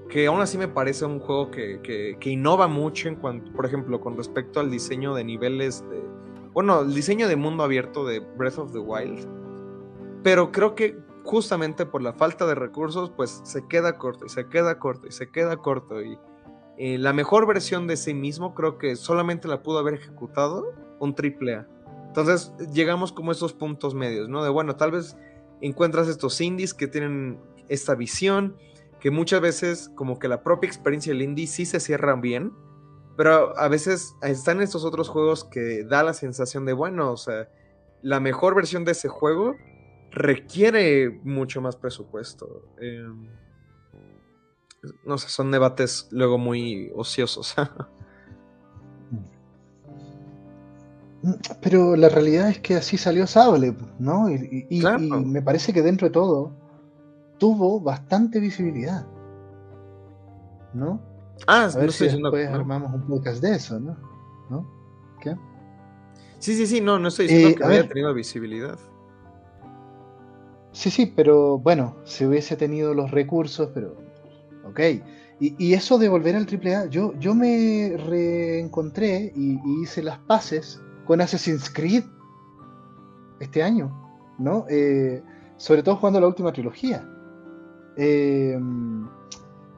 Que aún así me parece un juego que, innova mucho en cuanto, por ejemplo, con respecto al diseño de niveles. Bueno, el diseño de mundo abierto de Breath of the Wild. Pero creo que justamente por la falta de recursos, pues se queda corto y se queda corto y se queda corto. Y eh, la mejor versión de sí mismo creo que solamente la pudo haber ejecutado un triple A. Entonces llegamos como a estos puntos medios, ¿no? De bueno, tal vez encuentras estos indies que tienen esta visión, que muchas veces como que la propia experiencia del indie sí se cierran bien, pero a veces están estos otros juegos que da la sensación de, bueno, o sea, la mejor versión de ese juego requiere mucho más presupuesto. Em, no sé, son debates luego muy ociosos. Pero la realidad es que así salió Sable, ¿no? Y, me parece que dentro de todo tuvo bastante visibilidad. ¿no? Ah, a ver si después armamos un podcast de eso, ¿no? ¿No? ¿Qué? Sí, sí, sí, no, no estoy diciendo que haya tenido visibilidad. Sí, sí, pero bueno, si hubiese tenido los recursos, pero. Ok. Y, eso de volver al AAA, yo, yo me reencontré y, hice las paces con Assassin's Creed este año, ¿no? Eh, sobre todo jugando la última trilogía. Eh,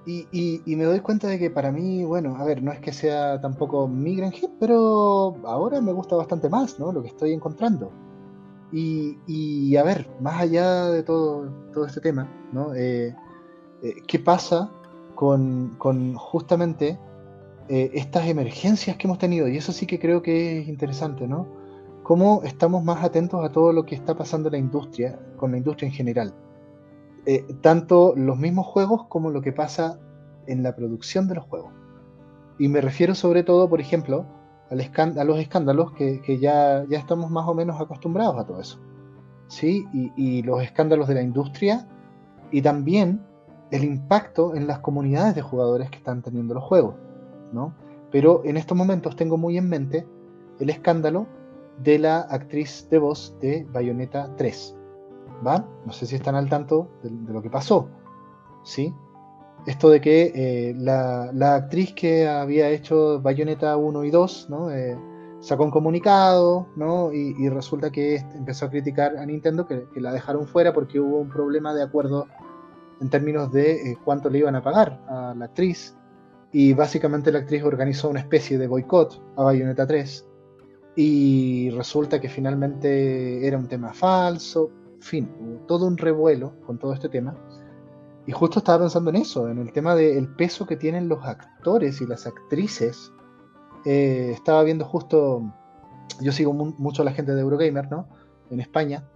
y, me doy cuenta de que para mí, bueno, a ver, no es que sea tampoco mi gran hit, pero ahora me gusta bastante más, ¿no? Lo que estoy encontrando. Y, a ver, más allá de todo, todo este tema, ¿no? Eh, eh, ¿Qué pasa con, justamente eh, estas emergencias que hemos tenido? Y eso sí que creo que es interesante, ¿no? Cómo estamos más atentos a todo lo que está pasando en la industria, con la industria en general. Eh, tanto los mismos juegos como lo que pasa en la producción de los juegos. Y me refiero sobre todo, por ejemplo, al a los escándalos que, ya, ya, estamos más o menos acostumbrados a todo eso. ¿sí? Y, los escándalos de la industria y también el impacto en las comunidades de jugadores que están teniendo los juegos. ¿no? Pero en estos momentos tengo muy en mente el escándalo de la actriz de voz de Bayonetta 3. No sé si están al tanto de, lo que pasó, ¿sí? Esto de que eh, la, actriz que había hecho Bayonetta 1 y 2, ¿no? Eh, sacó un comunicado, ¿no? Y, resulta que empezó a criticar a Nintendo que, la dejaron fuera porque hubo un problema de acuerdo en términos de eh, cuánto le iban a pagar a la actriz. Y básicamente la actriz organizó una especie de boicot a Bayonetta 3. Y resulta que finalmente era un tema falso, fin, todo un revuelo con todo este tema. Y justo estaba pensando en eso, en el tema del peso que tienen los actores y las actrices. Eh, estaba viendo justo, yo sigo mucho a la gente de Eurogamer, ¿no? En España.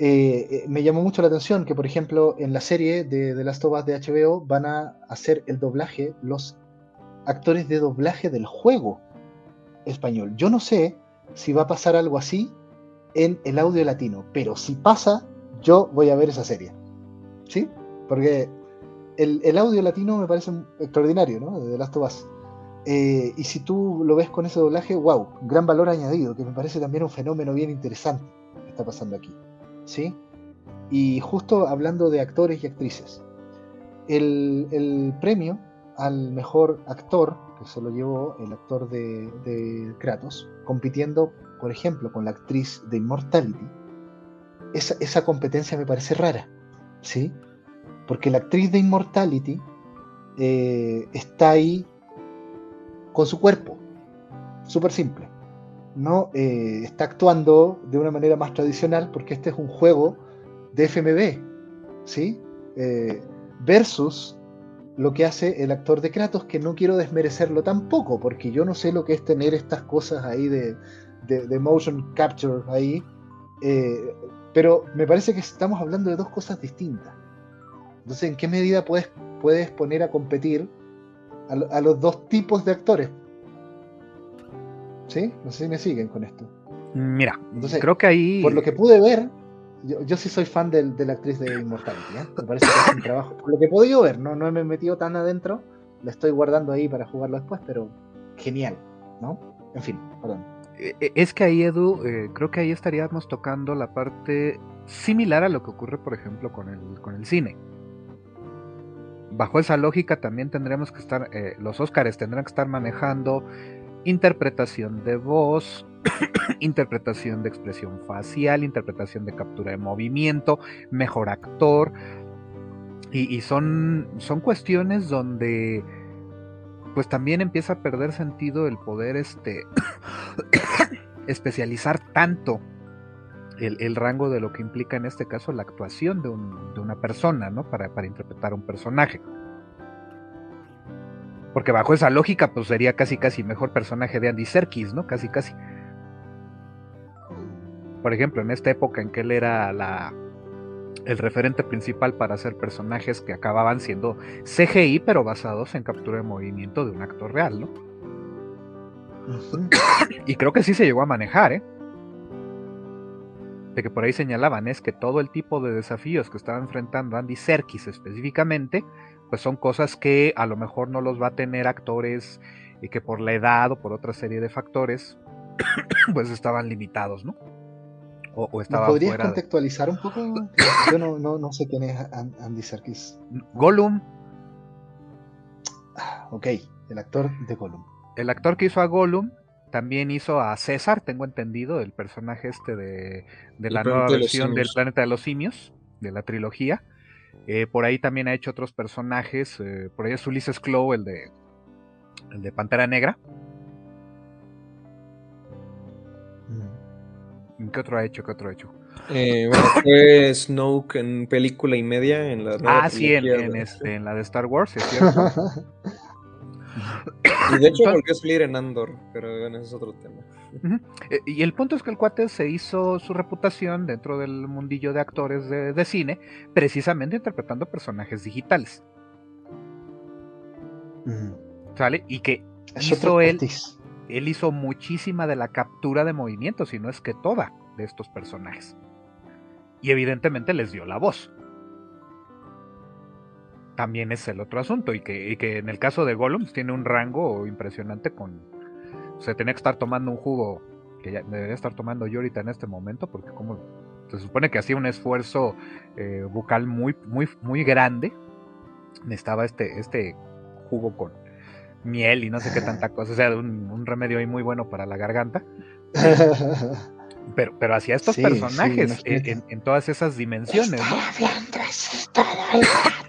Eh, eh, me llamó mucho la atención que, por ejemplo, en la serie de, de Last of de HBO van a hacer el doblaje los actores de doblaje del juego español. Yo no sé si va a pasar algo así en el audio latino. Pero si pasa, yo voy a ver esa serie. ¿Sí? Porque el, audio latino me parece extraordinario, ¿no? De Last of Us. Eh, y si tú lo ves con ese doblaje, wow, gran valor añadido, que me parece también un fenómeno bien interesante que está pasando aquí. ¿Sí? Y justo hablando de actores y actrices, el, el premio al mejor actor, que se lo llevó el actor de, de Kratos, compitiendo por ejemplo, con la actriz de Immortality, esa, competencia me parece rara, ¿sí? Porque la actriz de Immortality eh, está ahí con su cuerpo, súper simple. No eh, está actuando de una manera más tradicional porque este es un juego de FMV, ¿sí? Eh, versus lo que hace el actor de Kratos, que no quiero desmerecerlo tampoco, porque yo no sé lo que es tener estas cosas ahí de, de, motion capture ahí, eh, pero me parece que estamos hablando de dos cosas distintas. Entonces, ¿en qué medida puedes, puedes poner a competir a, los dos tipos de actores? ¿Sí? No sé si me siguen con esto. Mira, Entonces, creo que ahí. Por lo que pude ver, yo, sí soy fan de, la actriz de Immortality. ¿eh? Me parece que es un trabajo. Por lo que he podido ver, no, no me he metido tan adentro. La estoy guardando ahí para jugarlo después, pero genial, ¿no? En fin, perdón. E, e, es que ahí, Edu, eh, creo que ahí estaríamos tocando la parte similar a lo que ocurre, por ejemplo, con el, con el cine. Bajo esa lógica también tendremos que estar, eh, los Óscares tendrán que estar manejando interpretación de voz, interpretación de expresión facial, interpretación de captura de movimiento, mejor actor. Y, y son, son cuestiones donde pues también empieza a perder sentido el poder este especializar tanto el, rango de lo que implica en este caso la actuación de, una persona, ¿no? Para, interpretar un personaje. Porque bajo esa lógica, pues sería casi casi mejor personaje de Andy Serkis, ¿no? Casi casi. Por ejemplo, en esta época en que él era la, el referente principal para hacer personajes que acababan siendo CGI, pero basados en captura de movimiento de un actor real, ¿no? y creo que sí se llegó a manejar, ¿eh? de que por ahí señalaban es que todo el tipo de desafíos que estaba enfrentando Andy Serkis específicamente, pues son cosas que a lo mejor no los va a tener actores y que por la edad o por otra serie de factores, pues estaban limitados, ¿no? O, o ¿Podrías contextualizar un poco? Yo no, no, no, sé quién es Andy Serkis. Gollum. Ah, ok, el actor de Gollum. El actor que hizo a Gollum también hizo a César, tengo entendido, el personaje este de, la nueva versión del Planeta de los Simios, de la trilogía. Eh, por ahí también ha hecho otros personajes. Eh, por ahí es Ulises Clow, el de, el de Pantera Negra. ¿Qué otro ha hecho? ¿Qué otro ha hecho? Eh, bueno, fue Snoke en película y media en la Ah, sí, en, este, en la de Star Wars, es cierto. Y de hecho volvió a salir en Andor, pero ese es otro tema. Eh, y el punto es que el cuate se hizo su reputación dentro del mundillo de actores de, cine, precisamente interpretando personajes digitales. ¿Sale? Y que hizo él, él hizo muchísima de la captura de movimientos, y no es que toda, de estos personajes. Y evidentemente les dio la voz también es el otro asunto. Y que, en el caso de Gollum pues, tiene un rango impresionante con. O sea, tenía que estar tomando un jugo que debería estar tomando yo ahorita en este momento, porque como se supone que hacía un esfuerzo eh, bucal muy, muy, muy grande. Necesitaba este, este jugo con miel y no sé qué tanta cosa. O sea, un, remedio ahí muy bueno para la garganta. Pero, pero hacia estos personajes en, todas esas dimensiones, ¿no?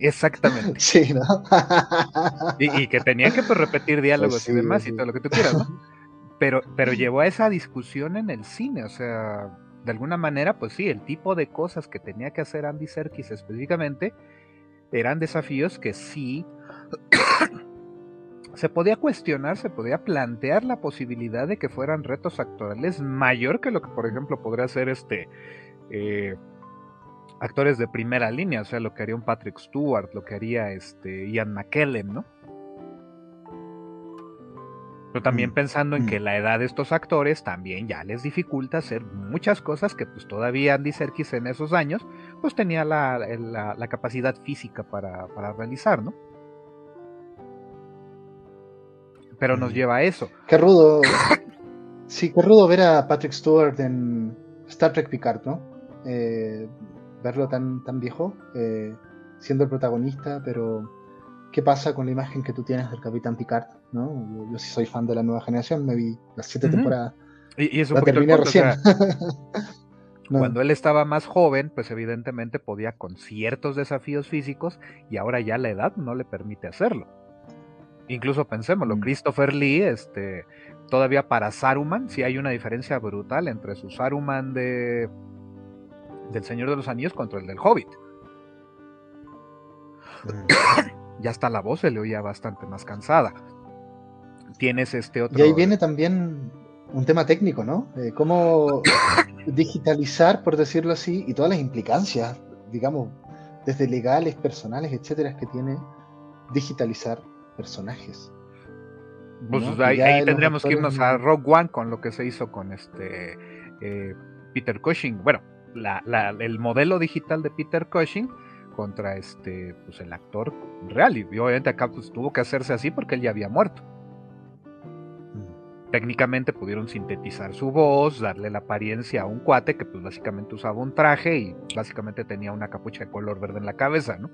Exactamente. Sí, ¿no? y, que tenía que pues, repetir diálogos pues y demás y todo lo que tú quieras, ¿no? Pero, pero llevó a esa discusión en el cine, o sea, de alguna manera, pues sí, el tipo de cosas que tenía que hacer Andy Serkis específicamente eran desafíos que sí se podía cuestionar, se podía plantear la posibilidad de que fueran retos actorales mayor que lo que, por ejemplo, podría ser este eh, actores de primera línea, o sea, lo que haría un Patrick Stewart, lo que haría este Ian McKellen, ¿no? Pero también mm, pensando en que mm. la edad de estos actores también ya les dificulta hacer muchas cosas que pues todavía Andy Serkis en esos años pues tenía la, capacidad física para, realizar, ¿no? Pero nos mm. lleva a eso. Qué rudo. sí, qué rudo ver a Patrick Stewart en Star Trek Picard, ¿no? Eh, verlo tan, tan viejo, eh, siendo el protagonista, pero ¿qué pasa con la imagen que tú tienes del Capitán Picard? ¿no? Yo, sí soy fan de la nueva generación, me vi las siete temporadas. Y, eso terminé recién. Cuando él estaba más joven, pues evidentemente podía con ciertos desafíos físicos y ahora ya la edad no le permite hacerlo. Incluso pensémoslo, mm. Christopher Lee, este, todavía para Saruman, sí hay una diferencia brutal entre su Saruman de del Señor de los Anillos contra el del Hobbit. Mm. ya hasta la voz se le oía bastante más cansada. Tienes este otro. Y ahí viene también un tema técnico, ¿no? cómo digitalizar, por decirlo así, y todas las implicancias, digamos, desde legales, personales, etcétera, que tiene digitalizar personajes. Pues ahí, tendríamos que irnos a Rogue One con lo que se hizo con este eh, Peter Cushing. Bueno, el modelo digital de Peter Cushing contra este, pues el actor real. Y obviamente acá pues, tuvo que hacerse así porque él ya había muerto. Mm. Técnicamente pudieron sintetizar su voz, darle la apariencia a un cuate que pues básicamente usaba un traje y básicamente tenía una capucha de color verde en la cabeza, ¿no?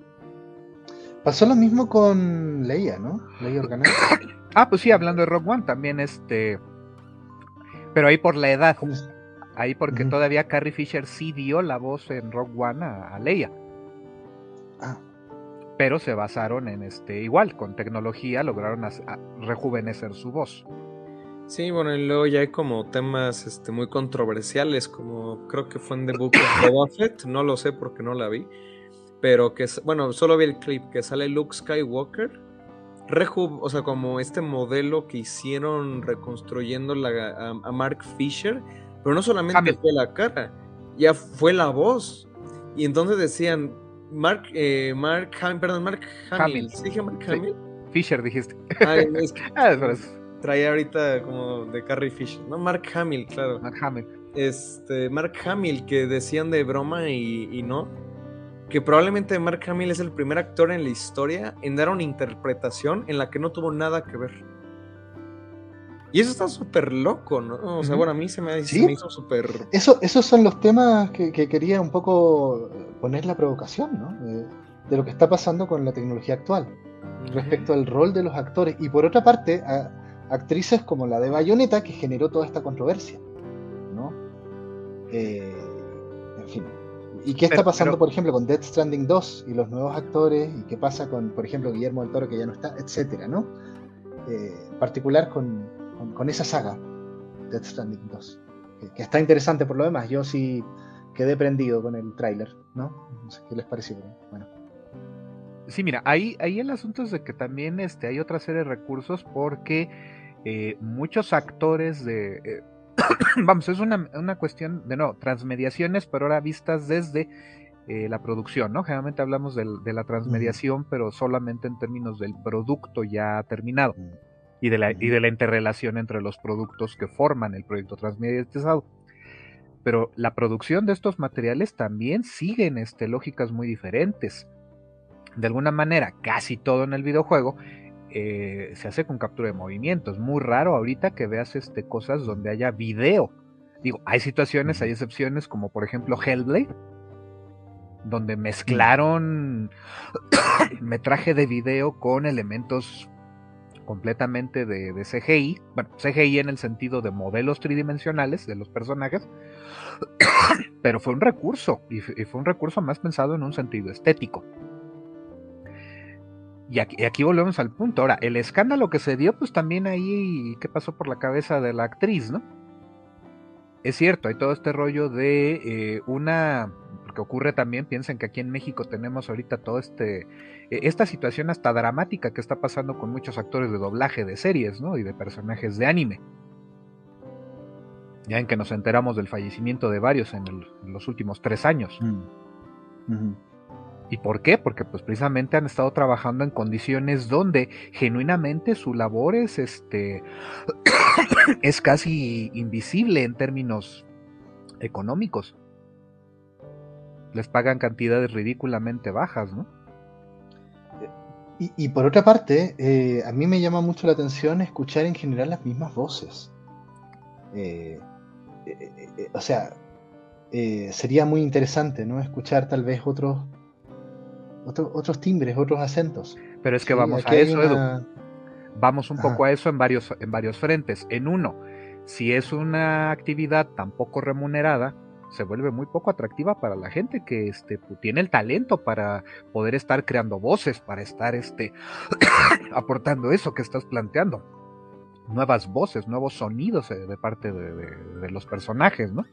Pasó lo mismo con Leia, ¿no? Leia Organa. ah, pues sí, hablando de Rock One, también este. Pero ahí por la edad. Ahí porque todavía Carrie Fisher sí dio la voz en Rock One a, Leia. Ah. Pero se basaron en este, igual, con tecnología lograron rejuvenecer su voz. Sí, bueno, y luego ya hay como temas este, muy controversiales, como creo que fue en The Book of Boba Fett, no lo sé porque no la vi, pero que, bueno, solo vi el clip que sale Luke Skywalker, o sea, como este modelo que hicieron reconstruyendo a Mark Fisher, pero no solamente fue la cara, ya fue la voz. Y entonces decían, Mark, eh, Mark, perdón, Mark Hamill. ¿Sí dije Mark Hamill? Fisher dijiste. Ay, es que ah, traía ahorita como de Carrie Fisher, ¿no? Mark Hamill, claro. Mark Hamill. este, Mark Hamill, que decían de broma y, no, que probablemente Mark Hamill es el primer actor en la historia en dar una interpretación en la que no tuvo nada que ver. Y eso está súper loco, ¿no? O sea, bueno, a mí se me, hizo súper... Eso, esos son los temas que, quería un poco poner la provocación, ¿no? De, lo que está pasando con la tecnología actual respecto al rol de los actores. Y por otra parte, a, actrices como la de Bayonetta, que generó toda esta controversia. ¿no? Eh, en fin. ¿Y qué está pasando, por ejemplo, con Death Stranding 2 y los nuevos actores? ¿Y qué pasa con, por ejemplo, Guillermo del Toro, que ya no está, etcétera, ¿no? Eh, en particular con, con, esa saga, Death Stranding 2. Que, está interesante por lo demás. Yo sí quedé prendido con el tráiler, ¿no? No sé qué les pareció. Bueno. Sí, mira, ahí, ahí el asunto es de que también este, hay otra serie de recursos porque eh, muchos actores de... Eh, vamos, es una, una, cuestión de no, transmediaciones, pero ahora vistas desde eh, la producción, ¿no? Generalmente hablamos de, la transmediación, pero solamente en términos del producto ya terminado y de, la, y de la interrelación entre los productos que forman el proyecto transmediatizado. Pero la producción de estos materiales también siguen este, lógicas muy diferentes de alguna manera casi todo en el videojuego eh, se hace con captura de movimiento. Es muy raro ahorita que veas este, cosas donde haya video. Digo, hay situaciones, hay excepciones, como por ejemplo Hellblade, donde mezclaron metraje de video con elementos completamente de, CGI, bueno, CGI en el sentido de modelos tridimensionales de los personajes, pero fue un recurso, y fue un recurso más pensado en un sentido estético. Y aquí, volvemos al punto. Ahora, el escándalo que se dio, pues también ahí, ¿qué pasó por la cabeza de la actriz, no? Es cierto, hay todo este rollo de eh, una, porque ocurre también, piensen que aquí en México tenemos ahorita todo este, e, esta situación hasta dramática que está pasando con muchos actores de doblaje de series, ¿no? Y de personajes de anime. Ya en que nos enteramos del fallecimiento de varios en, los últimos tres años. Mm. ¿Y por qué? Porque pues precisamente han estado trabajando en condiciones donde genuinamente su labor es este es casi invisible en términos económicos. Les pagan cantidades ridículamente bajas, ¿no? Y, por otra parte, eh, a mí me llama mucho la atención escuchar en general las mismas voces. Eh, eh, o sea, sería muy interesante, ¿no? Escuchar tal vez otros otros timbres, otros acentos. Pero es que vamos a eso, Edu. Vamos un poco a eso en varios, en varios frentes. En uno, si es una actividad tan poco remunerada, se vuelve muy poco atractiva para la gente que este, pues, tiene el talento para poder estar creando voces, para estar este, aportando eso que estás planteando. Nuevas voces, nuevos sonidos eh, de parte de, de los personajes, ¿no?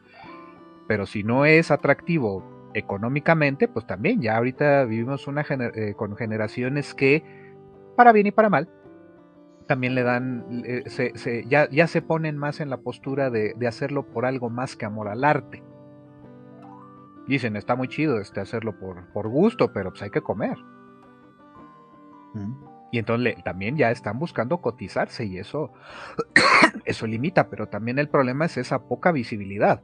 Pero si no es atractivo económicamente, pues también ya ahorita vivimos una eh, con generaciones que, para bien y para mal, también le dan, se, ya, ya, se ponen más en la postura de, hacerlo por algo más que amor al arte. Dicen, está muy chido este hacerlo por, por gusto, pero pues hay que comer. Y entonces también ya están buscando cotizarse y eso, eso limita, pero también el problema es esa poca visibilidad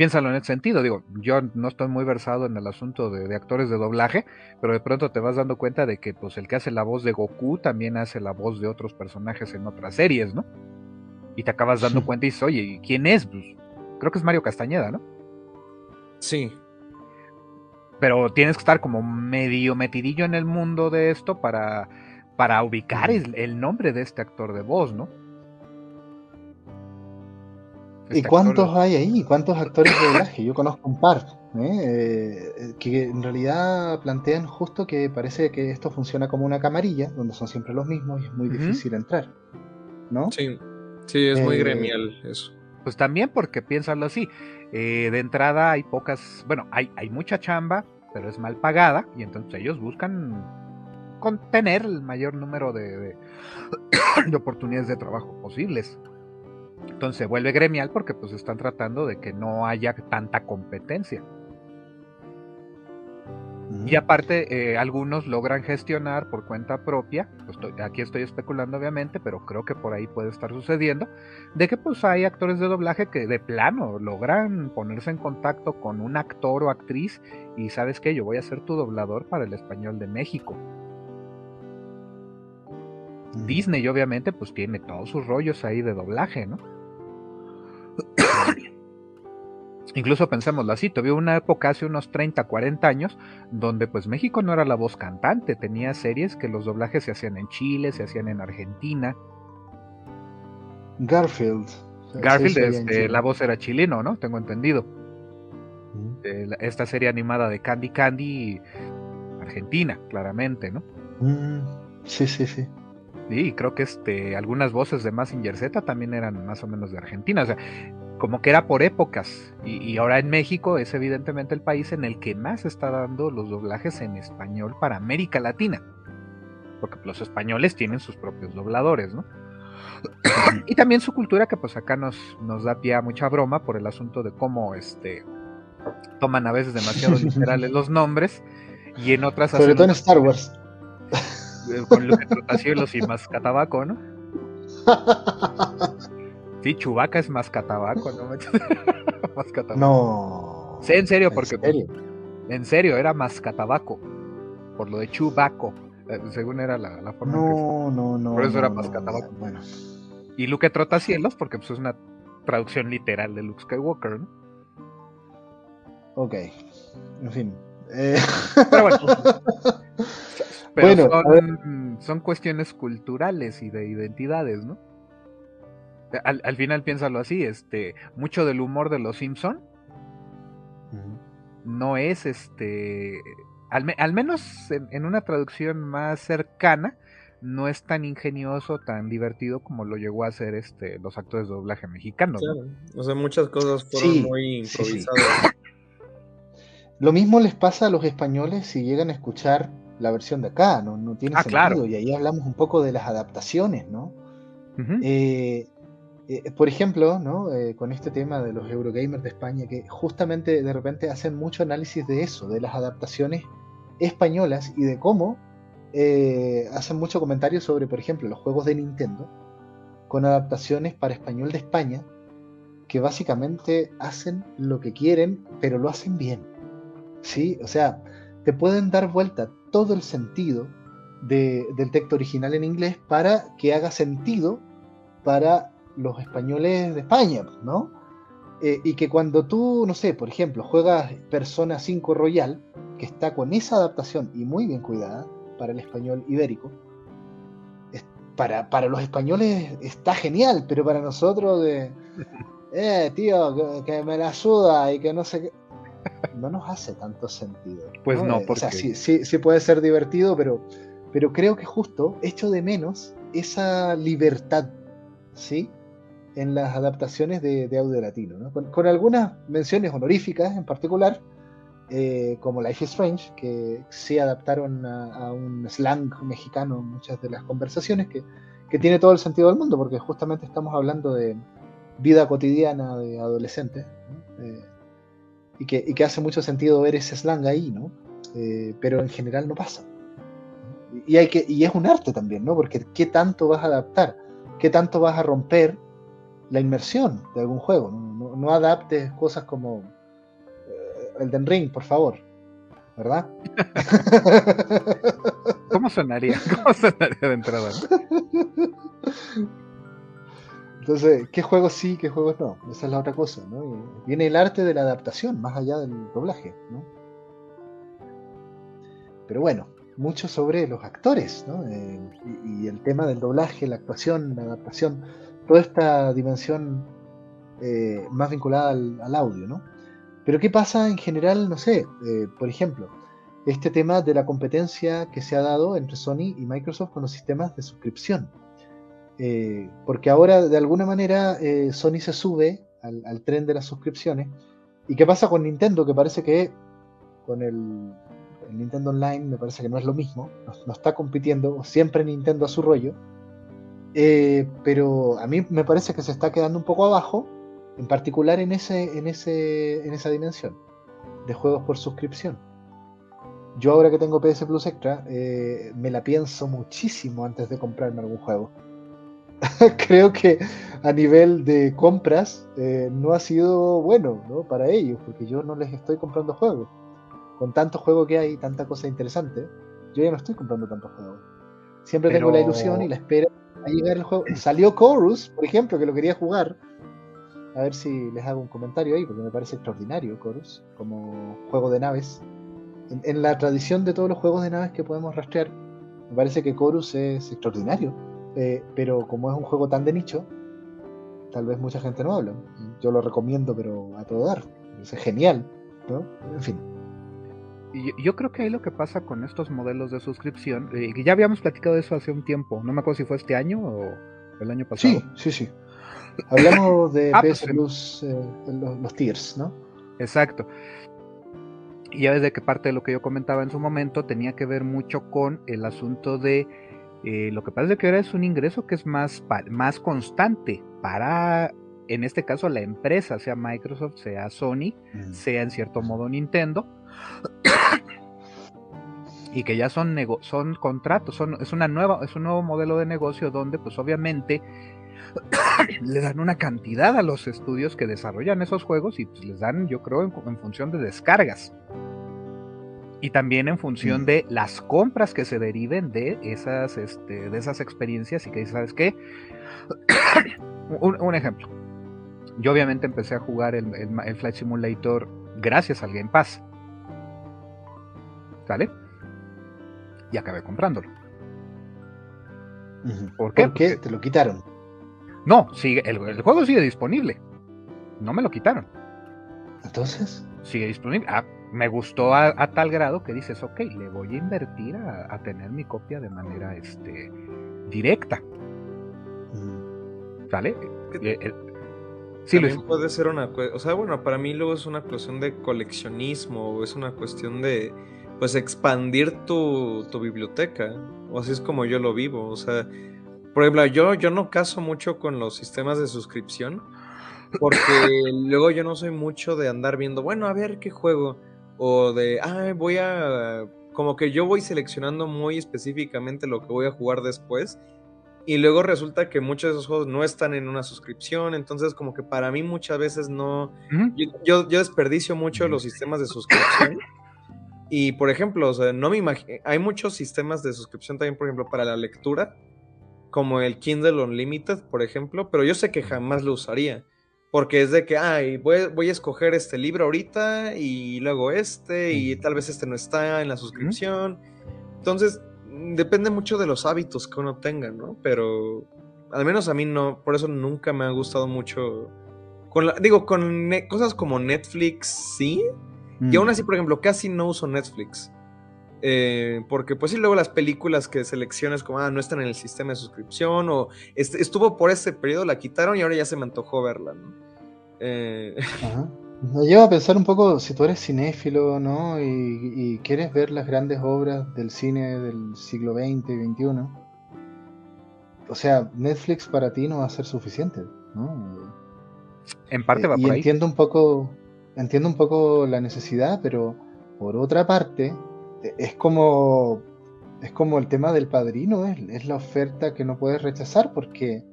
piénsalo en ese sentido. Digo, yo no estoy muy versado en el asunto de, actores de doblaje, pero de pronto te vas dando cuenta de que pues el que hace la voz de Goku también hace la voz de otros personajes en otras series, ¿no? Y te acabas dando cuenta y dices, oye, ¿quién es? Pues, creo que es Mario Castañeda, ¿no? Sí. Pero tienes que estar como medio metidillo en el mundo de esto para, para ubicar el nombre de este actor de voz, ¿no? ¿Y cuántos hay ahí? ¿Cuántos actores de doblaje? Yo conozco un par, ¿eh? Eh, que en realidad plantean justo que parece que esto funciona como una camarilla, donde son siempre los mismos y es muy difícil entrar, ¿no? Sí, sí, es muy eh, gremial eso. Pues también porque piénsalo así, de entrada hay pocas, bueno, hay, hay mucha chamba, pero es mal pagada y entonces ellos buscan contener el mayor número de, de oportunidades de trabajo posibles. Entonces se vuelve gremial porque pues están tratando de que no haya tanta competencia. Y aparte, eh, algunos logran gestionar por cuenta propia, pues, aquí estoy especulando obviamente, pero creo que por ahí puede estar sucediendo, de que pues hay actores de doblaje que de plano logran ponerse en contacto con un actor o actriz y sabes que yo voy a ser tu doblador para el español de México. Disney obviamente pues tiene todos sus rollos ahí de doblaje, ¿no? Incluso pensémoslo así, tuve una época hace unos 30, 40 años donde pues México no era la voz cantante, tenía series que los doblajes se hacían en Chile, se hacían en Argentina. Garfield. Garfield, este, la voz era chileno, ¿no? Tengo entendido. Eh, esta serie animada de Candy Candy, Argentina, claramente, ¿no? Mm, sí, sí, sí. Sí, creo que este, algunas voces de Massinger Z también eran más o menos de Argentina. O sea, como que era por épocas. Y, ahora en México es evidentemente el país en el que más está dando los doblajes en español para América Latina. Porque los españoles tienen sus propios dobladores, ¿no? y también su cultura que pues acá nos, nos da pie a mucha broma por el asunto de cómo este toman a veces demasiado literales los nombres y en otras sobre todo en Star Wars con los y más catabaco, ¿no? Sí, Chubaca es más catabaco, ¿no? más No. Sí, en serio, porque. ¿En serio? En serio, era más catabaco. Por lo de Chubaco. Eh, según era la, forma. No, no, no. Por eso era más catabaco. bueno. Y Luke Trotacielos, porque pues, es una traducción literal de Luke Skywalker, ¿no? Ok. En fin. Eh... Pero bueno. Pero son, son cuestiones culturales y de identidades, ¿no? al, final piénsalo así, este, mucho del humor de los Simpson no es este, al, menos en, una traducción más cercana, no es tan ingenioso, tan divertido como lo llegó a ser este, los actores de doblaje mexicanos. O sea, muchas cosas fueron muy improvisadas. Lo mismo les pasa a los españoles si llegan a escuchar la versión de acá, no, no tiene ah, sentido. Y ahí hablamos un poco de las adaptaciones, ¿no? Eh, por ejemplo, ¿no? Eh, con este tema de los Eurogamers de España, que justamente de repente hacen mucho análisis de eso, de las adaptaciones españolas y de cómo eh, hacen mucho comentario sobre, por ejemplo, los juegos de Nintendo, con adaptaciones para español de España, que básicamente hacen lo que quieren, pero lo hacen bien. ¿Sí? O sea, te pueden dar vuelta todo el sentido del texto original en inglés para que haga sentido para los españoles de España, ¿no? Eh, y que cuando tú, no sé, por ejemplo, juegas Persona 5 Royal, que está con esa adaptación y muy bien cuidada para el español ibérico, para, para los españoles está genial, pero para nosotros de, eh, tío, que, me la suda y que no sé qué, no nos hace tanto sentido. Pues no, porque... O sea, sí, sí, sí puede ser divertido, pero, pero creo que justo echo de menos esa libertad, ¿sí? en las adaptaciones de, audio latino, con, algunas menciones honoríficas en particular, eh, como Life is Strange, que sí adaptaron a, un slang mexicano muchas de las conversaciones, que, tiene todo el sentido del mundo, porque justamente estamos hablando de vida cotidiana de adolescentes, eh, y, que, hace mucho sentido ver ese slang ahí, ¿no? Eh, pero en general no pasa. Y, hay que, y es un arte también, ¿no? Porque ¿qué tanto vas a adaptar? ¿Qué tanto vas a romper la inmersión de algún juego. No, adaptes cosas como el eh, Elden Ring, por favor. ¿Verdad? ¿Cómo sonaría? ¿Cómo sonaría de entrada? Entonces, ¿qué juegos sí, qué juegos no? Esa es la otra cosa, viene el arte de la adaptación, más allá del doblaje, ¿no? Pero bueno, mucho sobre los actores, ¿no? Eh, y, el tema del doblaje, la actuación, la adaptación toda esta dimensión eh, más vinculada al, audio, ¿no? Pero ¿qué pasa en general, no sé, eh, por ejemplo, este tema de la competencia que se ha dado entre Sony y Microsoft con los sistemas de suscripción? Eh, porque ahora, de alguna manera, Sony se sube al, tren de las suscripciones. ¿Y qué pasa con Nintendo? Que parece que con el, Nintendo Online me parece que no es lo mismo, no está compitiendo, siempre Nintendo a su rollo, eh, pero a mí me parece que se está quedando un poco abajo, en particular en, ese, en, ese, en esa dimensión de juegos por suscripción. yo ahora que tengo PS Plus Extra, eh, me la pienso muchísimo antes de comprarme algún juego. Creo que a nivel de compras eh, no ha sido bueno ¿no? para ellos, porque yo no les estoy comprando juegos. Con tanto juego que hay, tanta cosa interesante, yo ya no estoy comprando tantos juegos. Siempre tengo la ilusión y la espera a llegar el juego. Salió Chorus, por ejemplo, que lo quería jugar. A ver si les hago un comentario ahí, porque me parece extraordinario Chorus, como juego de naves. En, la tradición de todos los juegos de naves que podemos rastrear, me parece que Chorus es extraordinario. Eh, pero como es un juego tan de nicho, tal vez mucha gente no habla. Yo lo recomiendo, pero a todo dar. Es genial, ¿no? En fin. Yo, creo que ahí lo que pasa con estos modelos de suscripción, eh, ya habíamos platicado de eso hace un tiempo, no me acuerdo si fue este año o el año pasado. Sí, sí, sí. Hablamos de ah, PS pues, Plus, eh, los, tiers, ¿no? Exacto. Y ya desde que parte de lo que yo comentaba en su momento tenía que ver mucho con el asunto de eh, lo que pasa es que ahora es un ingreso que es más, más constante para, en este caso, la empresa, sea Microsoft, sea Sony, sea en cierto modo Nintendo y que ya son, son contratos, son, es, una nueva, es un nuevo modelo de negocio donde pues obviamente le dan una cantidad a los estudios que desarrollan esos juegos y pues, les dan, yo creo, en, función de descargas. Y también en función mm. de las compras que se deriven de esas, este, de esas experiencias y que, ¿sabes qué? un, ejemplo. Yo obviamente empecé a jugar el, el Flight Simulator gracias al Game Pass. ¿Sale? Y acabé comprándolo. ¿Por qué? Porque te lo quitaron. No, sigue, el, juego sigue disponible. No me lo quitaron. Entonces. Sigue disponible. Ah, me gustó a, tal grado que dices, ok, le voy a invertir a, tener mi copia de manera este, directa. ¿Sale? Eh, eh, sí, También puede ser una... O sea, bueno, para mí luego es una cuestión de coleccionismo, o es una cuestión de pues expandir tu, biblioteca. O así es como yo lo vivo. O sea, por ejemplo, yo, yo no caso mucho con los sistemas de suscripción. Porque luego yo no soy mucho de andar viendo, bueno, a ver qué juego. O de, ah, voy a. Como que yo voy seleccionando muy específicamente lo que voy a jugar después. Y luego resulta que muchos de esos juegos no están en una suscripción. Entonces, como que para mí muchas veces no. yo, yo, desperdicio mucho los sistemas de suscripción. Y por ejemplo, no me imagino, hay muchos sistemas de suscripción también, por ejemplo, para la lectura, como el Kindle Unlimited, por ejemplo, pero yo sé que jamás lo usaría, porque es de que, ay, voy, voy a escoger este libro ahorita y luego este, y tal vez este no está en la suscripción. Entonces, depende mucho de los hábitos que uno tenga, ¿no? Pero al menos a mí no, por eso nunca me ha gustado mucho. Con la, digo, con cosas como Netflix, sí, y aún mm. así, por ejemplo, casi no uso Netflix. Eh, porque pues sí, luego las películas que selecciones como, ah, no están en el sistema de suscripción o estuvo por ese periodo, la quitaron y ahora ya se me antojó verla, ¿no? Eh... Me lleva a pensar un poco, si tú eres cinéfilo, ¿no? Y, quieres ver las grandes obras del cine del siglo XX y XXI, o sea, Netflix para ti no va a ser suficiente, ¿no? En parte va por y entiendo un poco entiendo un poco la necesidad, pero por otra parte, es como, es como el tema del padrino, es, la oferta que no puedes rechazar, porque,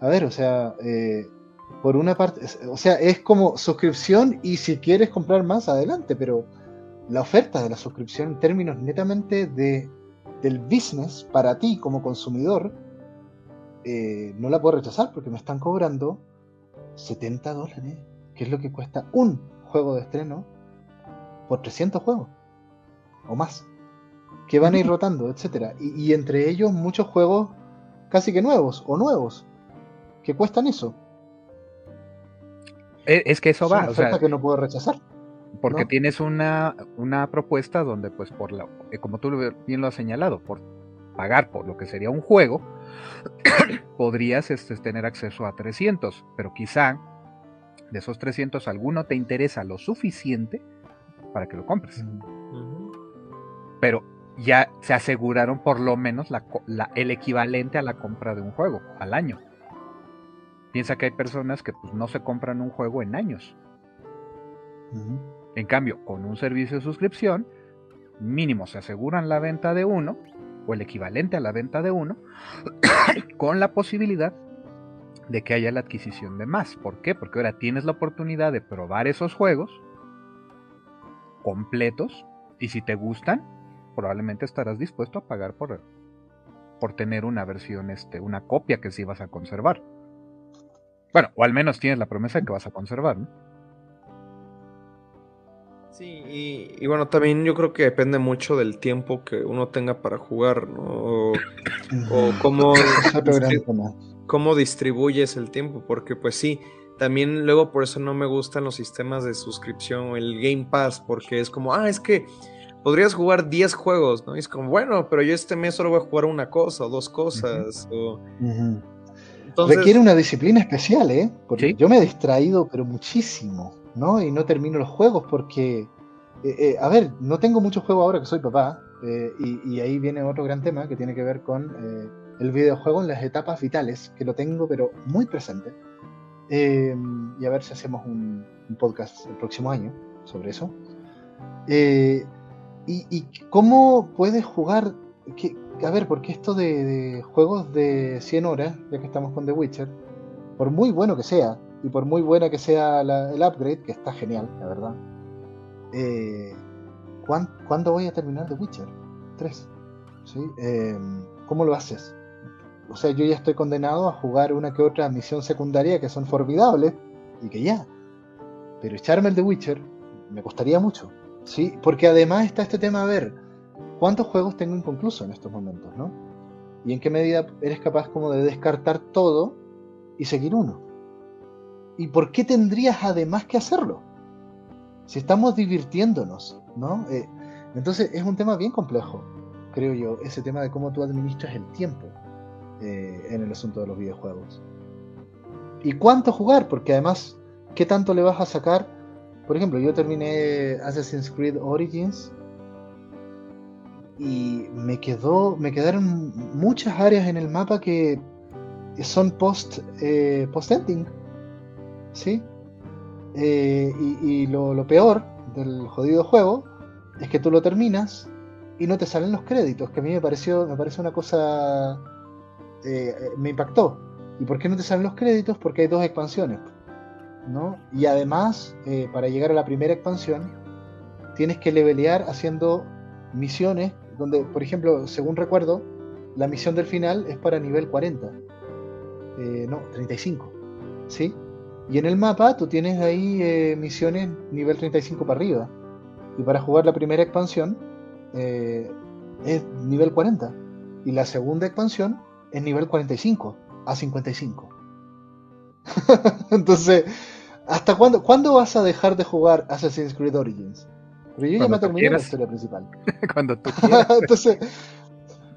a ver, o sea, eh, por una parte, o sea, es como suscripción y si quieres comprar más, adelante, pero la oferta de la suscripción en términos netamente de, del business para ti como consumidor, eh, no la puedo rechazar porque me están cobrando 70 dólares, que es lo que cuesta un juego de estreno por 300 juegos o más que van a ir rotando, etcétera. Y, entre ellos muchos juegos casi que nuevos o nuevos que cuestan eso. E, es, que eso va, o sea, que no puedo rechazar. Porque tienes una, una, propuesta donde, pues, por la, eh, como tú bien lo has señalado, por pagar por lo que sería un juego, podrías este, tener acceso a 300, pero quizá de esos 300 alguno te interesa lo suficiente para que lo compres. Pero ya se aseguraron por lo menos el equivalente a la compra de un juego al año. Piensa que hay personas que pues, no se compran un juego en años. En cambio, con un servicio de suscripción, mínimo se aseguran la venta de uno, o el equivalente a la venta de uno, con la posibilidad de que haya la adquisición de más. ¿Por qué? Porque ahora tienes la oportunidad de probar esos juegos completos y si te gustan, probablemente estarás dispuesto a pagar por, por tener una versión, este, una copia que sí vas a conservar. Bueno, o al menos tienes la promesa de que vas a conservar, ¿no? Sí, y, bueno, también yo creo que depende mucho del tiempo que uno tenga para jugar, ¿no? O, cómo, cómo distribuyes el tiempo, porque pues sí, también luego por eso no me gustan los sistemas de suscripción o el Game Pass, porque es como, ah, es que podrías jugar 10 juegos, ¿no? Y es como, bueno, pero yo este mes solo voy a jugar una cosa o dos cosas. Requiere una disciplina especial, ¿eh? Porque yo me he distraído, pero muchísimo, ¿no? Y no termino los juegos porque, eh, eh, a ver, no tengo mucho juego ahora que soy papá, eh, y, ahí viene otro gran tema que tiene que ver con el videojuego en las etapas vitales, que lo tengo, pero muy presente. y a ver si hacemos un, podcast el próximo año sobre eso. Y, y, cómo puedes jugar a ver, porque esto de, juegos de 100 horas, ya que estamos con The Witcher, por muy bueno que sea, y por muy buena que sea el upgrade, que está genial, la verdad, eh, ¿cuándo, voy a terminar The Witcher 3? ¿Sí? Em, ¿Cómo lo haces? O sea, yo ya estoy condenado a jugar una que otra misión secundaria que son formidables y que ya. Pero echarme el The Witcher me costaría mucho. ¿Sí? Porque además está este tema, a ver, ¿cuántos juegos tengo inconcluso en estos momentos, no? Y en qué medida eres capaz como de descartar todo y seguir uno. ¿Y por qué tendrías además que hacerlo? Si estamos divirtiéndonos, ¿no? Eh, entonces es un tema bien complejo, creo yo, ese tema de cómo tú administras el tiempo eh, en el asunto de los videojuegos. ¿Y cuánto jugar? Porque además, ¿qué tanto le vas a sacar? Por ejemplo, yo terminé Assassin's Creed Origins y me quedó me quedaron muchas áreas en el mapa que son post eh, post ending sí eh, y, lo, peor del jodido juego es que tú lo terminas y no te salen los créditos que a mí me pareció me parece una cosa eh, me impactó. Y por qué no te salen los créditos porque hay dos expansiones no y además para llegar a la primera expansión tienes que levelear haciendo misiones donde, por ejemplo, según recuerdo, la misión del final es para nivel 40. Eh, no, 35. ¿Sí? Y en el mapa tú tienes ahí eh, misiones nivel 35 para arriba. Y para jugar la primera expansión eh, es nivel 40. Y la segunda expansión es nivel 45 a 55. Entonces, ¿hasta cuándo, cuándo vas a dejar de jugar Assassin's Creed Origins? Pero yo ya me terminé la historia principal. Cuando tú quieras. Entonces,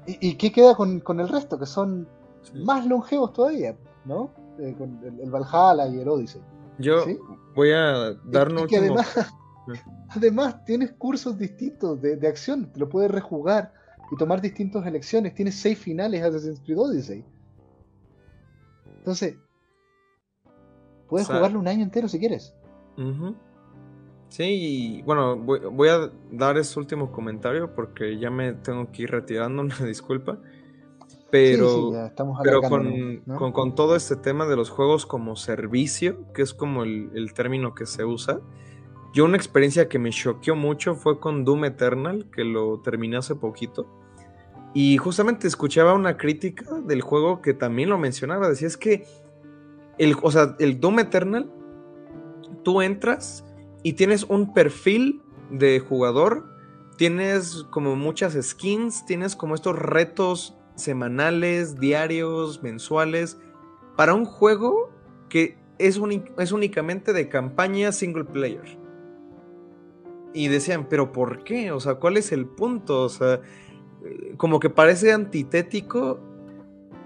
¿y, qué queda con, el resto? Que son más longevos todavía, ¿no? Eh, con el, Valhalla y el Odyssey. Yo voy a darnos. que además, además tienes cursos distintos de, de acción, te lo puedes rejugar y tomar distintas elecciones. Tienes seis finales Assassin's Creed Odyssey. Entonces, puedes jugarlo un año entero si quieres. Sí, bueno, voy, a dar ese último comentario porque ya me tengo que ir retirando, una disculpa. Pero, pero con, todo este tema de los juegos como servicio, que es como el, término que se usa, yo una experiencia que me choqueó mucho fue con Doom Eternal, que lo terminé hace poquito. Y justamente escuchaba una crítica del juego que también lo mencionaba. Decía, es que el, o sea, el Doom Eternal, tú entras y tienes un perfil de jugador, tienes como muchas skins, tienes como estos retos semanales, diarios, mensuales, para un juego que es, es únicamente de campaña single player. Y decían, pero ¿por qué? O sea, ¿cuál es el punto? O sea, eh, como que parece antitético,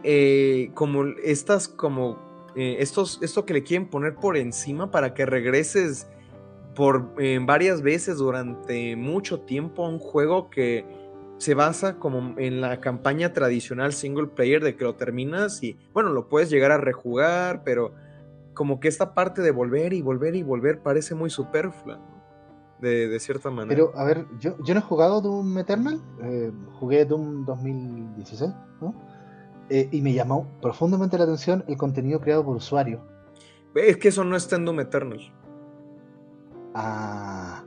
eh, como estas, como eh, esto que le quieren poner por encima para que regreses por eh, varias veces durante mucho tiempo un juego que se basa como en la campaña tradicional single player de que lo terminas y bueno, lo puedes llegar a rejugar, pero como que esta parte de volver y volver y volver parece muy superflua. de, cierta manera. Pero, a ver, yo, yo no he jugado Doom Eternal, eh, jugué Doom 2016, ¿no? Eh, y me llamó profundamente la atención el contenido creado por usuario. Es que eso no está en Doom Eternal. Ah,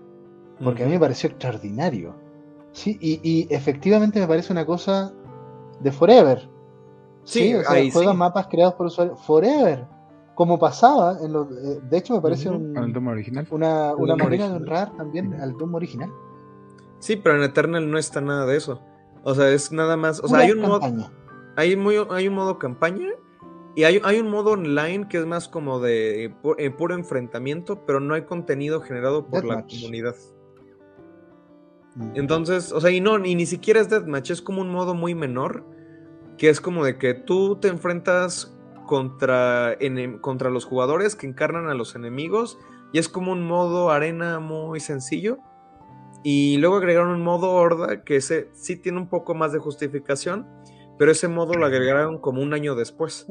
porque a mí me pareció extraordinario. Sí, y, efectivamente me parece una cosa de Forever. Sí, o sea, juegan mapas creados por usuarios. Forever. Como pasaba en los. Eh, de hecho, me parece un, original. una, una manera de honrar también al Doom original. Sí, pero en Eternal no está nada de eso. O sea, es nada más. O sea, hay un modo. Hay, muy, hay un modo campaña y hay, hay, un modo online que es más como de eh, puro enfrentamiento, pero no hay contenido generado por la comunidad. Mm. Entonces, o sea, y no, y ni siquiera es Deathmatch, es como un modo muy menor, que es como de que tú te enfrentas contra, contra los jugadores que encarnan a los enemigos, y es como un modo arena muy sencillo. Y luego agregaron un modo horda que ese sí tiene un poco más de justificación, pero ese modo lo agregaron como un año después.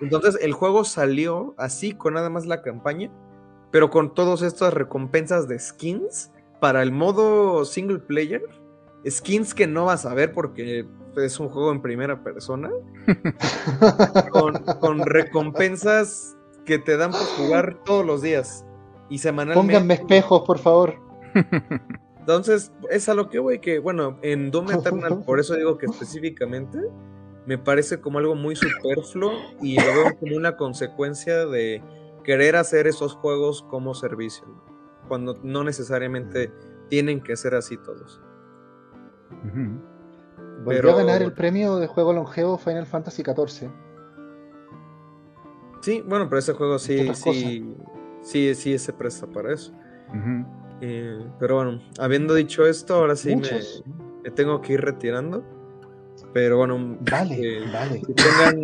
Entonces el juego salió así, con nada más la campaña, pero con todas estas recompensas de skins para el modo single player. Skins que no vas a ver porque es un juego en primera persona. con, recompensas que te dan por jugar todos los días. Y semanalmente. Pónganme espejos, por favor. Entonces, es a lo que voy, que bueno, en Doom Eternal, por eso digo que específicamente, me parece como algo muy superfluo y lo veo como una consecuencia de querer hacer esos juegos como servicio, cuando no necesariamente tienen que ser así todos. Volvió a ganar el premio de juego longevo Final Fantasy XIV. Sí, bueno, pero ese juego sí, sí, sí, sí, se presta para eso. Eh, pero bueno, habiendo dicho esto, ahora sí me, tengo que ir retirando. Pero bueno, vale, eh, vale.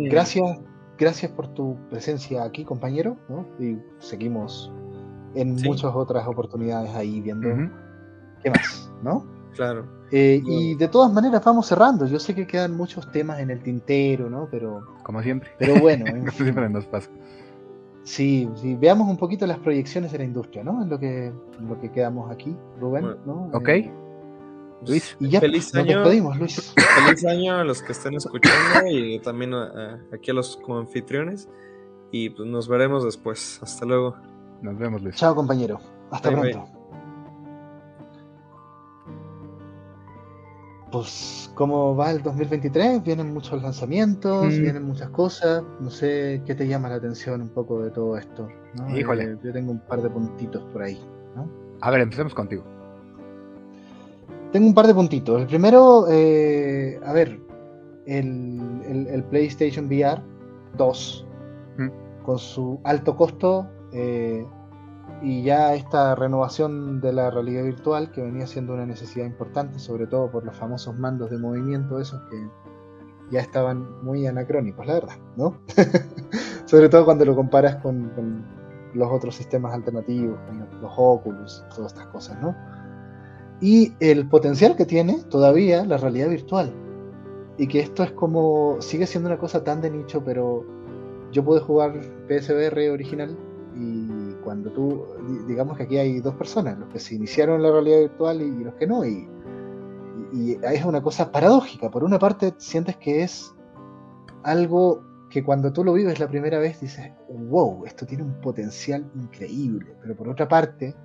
Gracias, gracias por tu presencia aquí, compañero. Y seguimos en muchas otras oportunidades ahí viendo qué más, ¿no? Claro. Eh, y de todas maneras vamos cerrando. Yo sé que quedan muchos temas en el tintero, ¿no? Pero como siempre. Pero bueno, siempre nos pasa. Sí, sí, veamos un poquito las proyecciones de la industria, ¿no? En lo que, lo que quedamos aquí, Rubén, ¿no? Ok. Eh, Luis, y ya feliz nos año, despedimos, Luis. Feliz año a los que estén escuchando y también aquí a los como anfitriones. Y pues nos veremos después. Hasta luego. Nos vemos, Luis. Chao, compañero. Hasta pronto. Pues, ¿cómo va el 2023? Vienen muchos lanzamientos, mm. vienen muchas cosas. No sé qué te llama la atención un poco de todo esto. Híjole. Eh, yo tengo un par de puntitos por ahí. A ver, empecemos contigo. Tengo un par de puntitos. El primero, eh, a ver, el, PlayStation VR 2, mm. con su alto costo, eh, y ya esta renovación de la realidad virtual que venía siendo una necesidad importante, sobre todo por los famosos mandos de movimiento, esos que ya estaban muy anacrónicos, la verdad, ¿no? sobre todo cuando lo comparas con, los otros sistemas alternativos, con los Oculus, todas estas cosas, ¿no? Y el potencial que tiene todavía la realidad virtual. Y que esto es como, sigue siendo una cosa tan de nicho, pero yo puedo jugar PSVR original y cuando tú, digamos que aquí hay dos personas, los que se iniciaron en la realidad virtual y, los que no, y, y, es una cosa paradójica. Por una parte sientes que es algo que cuando tú lo vives la primera vez dices, wow, esto tiene un potencial increíble, pero por otra parte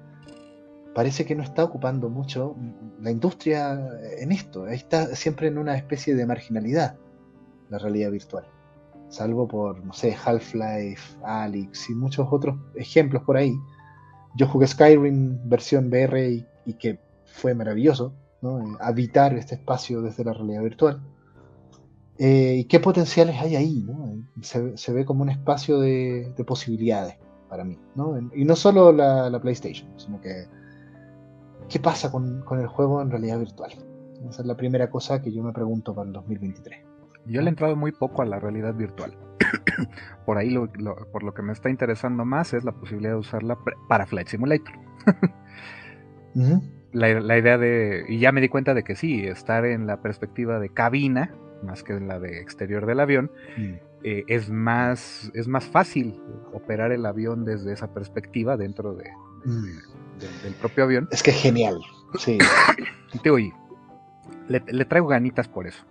parece que no está ocupando mucho la industria en esto, está siempre en una especie de marginalidad la realidad virtual salvo por, no sé, Half-Life, Alyx y muchos otros ejemplos por ahí. Yo jugué Skyrim versión VR y, que fue maravilloso, ¿no? Eh, habitar este espacio desde la realidad virtual. Eh, ¿Y qué potenciales hay ahí? ¿no? Eh, se, ve como un espacio de, posibilidades para mí. ¿no? Y no solo la, PlayStation, sino que qué pasa con, con, el juego en realidad virtual. Esa es la primera cosa que yo me pregunto para el 2023. Yo le he entrado muy poco a la realidad virtual. por ahí, por lo que me está interesando más es la posibilidad de usarla para Flight Simulator. la, idea de. Y ya me di cuenta de que sí, estar en la perspectiva de cabina, más que en la de exterior del avión, mm. eh, es, más, es más fácil operar el avión desde esa perspectiva dentro de, mm, del propio avión. Es que genial, sí. Te le, le traigo ganitas por eso.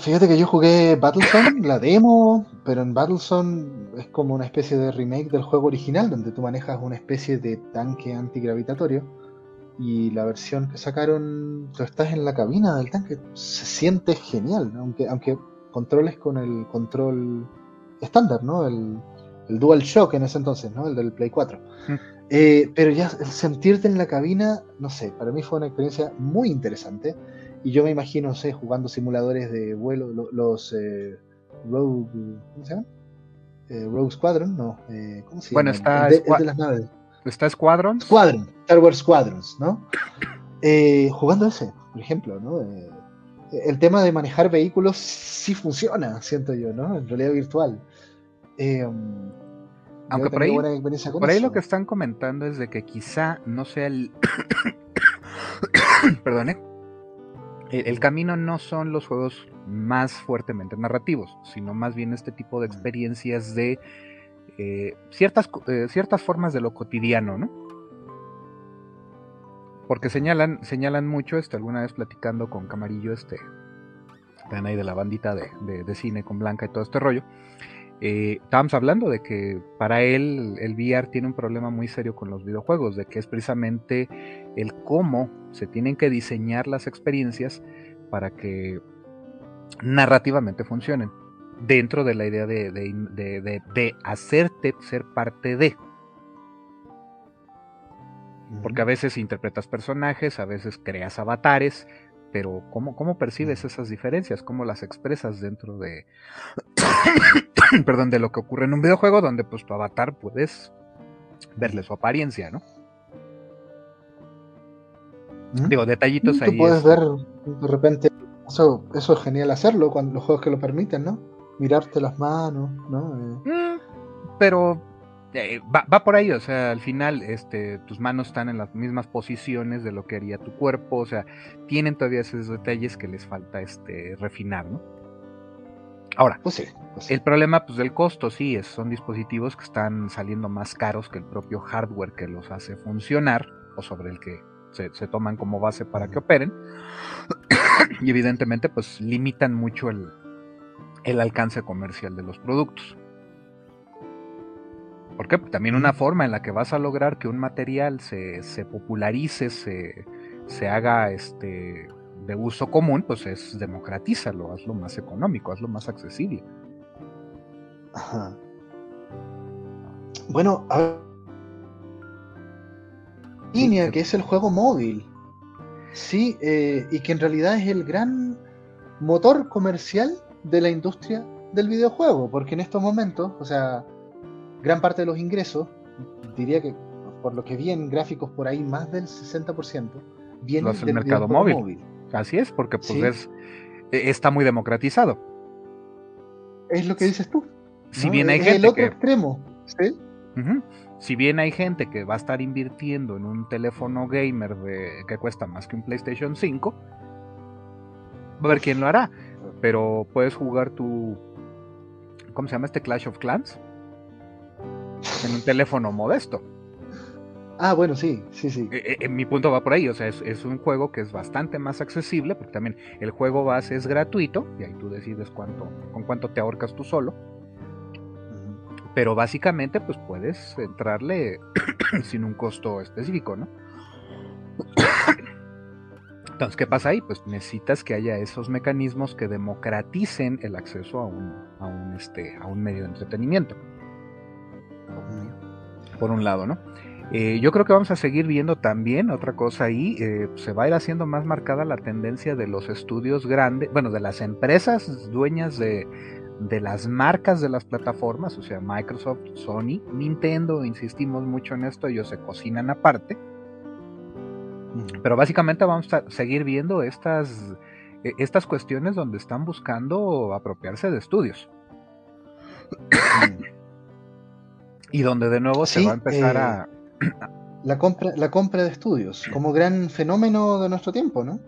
Fíjate que yo jugué Battlezone, la demo, pero en Battlezone es como una especie de remake del juego original, donde tú manejas una especie de tanque antigravitatorio. Y la versión que sacaron, tú estás en la cabina del tanque, se siente genial, aunque, aunque controles con el control estándar, ¿no? El, el Dual Shock en ese entonces, ¿no? El del Play 4. Mm. Eh, pero ya el sentirte en la cabina, no sé, para mí fue una experiencia muy interesante. Y yo me imagino, no sé, jugando simuladores de vuelo, los eh, Rogue, ¿cómo se llama? Eh, Rogue Squadron, no, eh, ¿cómo se llama? Bueno, está, de, las naves. está Squadron. Squadron, Star Wars Squadrons, ¿no? jugando ese, por ejemplo, ¿no? el tema de manejar vehículos sí funciona, siento yo, ¿no? En realidad virtual. Aunque por ahí, por ahí lo que están comentando es de que quizá no sea el... Perdone el, camino no son los juegos más fuertemente narrativos, sino más bien este tipo de experiencias de eh, ciertas, eh, ciertas formas de lo cotidiano, ¿no? Porque señalan, señalan mucho, este, alguna vez platicando con Camarillo, este, están ahí de la bandita de, de cine con Blanca y todo este rollo, eh, estábamos hablando de que para él el VR tiene un problema muy serio con los videojuegos, de que es precisamente el cómo se tienen que diseñar las experiencias para que narrativamente funcionen, dentro de la idea de, de hacerte ser parte de. Porque a veces interpretas personajes, a veces creas avatares, pero ¿cómo, cómo percibes esas diferencias? ¿Cómo las expresas dentro de, perdón, de lo que ocurre en un videojuego donde pues tu avatar puedes verle su apariencia, ¿no? Digo, detallitos ahí. Tú puedes ver de repente, eso, eso es genial hacerlo cuando los juegos que lo permiten, ¿no? Mirarte las manos, ¿no? Eh. Mm, pero eh, va, por ahí, o sea, al final este, tus manos están en las mismas posiciones de lo que haría tu cuerpo, o sea, tienen todavía esos detalles que les falta este, refinar, ¿no? Ahora, pues sí, pues el problema pues, del costo, sí, es, son dispositivos que están saliendo más caros que el propio hardware que los hace funcionar, o sobre el que se, toman como base para que operen, y evidentemente pues limitan mucho el, el alcance comercial de los productos. Porque también una forma en la que vas a lograr que un material se, popularice, se, se, haga este, de uso común, pues es democratízalo, hazlo más económico, hazlo más accesible. Ajá. Bueno, a línea, que es el juego móvil. Sí, eh, y que en realidad es el gran motor comercial de la industria del videojuego, porque en estos momentos, o sea, gran parte de los ingresos, diría que por lo que vi en gráficos por ahí, más del 60% viene del mercado móvil. Así es, porque pues e, está muy democratizado. Es lo que dices tú. Si bien hay gente el otro extremo, Si bien hay gente que va a estar invirtiendo en un teléfono gamer que cuesta más que un PlayStation 5, va a ver quién lo hará. Pero puedes jugar tu. ¿Cómo se llama este Clash of Clans? en un teléfono modesto. Ah, bueno, sí, sí, sí. Eh, eh, mi punto va por ahí, o sea, es, un juego que es bastante más accesible, porque también el juego base es gratuito, y ahí tú decides cuánto, con cuánto te ahorcas tú solo. Pero básicamente, pues puedes entrarle sin un costo específico, ¿no? Entonces, ¿qué pasa ahí? Pues necesitas que haya esos mecanismos que democraticen el acceso a un, a un, este, a un medio de entretenimiento por un lado, ¿no? Eh, yo creo que vamos a seguir viendo también otra cosa ahí, eh, se va a ir haciendo más marcada la tendencia de los estudios grandes, bueno, de las empresas dueñas de, las marcas de las plataformas, o sea, Microsoft, Sony, Nintendo, insistimos mucho en esto, ellos se cocinan aparte. Pero básicamente vamos a seguir viendo estas, e, estas cuestiones donde están buscando apropiarse de estudios y donde de nuevo se va a empezar a... Eh, la compra, la compra de estudios, como gran fenómeno de nuestro tiempo, ¿no?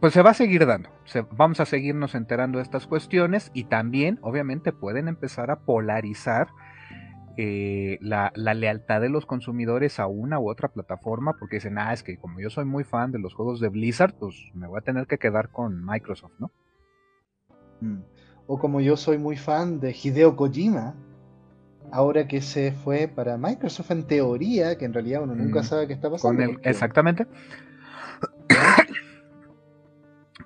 Pues se va a seguir dando. vamos a seguirnos enterando de estas cuestiones y también, obviamente, pueden empezar a polarizar eh, la, lealtad de los consumidores a una u otra plataforma, porque dicen, ah, es que como yo soy muy fan de los juegos de Blizzard, pues me voy a tener que quedar con Microsoft, ¿no? Mm. O como yo soy muy fan de Hideo Kojima, ahora que se fue para Microsoft en teoría, que en realidad uno nunca mm. sabe qué está pasando. exactamente.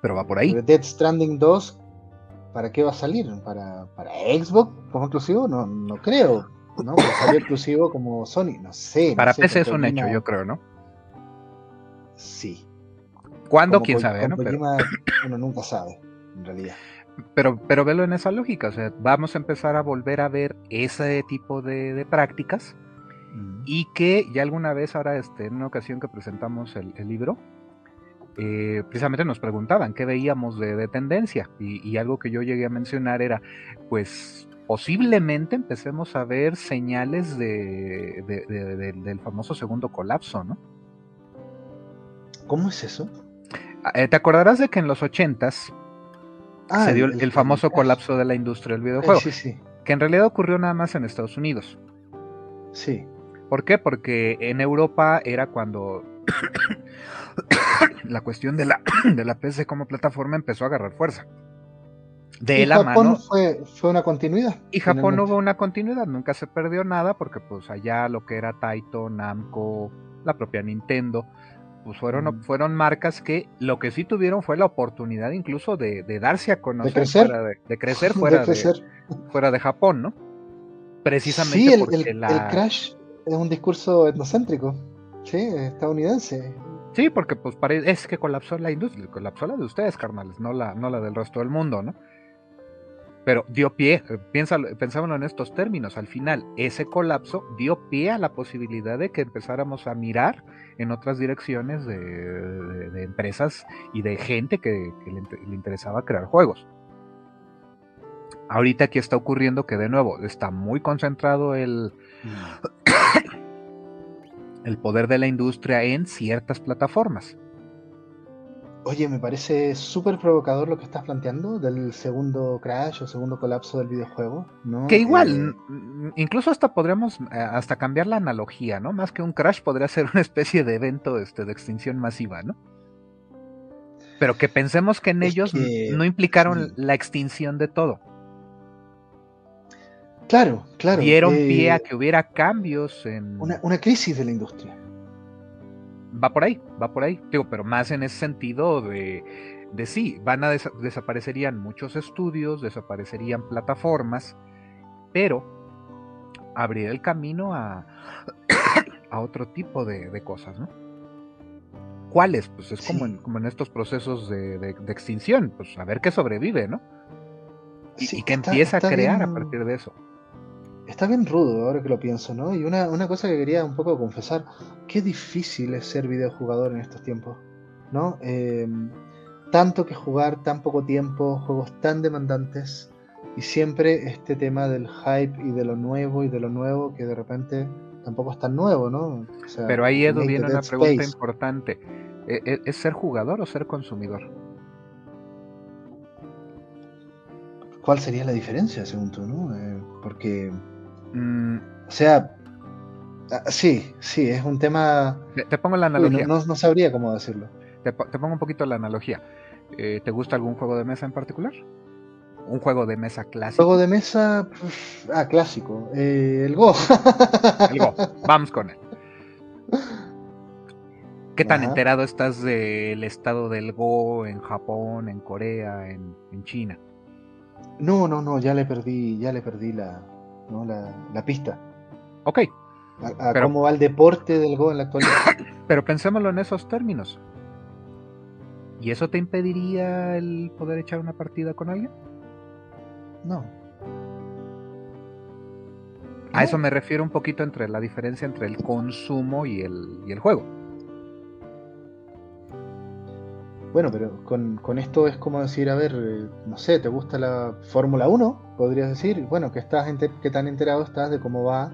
Pero va por ahí. Dead Stranding 2, ¿para qué va a salir? ¿Para, para Xbox como exclusivo? No, no creo. ¿no? Salió exclusivo como Sony, no sé. Para PC es un hecho, yo creo, ¿no? Sí. ¿Cuándo? ¿Quién sabe? ¿no? Uno nunca sabe, en realidad. Pero, pero velo en esa lógica, o sea, vamos a empezar a volver a ver ese tipo de, prácticas y que ya alguna vez, ahora este, en una ocasión que presentamos el, libro, eh, precisamente nos preguntaban qué veíamos de, tendencia y, y, algo que yo llegué a mencionar era, pues posiblemente empecemos a ver señales de, del famoso segundo colapso, ¿no? ¿Cómo es eso? Ah, eh, ¿Te acordarás de que en los ochentas ah, se dio el, famoso colapso de la industria del videojuego? Sí, sí. Que en realidad ocurrió nada más en Estados Unidos. Sí. ¿Por qué? Porque en Europa era cuando la cuestión de la, de la PC como plataforma empezó a agarrar fuerza de la Japón Fue, fue una continuidad. Y Japón hubo una continuidad, nunca se perdió nada porque pues allá lo que era Taito, Namco, la propia Nintendo, pues fueron, mm. fueron marcas que lo que sí tuvieron fue la oportunidad incluso de, darse a conocer, de crecer fuera de, crecer fuera de, fuera de Japón, ¿no? Precisamente sí, el, porque el, Crash es un discurso etnocéntrico, sí, estadounidense. Sí, porque pues es que colapsó la industria, colapsó la de ustedes, carnales, no la, no la del resto del mundo, ¿no? Pero dio pie, eh, pensámoslo en estos términos, al final ese colapso dio pie a la posibilidad de que empezáramos a mirar en otras direcciones de, empresas y de gente que, le, interesaba crear juegos. Ahorita aquí está ocurriendo que de nuevo está muy concentrado el, mm. el poder de la industria en ciertas plataformas. Oye, me parece súper provocador lo que estás planteando del segundo crash o segundo colapso del videojuego, ¿no? Que igual, eh, incluso hasta podríamos eh, hasta cambiar la analogía, ¿no? Más que un crash podría ser una especie de evento este, de extinción masiva, ¿no? Pero que pensemos que en ellos no implicaron la extinción de todo. Claro, claro. Dieron pie a eh, que hubiera cambios en... una crisis de la industria va por ahí, va por ahí. Digo, pero más en ese sentido de, de sí, van a desaparecerían muchos estudios, desaparecerían plataformas, pero abrir el camino a, a otro tipo de, cosas, ¿no? ¿Cuáles? Pues es como, en, como en estos procesos de, extinción, pues a ver qué sobrevive, ¿no? Y, que empieza a crear a partir de eso está bien rudo ahora que lo pienso, ¿no? Y una, cosa que quería un poco confesar, qué difícil es ser videojugador en estos tiempos, ¿no? Em, tanto que jugar, tan poco tiempo, juegos tan demandantes y siempre este tema del hype y de lo nuevo y de lo nuevo que de repente tampoco es tan nuevo, ¿no? Pero ahí Edu viene una pregunta importante. ¿E, e, ¿Es ser jugador o ser consumidor? ¿Cuál sería la diferencia, según tú, no? Eh, porque Mm, o sea, ah, sí, sí, es un tema... Te, pongo la analogía. no, sabría cómo decirlo. Te, pongo un poquito la analogía. Eh, ¿Te gusta algún juego de mesa en particular? Un juego de mesa clásico. Juego de mesa, ah, clásico. Eh, el Go. el Go. Vamos con él. ¿Qué tan enterado estás del estado del Go en Japón, en Corea, en, en China? No, no, no, ya le perdí, ya le perdí la, la, pista. Ok. A, cómo va el deporte del Go en la actualidad. Pero pensémoslo en esos términos. ¿Y eso te impediría el poder echar una partida con alguien? No. A eso me refiero un poquito entre la diferencia entre el consumo y el, y el juego. Bueno, pero con, esto es como decir, a ver, eh, no sé, ¿te gusta la Fórmula 1? Podrías decir, bueno, que estás que tan enterado estás de cómo va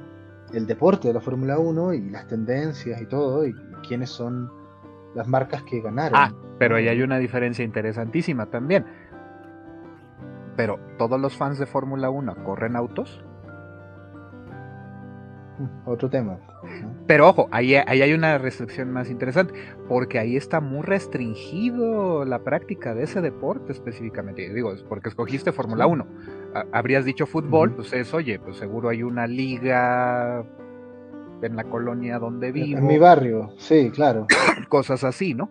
el deporte de la Fórmula 1 y las tendencias y todo, y, quiénes son las marcas que ganaron. Ah, pero ahí hay una diferencia interesantísima también. Pero, ¿todos los fans de Fórmula 1 corren autos? Otro tema. Pero ojo, ahí, ahí, hay una restricción más interesante, porque ahí está muy restringido la práctica de ese deporte específicamente. Digo, es porque escogiste Fórmula 1. Habrías dicho fútbol, pues es, oye, pues seguro hay una liga en la colonia donde vivo. En mi barrio, sí, claro. Cosas así, ¿no?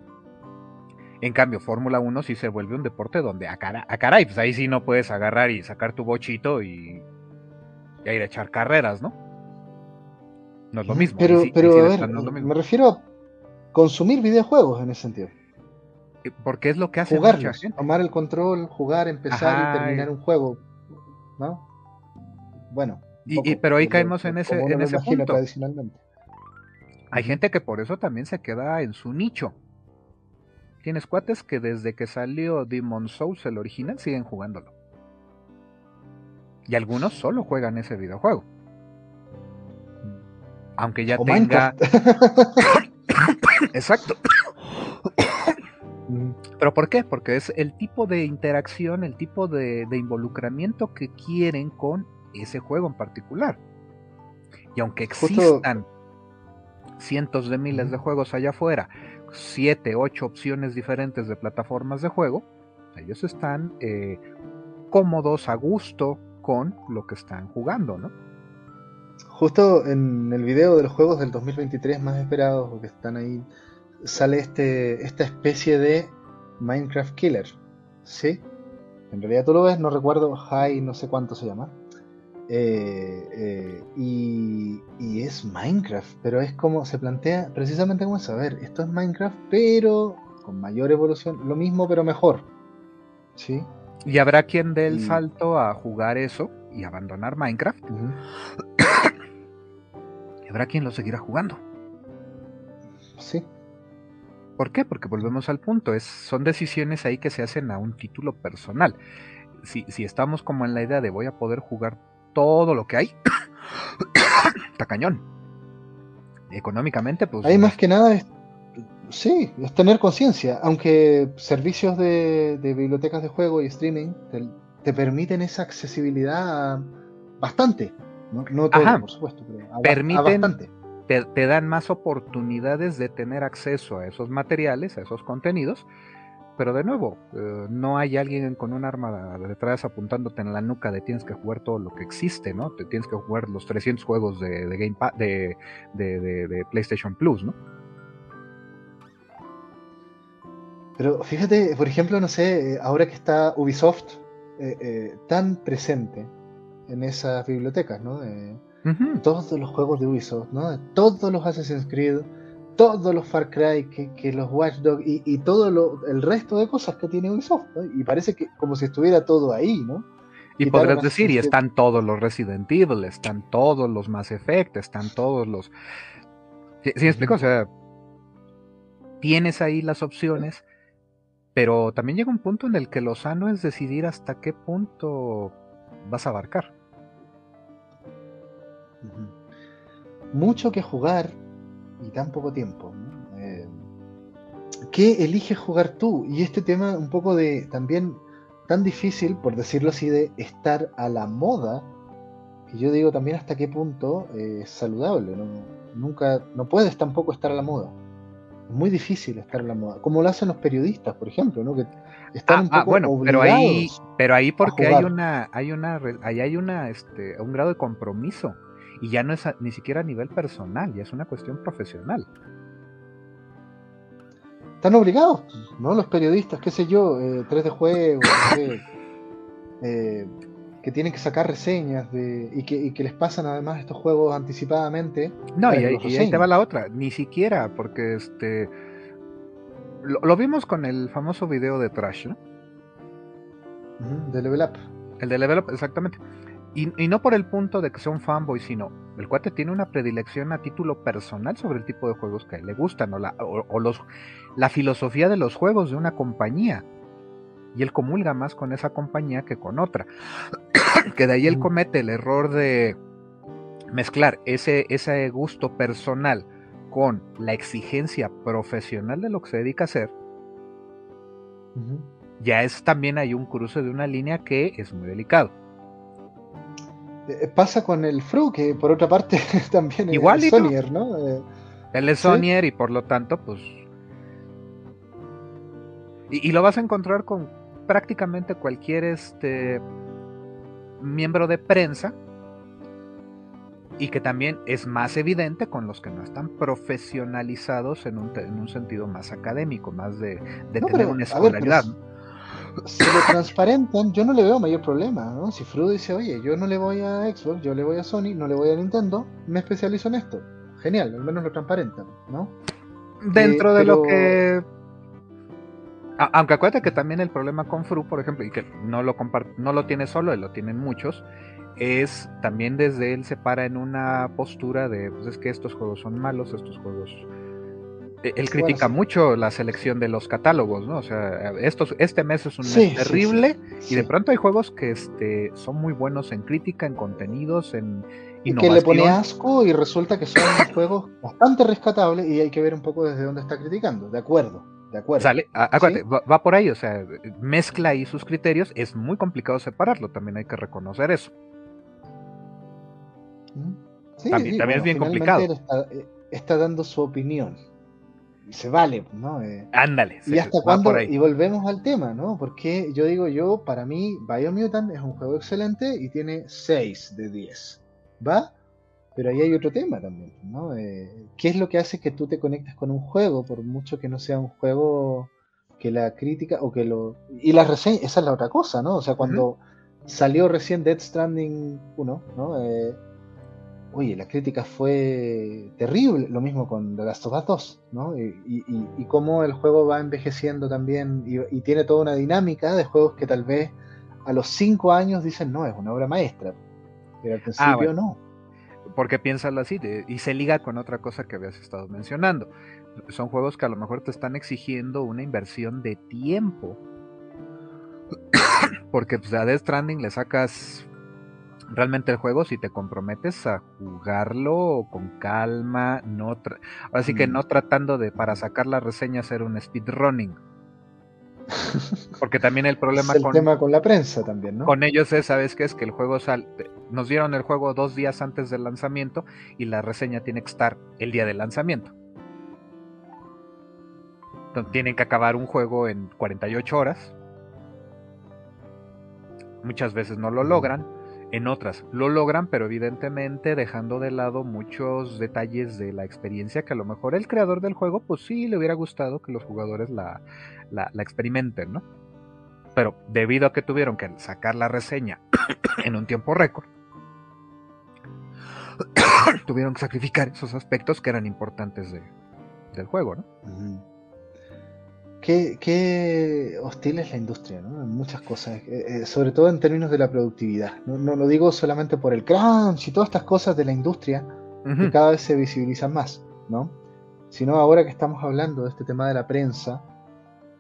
En cambio, Fórmula 1 sí se vuelve un deporte donde a, cara, a caray, pues ahí sí no puedes agarrar y sacar tu bochito y, ir a echar carreras, ¿no? No es lo mismo. Pero, pero a ver, me refiero a consumir videojuegos en ese sentido. Eh, porque es lo que hace mucha gente. Tomar el control, jugar, empezar y terminar un juego, ¿no? Bueno. y, pero ahí caemos en ese, en ese punto. Tradicionalmente. Hay gente que por eso también se queda en su nicho. Tienes cuates que desde que salió Demon Souls, el original, siguen jugándolo. Y algunos solo juegan ese videojuego. Aunque ya tenga. Exacto. ¿Pero por qué? Porque es el tipo de interacción, el tipo de, involucramiento que quieren con ese juego en particular. Y aunque existan cientos de miles de juegos allá afuera, siete, ocho opciones diferentes de plataformas de juego, ellos están eh, cómodos, a gusto con lo que están jugando, ¿no? Justo en el video de los juegos del 2023 más esperados, que están ahí, sale este, esta especie de Minecraft Killer. ¿Sí? En realidad tú lo ves, no recuerdo, High, no sé cuánto se llama. Eh, eh, y, y, es Minecraft, pero es como se plantea precisamente como ver, esto es Minecraft, pero con mayor evolución, lo mismo pero mejor. ¿Sí? Y habrá quien dé el salto a jugar eso y abandonar Minecraft. y habrá quien lo seguirá jugando. Sí. ¿Por qué? Porque volvemos al punto, es, son decisiones ahí que se hacen a un título personal. Si, si estamos como en la idea de voy a poder jugar todo lo que hay, está cañón. Económicamente, pues... Hay más que nada, sí, es tener conciencia, aunque servicios de, bibliotecas de juego y streaming te, permiten esa accesibilidad bastante. No, todo, por supuesto, pero permiten, te, dan más oportunidades de tener acceso a esos materiales, a esos contenidos. Pero de nuevo, eh, no hay alguien con un arma detrás apuntándote en la nuca de tienes que jugar todo lo que existe, ¿no? Te tienes que jugar los 300 juegos de, Game de, de, PlayStation Plus, ¿no? Pero fíjate, por ejemplo, no sé, ahora que está Ubisoft eh, eh, tan presente en esas bibliotecas, ¿no? Todos los juegos de Ubisoft, ¿no? Todos los Assassin's Creed, todos los Far Cry, que, los Watch Dogs y, todo lo, el resto de cosas que tiene Ubisoft, Y parece que como si estuviera todo ahí, ¿no? Y, podrás decir, y están todos los Resident Evil, están todos los Mass Effect, están todos los... ¿Sí, me explico? O sea, tienes ahí las opciones, pero también llega un punto en el que lo sano es decidir hasta qué punto vas a abarcar. Mucho que jugar y tan poco tiempo. Eh, ¿Qué eliges jugar tú? Y este tema un poco de también tan difícil, por decirlo así, de estar a la moda, que yo digo también hasta qué punto es saludable. Nunca, no puedes tampoco estar a la moda. Es muy difícil estar a la moda. Como lo hacen los periodistas, por ejemplo, ¿no? Están un ah, ah, bueno, pero ahí, pero ahí porque hay una, hay una, ahí hay una, este, un grado de compromiso y ya no es ni siquiera a nivel personal, ya es una cuestión profesional. Están obligados, ¿no? Los periodistas, qué sé yo, eh, tres de juego, eh, que tienen que sacar reseñas de, y, que, les pasan además estos juegos anticipadamente. No, y, ahí, te va la otra, ni siquiera, porque este lo, vimos con el famoso video de Trash, ¿no? de Level Up. El de Level Up, exactamente. Y, no por el punto de que sea un fanboy, sino el cuate tiene una predilección a título personal sobre el tipo de juegos que le gustan o la, o, los, la filosofía de los juegos de una compañía. Y él comulga más con esa compañía que con otra. que de ahí él comete el error de mezclar ese, ese gusto personal con la exigencia profesional de lo que se dedica a hacer. Ya es también hay un cruce de una línea que es muy delicado. Eh, pasa con el Fru, que por otra parte también Igual es Sonyer, ¿no? Eh, Él es Sonyer y por lo tanto, pues. Y, lo vas a encontrar con prácticamente cualquier este miembro de prensa y que también es más evidente con los que no están profesionalizados en un, en un sentido más académico, más de, tener una escolaridad si lo transparentan, yo no le veo mayor problema, ¿no? Si Frudo dice, oye, yo no le voy a Xbox, yo le voy a Sony, no le voy a Nintendo, me especializo en esto. Genial, al menos lo transparentan, ¿no? Dentro de lo que... Aunque acuérdate que también el problema con Fru, por ejemplo, y que no lo, no lo tiene solo, y lo tienen muchos, es también desde él se para en una postura de, pues es que estos juegos son malos, estos juegos e-, él critica mucho la selección de los catálogos, ¿no? O sea, estos, este mes es un mes terrible y de pronto hay juegos que este, son muy buenos en crítica, en contenidos, en y que le pone asco y resulta que son juegos bastante rescatables y hay que ver un poco desde dónde está criticando. De acuerdo, de acuerdo. Sale, acuérdate, va, por ahí, o sea, mezcla ahí sus criterios, es muy complicado separarlo, también hay que reconocer eso. También, también es bien complicado. Eh, está dando su opinión se vale, ¿no? Eh, Ándale. ¿Y hasta cuándo? Y volvemos al tema, ¿no? Porque yo digo yo, para mí, Biomutant es un juego excelente y tiene 6 de 10. ¿Va? Pero ahí hay otro tema también, ¿no? Eh, ¿Qué es lo que hace que tú te conectes con un juego, por mucho que no sea un juego que la crítica o que lo... Y la reseña, esa es la otra cosa, ¿no? O sea, cuando salió recién Dead Stranding 1, ¿no? Eh, oye, la crítica fue terrible, lo mismo con The Last of Us 2, ¿no? Y, cómo el juego va envejeciendo también y, tiene toda una dinámica de juegos que tal vez a los 5 años dicen, no, es una obra maestra, pero al ah, principio no. Porque piénsalo así, y se liga con otra cosa que habías estado mencionando. Son juegos que a lo mejor te están exigiendo una inversión de tiempo. Porque pues, a Death Stranding le sacas realmente el juego si te comprometes a jugarlo con calma, no así que no tratando de para sacar la reseña hacer un speedrunning. Porque también el problema con, tema con la prensa también, ¿no? Con ellos es, ¿sabes qué? Es que el juego sal, nos dieron el juego dos días antes del lanzamiento y la reseña tiene que estar el día del lanzamiento. Entonces, tienen que acabar un juego en 48 horas. Muchas veces no lo logran en otras lo logran, pero evidentemente dejando de lado muchos detalles de la experiencia que a lo mejor el creador del juego, pues sí le hubiera gustado que los jugadores la, la, experimenten, ¿no? Pero debido a que tuvieron que sacar la reseña en un tiempo récord, tuvieron que sacrificar esos aspectos que eran importantes de, del juego, ¿no? Qué, hostil es la industria, ¿no? En muchas cosas, eh, eh, sobre todo en términos de la productividad. No, lo digo solamente por el crunch y todas estas cosas de la industria que cada vez se visibilizan más, ¿no? Sino ahora que estamos hablando de este tema de la prensa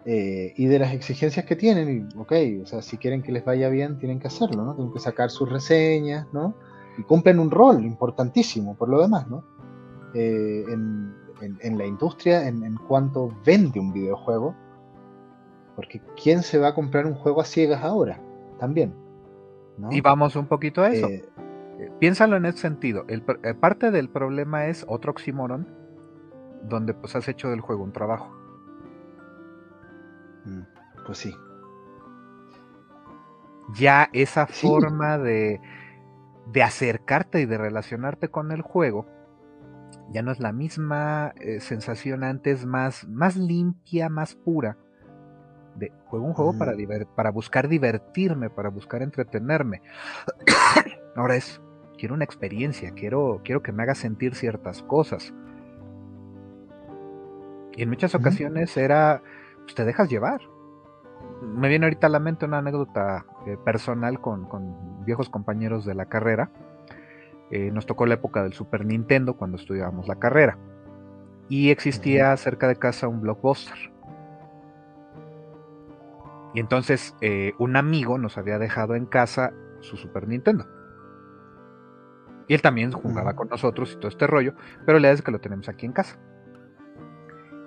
eh, y de las exigencias que tienen, y ok, o sea, si quieren que les vaya bien, tienen que hacerlo, ¿no? Tienen que sacar sus reseñas, ¿no? Y cumplen un rol importantísimo por lo demás, ¿no? en, en, la industria en, cuanto vende un videojuego. Porque ¿quién se va a comprar un juego a ciegas ahora? También. Y vamos un poquito a eso. Eh, eh, piénsalo en ese sentido. El, eh, parte del problema es otro oxímoron, donde pues has hecho del juego un trabajo. Mm, pues sí. Ya esa forma de, de acercarte y de relacionarte con el juego ya no es la misma eh, sensación antes, más, más limpia, más pura. De juego un juego para, para buscar divertirme, para buscar entretenerme. Ahora es, quiero una experiencia, quiero, quiero que me haga sentir ciertas cosas. Y en muchas ocasiones era, pues te dejas llevar. Me viene ahorita a la mente una anécdota eh, personal con, con viejos compañeros de la carrera eh, nos tocó la época del Super Nintendo cuando estudiábamos la carrera. Y existía cerca de casa un blockbuster. Y entonces eh, un amigo nos había dejado en casa su Super Nintendo. Y él también jugaba con nosotros y todo este rollo, pero le es que lo tenemos aquí en casa.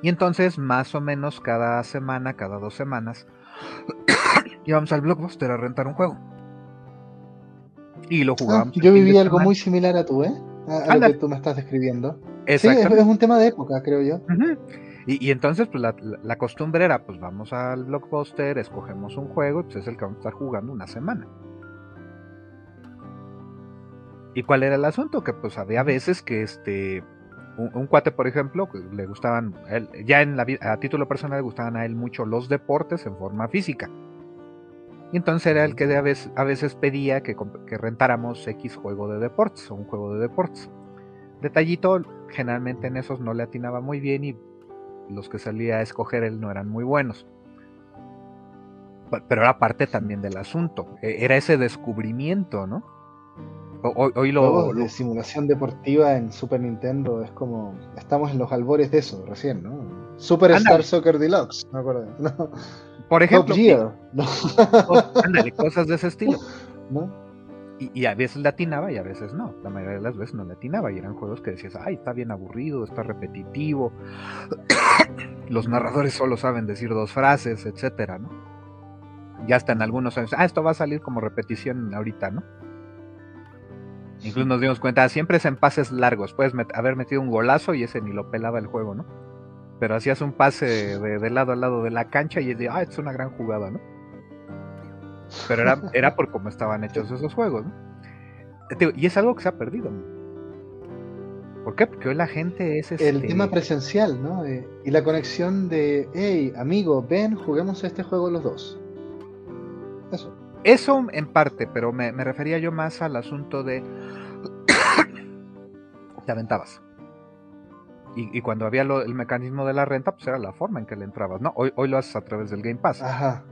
Y entonces, más o menos cada semana, cada dos semanas, íbamos al blockbuster a rentar un juego. Y lo jugábamos. yo viví algo muy similar a tú, ¿eh? A, lo que tú me estás describiendo. Sí, es, un tema de época, creo yo. y, entonces, pues la, costumbre era, pues vamos al blockbuster, escogemos un juego, pues es el que vamos a estar jugando una semana. ¿Y cuál era el asunto? Que pues había veces que este un, cuate, por ejemplo, le gustaban, ya en la, a título personal le gustaban a él mucho los deportes en forma física. Y entonces era el que a veces, a veces pedía que, que, rentáramos X juego de deportes o un juego de deportes. Detallito, generalmente en esos no le atinaba muy bien y los que salía a escoger él no eran muy buenos. Pero era parte también del asunto. E, era ese descubrimiento, ¿no? Hoy, lo, de simulación deportiva en Super Nintendo es como. Estamos en los albores de eso recién, ¿no? Super Star Soccer Deluxe, me acuerdo. Por ejemplo. cosas de ese estilo. Y, a veces latinaba y a veces no. La mayoría de las veces no latinaba. Y eran juegos que decías, ay, está bien aburrido, está repetitivo. Los narradores solo saben decir dos frases, etcétera, ¿no? Ya hasta en algunos años, ah, esto va a salir como repetición ahorita, ¿no? Incluso nos dimos cuenta, siempre es en pases largos. Puedes haber metido un golazo y ese ni lo pelaba el juego, ¿no? Pero hacías un pase de, lado a lado de la cancha y es de, ah, es una gran jugada, ¿no? Pero era, era por cómo estaban hechos esos juegos, ¿no? Y es algo que se ha perdido. ¿Por qué? Porque hoy la gente es El este tema presencial, ¿no? y la conexión de, hey, amigo, ven, juguemos este juego los dos. Eso. Eso en parte, pero me, refería yo más al asunto de. te aventabas. Y, cuando había el mecanismo de la renta, pues era la forma en que le entrabas, ¿no? Hoy, hoy lo haces a través del Game Pass. Ajá.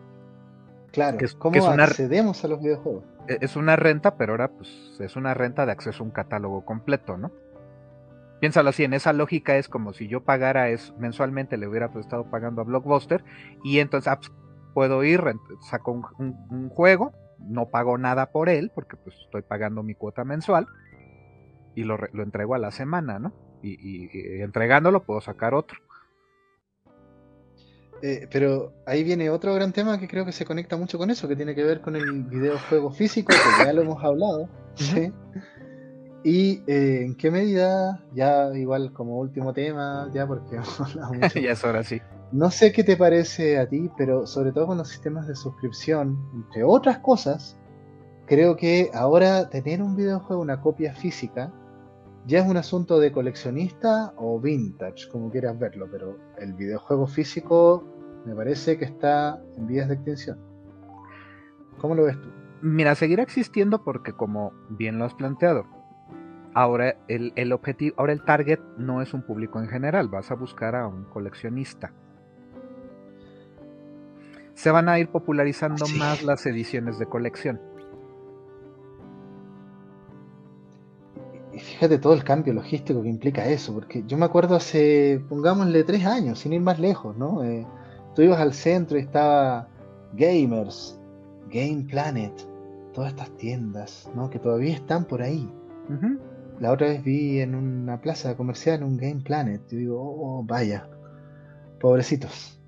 Claro. es, ¿Cómo accedemos a los videojuegos? E, es una renta, pero ahora pues es una renta de acceso a un catálogo completo, ¿no? Piénsalo así, en esa lógica es como si yo pagara es, mensualmente, le hubiera pues, estado pagando a Blockbuster y entonces ah, pues, puedo ir, saco un, juego, no pago nada por él, porque pues estoy pagando mi cuota mensual, y lo, entrego a la semana, ¿no? Y, entregándolo puedo sacar otro. Eh, pero ahí viene otro gran tema que creo que se conecta mucho con eso, que tiene que ver con el videojuego físico, que ya lo hemos hablado. ¿sí? Y eh, en qué medida, ya igual como último tema, ya porque hemos hablado mucho. ya es hora, sí. No sé qué te parece a ti, pero sobre todo con los sistemas de suscripción, entre otras cosas, creo que ahora tener un videojuego, una copia física, ya es un asunto de coleccionista o vintage, como quieras verlo, pero el videojuego físico me parece que está en vías de extinción. ¿Cómo lo ves tú? Mira, seguirá existiendo porque como bien lo has planteado, ahora el, el objetivo, ahora el target no es un público en general, vas a buscar a un coleccionista se van a ir popularizando más las ediciones de colección. Y fíjate todo el cambio logístico que implica eso, porque yo me acuerdo hace, pongámosle tres años, sin ir más lejos, ¿no? Eh, tú ibas al centro y estaba Gamers, Game Planet, todas estas tiendas, ¿no? Que todavía están por ahí. La otra vez vi en una plaza comercial un Game Planet y digo, oh, vaya, pobrecitos.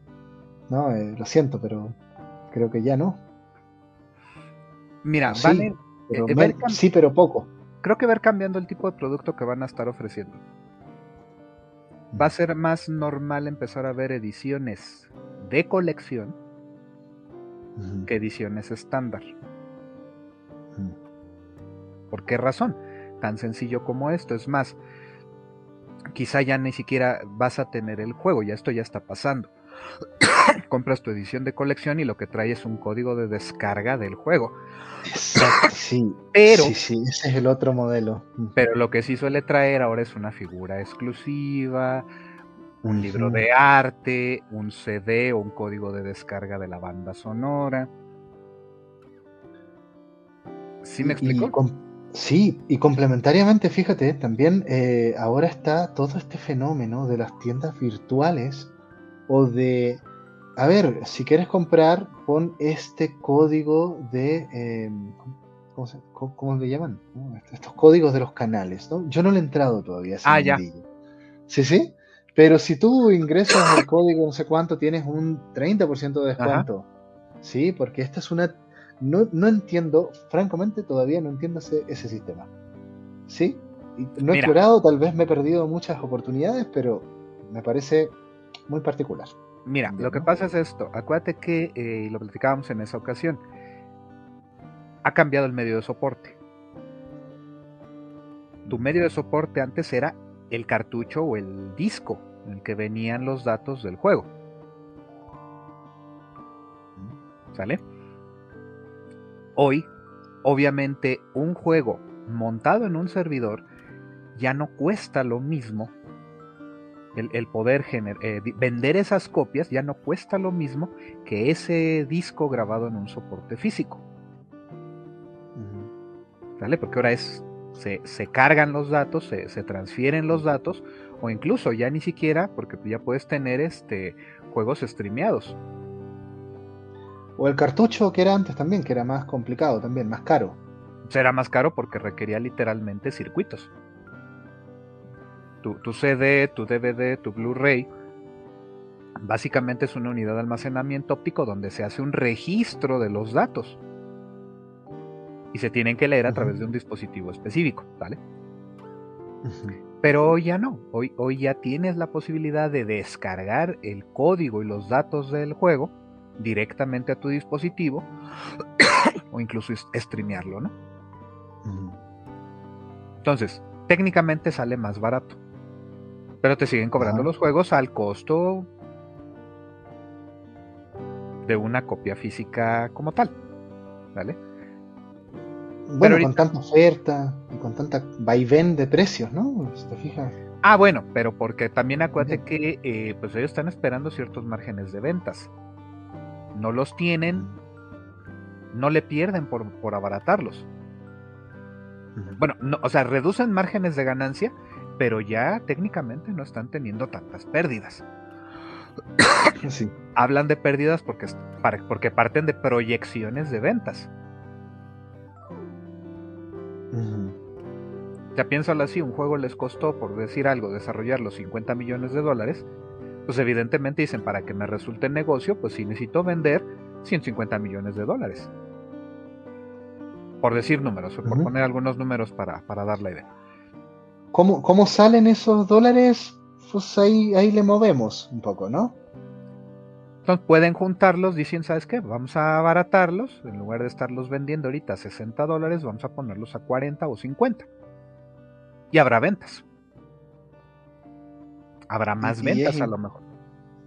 No, eh, lo siento, pero creo que ya no. Mira, sí, pero eh, sí, pero poco. Creo que ver cambiando el tipo de producto que van a estar ofreciendo. Va a ser más normal empezar a ver ediciones de colección que ediciones estándar. ¿Por qué razón? Tan sencillo como esto. Es más, quizá ya ni siquiera vas a tener el juego, ya esto ya está pasando compras tu edición de colección y lo que trae es un código de descarga del juego. Sí, pero, sí, sí, ese es el otro modelo. Pero lo que sí suele traer ahora es una figura exclusiva, un libro de arte, un CD o un código de descarga de la banda sonora. ¿Sí me explico? sí, y complementariamente, fíjate, también eh, ahora está todo este fenómeno de las tiendas virtuales o de, a ver, si quieres comprar, pon este código de, em, ¿cómo, le llaman? Estos códigos de los canales, ¿no? Yo no le he entrado todavía. ah, ya. Sí, sí. Pero si tú ingresas el código no sé cuánto, tienes un 30% de descuento. Sí, porque esta es una... no, no entiendo, francamente todavía no entiendo ese, ese sistema. ¿Sí? no he explorado, tal vez me he perdido muchas oportunidades, pero me parece muy particular. Mira, lo que pasa es esto. Acuérdate que, eh, lo platicábamos en esa ocasión, ha cambiado el medio de soporte. Tu medio de soporte antes era el cartucho o el disco en el que venían los datos del juego. ¿Sale? Hoy, obviamente, un juego montado en un servidor ya no cuesta lo mismo. El, poder eh, vender esas copias ya no cuesta lo mismo que ese disco grabado en un soporte físico. ¿Vale? Porque ahora es. Se, cargan los datos, se, transfieren los datos, o incluso ya ni siquiera, porque ya puedes tener este juegos streameados. O el cartucho que era antes también, que era más complicado también, más caro. Será más caro porque requería literalmente circuitos tu, CD, tu DVD, tu Blu-ray, básicamente es una unidad de almacenamiento óptico donde se hace un registro de los datos y se tienen que leer a través de un dispositivo específico, ¿vale? Pero hoy ya no, hoy, hoy ya tienes la posibilidad de descargar el código y los datos del juego directamente a tu dispositivo o incluso streamearlo, ¿no? Entonces, técnicamente sale más barato. Pero te siguen cobrando los juegos al costo de una copia física como tal. ¿Vale? Bueno, con tanta oferta y con tanta vaivén de precios, ¿no? te fijas. Ah, bueno, pero porque también acuérdate que eh, pues ellos están esperando ciertos márgenes de ventas. No los tienen, no le pierden por, por abaratarlos. Bueno, no, o sea, reducen márgenes de ganancia, pero ya técnicamente no están teniendo tantas pérdidas. Hablan de pérdidas porque, porque parten de proyecciones de ventas. Ya piénsalo así, un juego les costó, por decir algo, desarrollar los 50 millones de dólares, pues evidentemente dicen, para que me resulte negocio, pues sí necesito vender 150 millones de dólares. Por decir números, o por poner algunos números para, para dar la idea. ¿Cómo, salen esos dólares? Pues ahí, ahí le movemos un poco, ¿no? Entonces pueden juntarlos, dicen, ¿sabes qué? Vamos a abaratarlos, en lugar de estarlos vendiendo ahorita a 60 dólares, vamos a ponerlos a 40 o 50. Y habrá ventas. Habrá más ventas a lo mejor.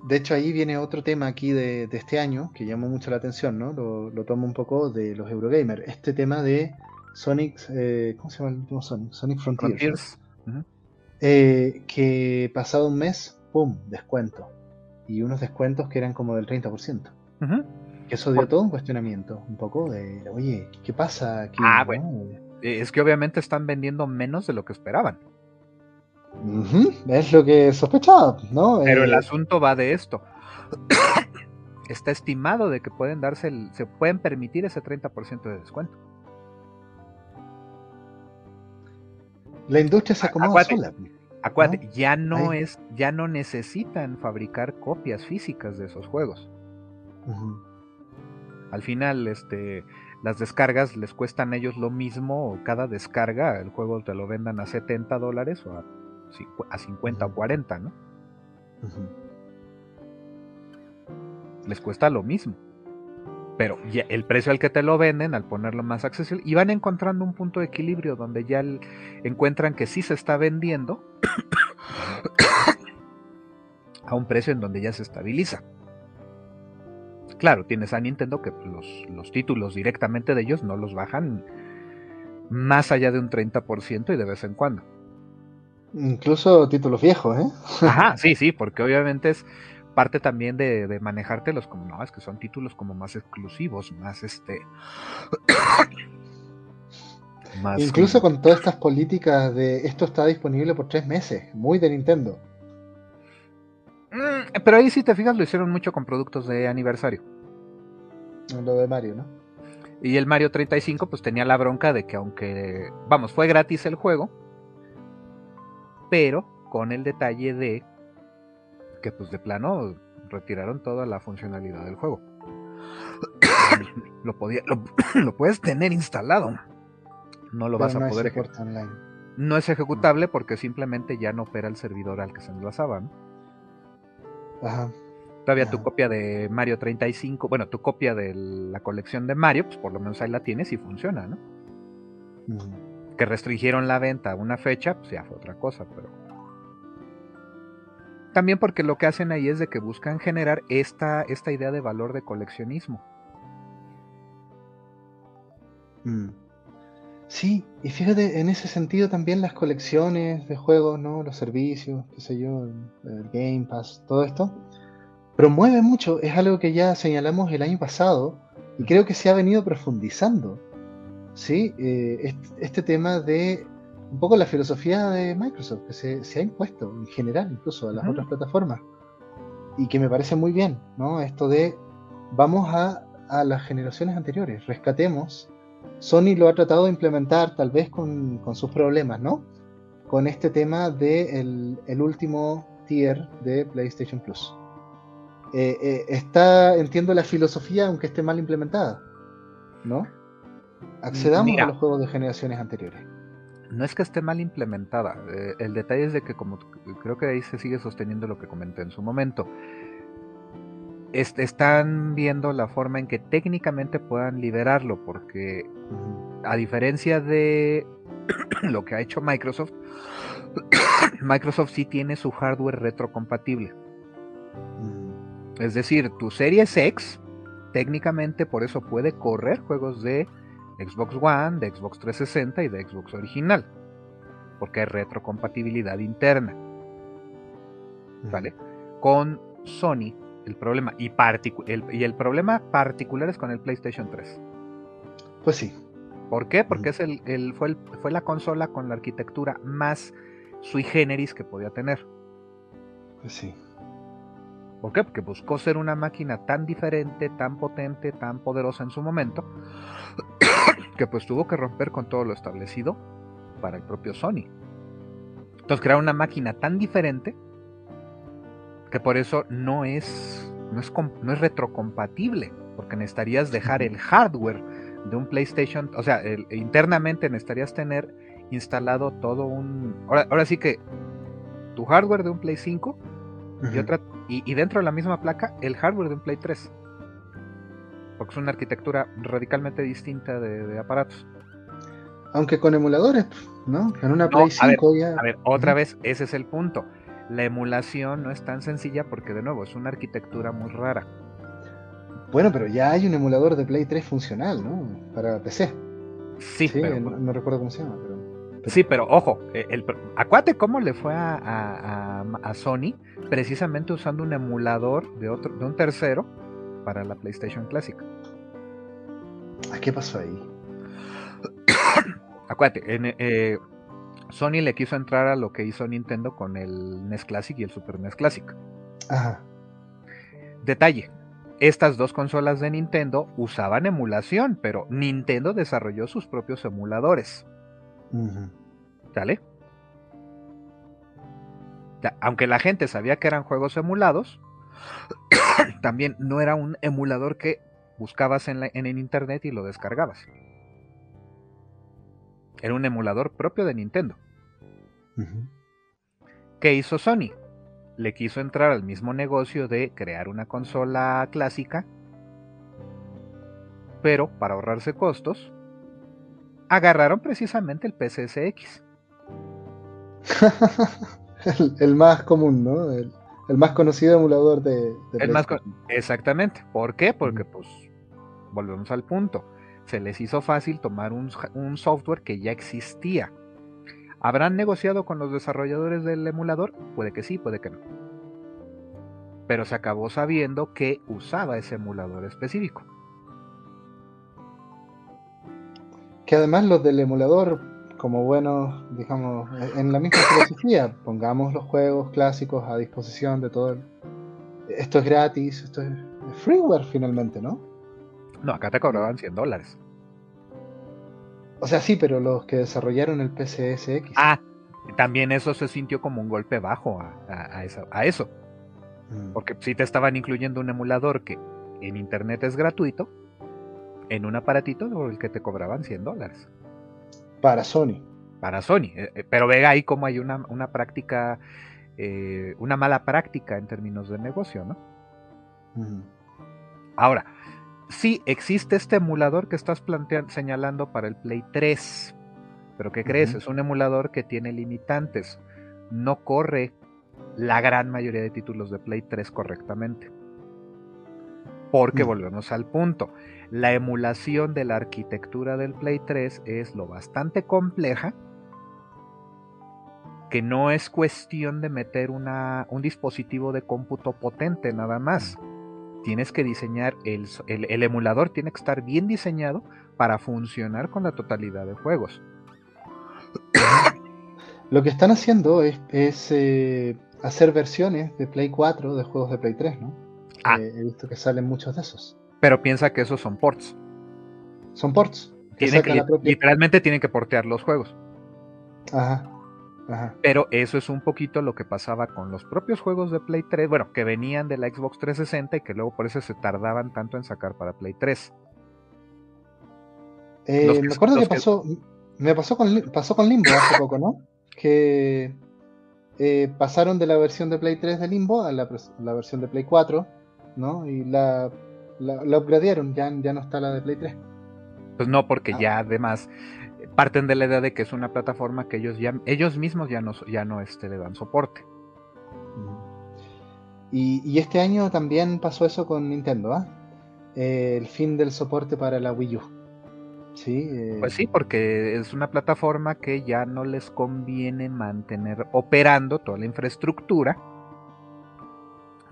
De hecho, ahí viene otro tema aquí de, este año que llamó mucho la atención, ¿no? Lo, tomo un poco de los Eurogamer. Este tema de Sonic, eh, ¿cómo se llama el último Sonic? Sonic Frontiers. Eh, que pasado un mes, ¡pum! Descuento. Y unos descuentos que eran como del 30%. Que eso dio todo un cuestionamiento, un poco de, oye, ¿qué pasa aquí? Ah, bueno. Es que obviamente están vendiendo menos de lo que esperaban. Es lo que sospechaba, ¿no? Pero el eh, asunto va de esto. Está estimado de que pueden darse el, se pueden permitir ese 30% de descuento. La industria se acomoda sola. Acuérdate, ya no es, ya no necesitan fabricar copias físicas de esos juegos. Al final, este, las descargas les cuestan a ellos lo mismo, cada descarga, el juego te lo vendan a 70 dólares o a, a 50 o 40, ¿no? Les cuesta lo mismo pero el precio al que te lo venden, al ponerlo más accesible, y van encontrando un punto de equilibrio donde ya encuentran que sí se está vendiendo a un precio en donde ya se estabiliza. Claro, tienes a Nintendo que los, títulos directamente de ellos no los bajan más allá de un 30% y de vez en cuando. Incluso títulos viejos, ¿eh? Ajá, sí, sí, porque obviamente es parte también de, manejártelos como, no, es que son títulos como más exclusivos, más este... Incluso con todas estas políticas de esto está disponible por tres meses, muy de Nintendo. Mm, pero ahí si te fijas lo hicieron mucho con productos de aniversario. Lo de Mario, ¿no? Y el Mario 35 pues tenía la bronca de que aunque, vamos, fue gratis el juego, pero con el detalle de que pues de plano retiraron toda la funcionalidad del juego. lo, podía, lo, puedes tener instalado. No lo vas a poder ejecutar. No es ejecutable porque simplemente ya no opera el servidor al que se enlazaba. ¿no? Ajá. Todavía tu copia de Mario 35, bueno, tu copia de la colección de Mario, pues por lo menos ahí la tienes y funciona, ¿no? Que restringieron la venta a una fecha, pues ya fue otra cosa, pero. También porque lo que hacen ahí es de que buscan generar esta, esta idea de valor de coleccionismo. Mm. Sí, y fíjate, en ese sentido también las colecciones de juegos, ¿no? Los servicios, qué sé yo, el Game Pass, todo esto, promueve mucho, es algo que ya señalamos el año pasado y creo que se ha venido profundizando, ¿sí? Eh, este, tema de un poco la filosofía de Microsoft, que se, ha impuesto en general incluso a las otras plataformas y que me parece muy bien, ¿no? Esto de vamos a, a las generaciones anteriores, rescatemos Sony lo ha tratado de implementar tal vez con, sus problemas, ¿no? Con este tema del de el último tier de PlayStation Plus. Eh, eh, está, entiendo la filosofía, aunque esté mal implementada, ¿no? Accedamos a los juegos de generaciones anteriores. No es que esté mal implementada. Eh, el detalle es de que, como creo que ahí se sigue sosteniendo lo que comenté en su momento, están viendo la forma en que técnicamente puedan liberarlo, porque a diferencia de lo que ha hecho Microsoft, Microsoft sí tiene su hardware retrocompatible. Es decir, tu Series X técnicamente por eso puede correr juegos de Xbox One, de Xbox 360 y de Xbox original, porque hay retrocompatibilidad interna. ¿Vale? Con Sony el problema. Y, el, y el problema particular es con el PlayStation 3. Pues sí. ¿Por qué? Porque es el, fue, fue la consola con la arquitectura más sui generis que podía tener. Pues sí. ¿Por qué? Porque buscó ser una máquina tan diferente, tan potente, tan poderosa en su momento, que pues tuvo que romper con todo lo establecido para el propio Sony. Entonces crear una máquina tan diferente que por eso no es, no es, no es retrocompatible, porque necesitarías dejar el hardware de un PlayStation, o sea, internamente necesitarías tener instalado todo un... Ahora, ahora sí que tu hardware de un Play 5 y, otra, y, dentro de la misma placa el hardware de un Play 3. Porque es una arquitectura radicalmente distinta de, aparatos. Aunque con emuladores, ¿no? En una Play 5 ya... A ver, otra vez, ese es el punto la emulación no es tan sencilla porque de nuevo es una arquitectura muy rara. Bueno, pero ya hay un emulador de Play 3 funcional, ¿no? Para PC. Sí, pero, no, recuerdo cómo se llama, pero... Sí, pero ojo, e, el, acuate cómo le fue a, a, Sony precisamente usando un emulador de otro, de un tercero para la PlayStation Classic. ¿A qué pasó ahí? Acuérdate, en, eh, Sony le quiso entrar a lo que hizo Nintendo con el NES Classic y el Super NES Classic. Ajá. Detalle. Estas dos consolas de Nintendo usaban emulación, pero Nintendo desarrolló sus propios emuladores. ¿Sale? Aunque la gente sabía que eran juegos emulados, también no era un emulador que buscabas en, en el internet y lo descargabas. Era un emulador propio de Nintendo. ¿Qué hizo Sony? Le quiso entrar al mismo negocio de crear una consola clásica, pero para ahorrarse costos, agarraron precisamente el PCSX. el, más común, ¿no? El, más conocido emulador de... Exactamente. ¿Por qué? Porque pues volvemos al punto se les hizo fácil tomar un, software que ya existía. ¿Habrán negociado con los desarrolladores del emulador? Puede que sí, puede que no. Pero se acabó sabiendo que usaba ese emulador específico. Que además los del emulador, como buenos, digamos, en la misma filosofía, pongamos los juegos clásicos a disposición de todo. Esto es gratis, esto es freeware finalmente, ¿no? No, acá te cobraban 100 dólares. O sea, sí, pero los que desarrollaron el PCSX. Ah, también eso se sintió como un golpe bajo a, eso. Mm. Porque si te estaban incluyendo un emulador que en internet es gratuito, en un aparatito por el que te cobraban 100 dólares. Para Sony. Para Sony. Eh, eh, pero vea ahí como hay una, una práctica, eh, una mala práctica en términos de negocio, ¿no? Ahora, sí existe este emulador que estás señalando para el Play 3. Pero ¿qué crees? Es un emulador que tiene limitantes. No corre la gran mayoría de títulos de Play 3 correctamente. Porque volvemos al punto. La emulación de la arquitectura del Play 3 es lo bastante compleja que no es cuestión de meter una, un dispositivo de cómputo potente nada más. Tienes que diseñar, el, el, emulador tiene que estar bien diseñado para funcionar con la totalidad de juegos. Lo que están haciendo es, eh, hacer versiones de Play 4 de juegos de Play 3, ¿no? Ah. Eh, he visto que salen muchos de esos. Pero piensa que esos son ports. Son ports. Literalmente tienen que portear los juegos. Ajá. Pero eso es un poquito lo que pasaba con los propios juegos de Play 3, bueno, que venían de la Xbox 360 y que luego por eso se tardaban tanto en sacar para Play 3. Eh, me acuerdo que pasó, me pasó con, pasó con Limbo hace poco, ¿no? Que eh, pasaron de la versión de Play 3 de Limbo a la, versión de Play 4, ¿no? Y la, la, upgradearon, ya, ya no está la de Play 3. Pues no, porque ah. ya además parten de la idea de que es una plataforma que ellos ya ellos mismos ya no ya no este, le dan soporte. Y, este año también pasó eso con Nintendo, ¿ah? Eh, el fin del soporte para la Wii U. Sí, eh, Pues sí, porque es una plataforma que ya no les conviene mantener operando toda la infraestructura.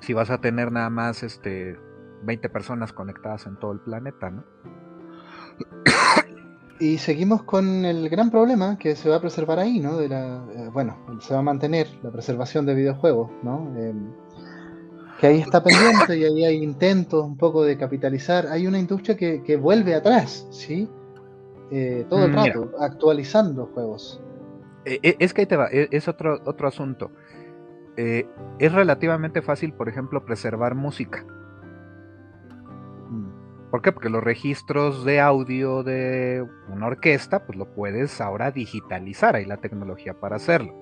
Si vas a tener nada más este 20 personas conectadas en todo el planeta, ¿no? Y seguimos con el gran problema que se va a preservar ahí, ¿no? De la, eh, bueno, se va a mantener la preservación de videojuegos, ¿no? Em, que ahí está pendiente y ahí hay intentos un poco de capitalizar. Hay una industria que, vuelve atrás, ¿sí? Eh, todo el mm, rato, actualizando juegos. Eh, es que ahí te va, e, es otro, otro asunto. es relativamente fácil, por ejemplo, preservar música. ¿Por qué? Porque los registros de audio de una orquesta, pues lo puedes ahora digitalizar, hay la tecnología para hacerlo.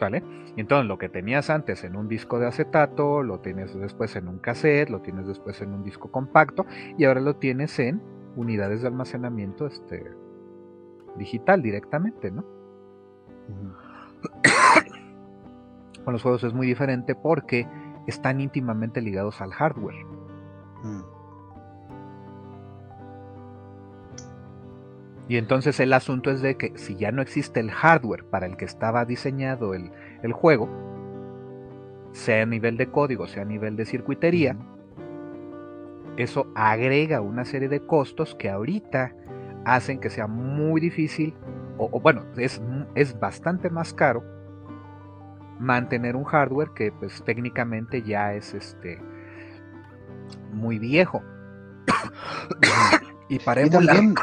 ¿Vale? Entonces lo que tenías antes en un disco de acetato, lo tienes después en un cassette, lo tienes después en un disco compacto y ahora lo tienes en unidades de almacenamiento este, digital directamente, ¿no? Con los juegos es muy diferente porque están íntimamente ligados al hardware. Mm. Y entonces el asunto es de que si ya no existe el hardware para el que estaba diseñado el, juego, sea a nivel de código, sea a nivel de circuitería, eso agrega una serie de costos que ahorita hacen que sea muy difícil, o, bueno, es, es, bastante más caro mantener un hardware que pues técnicamente ya es este muy viejo. y para también,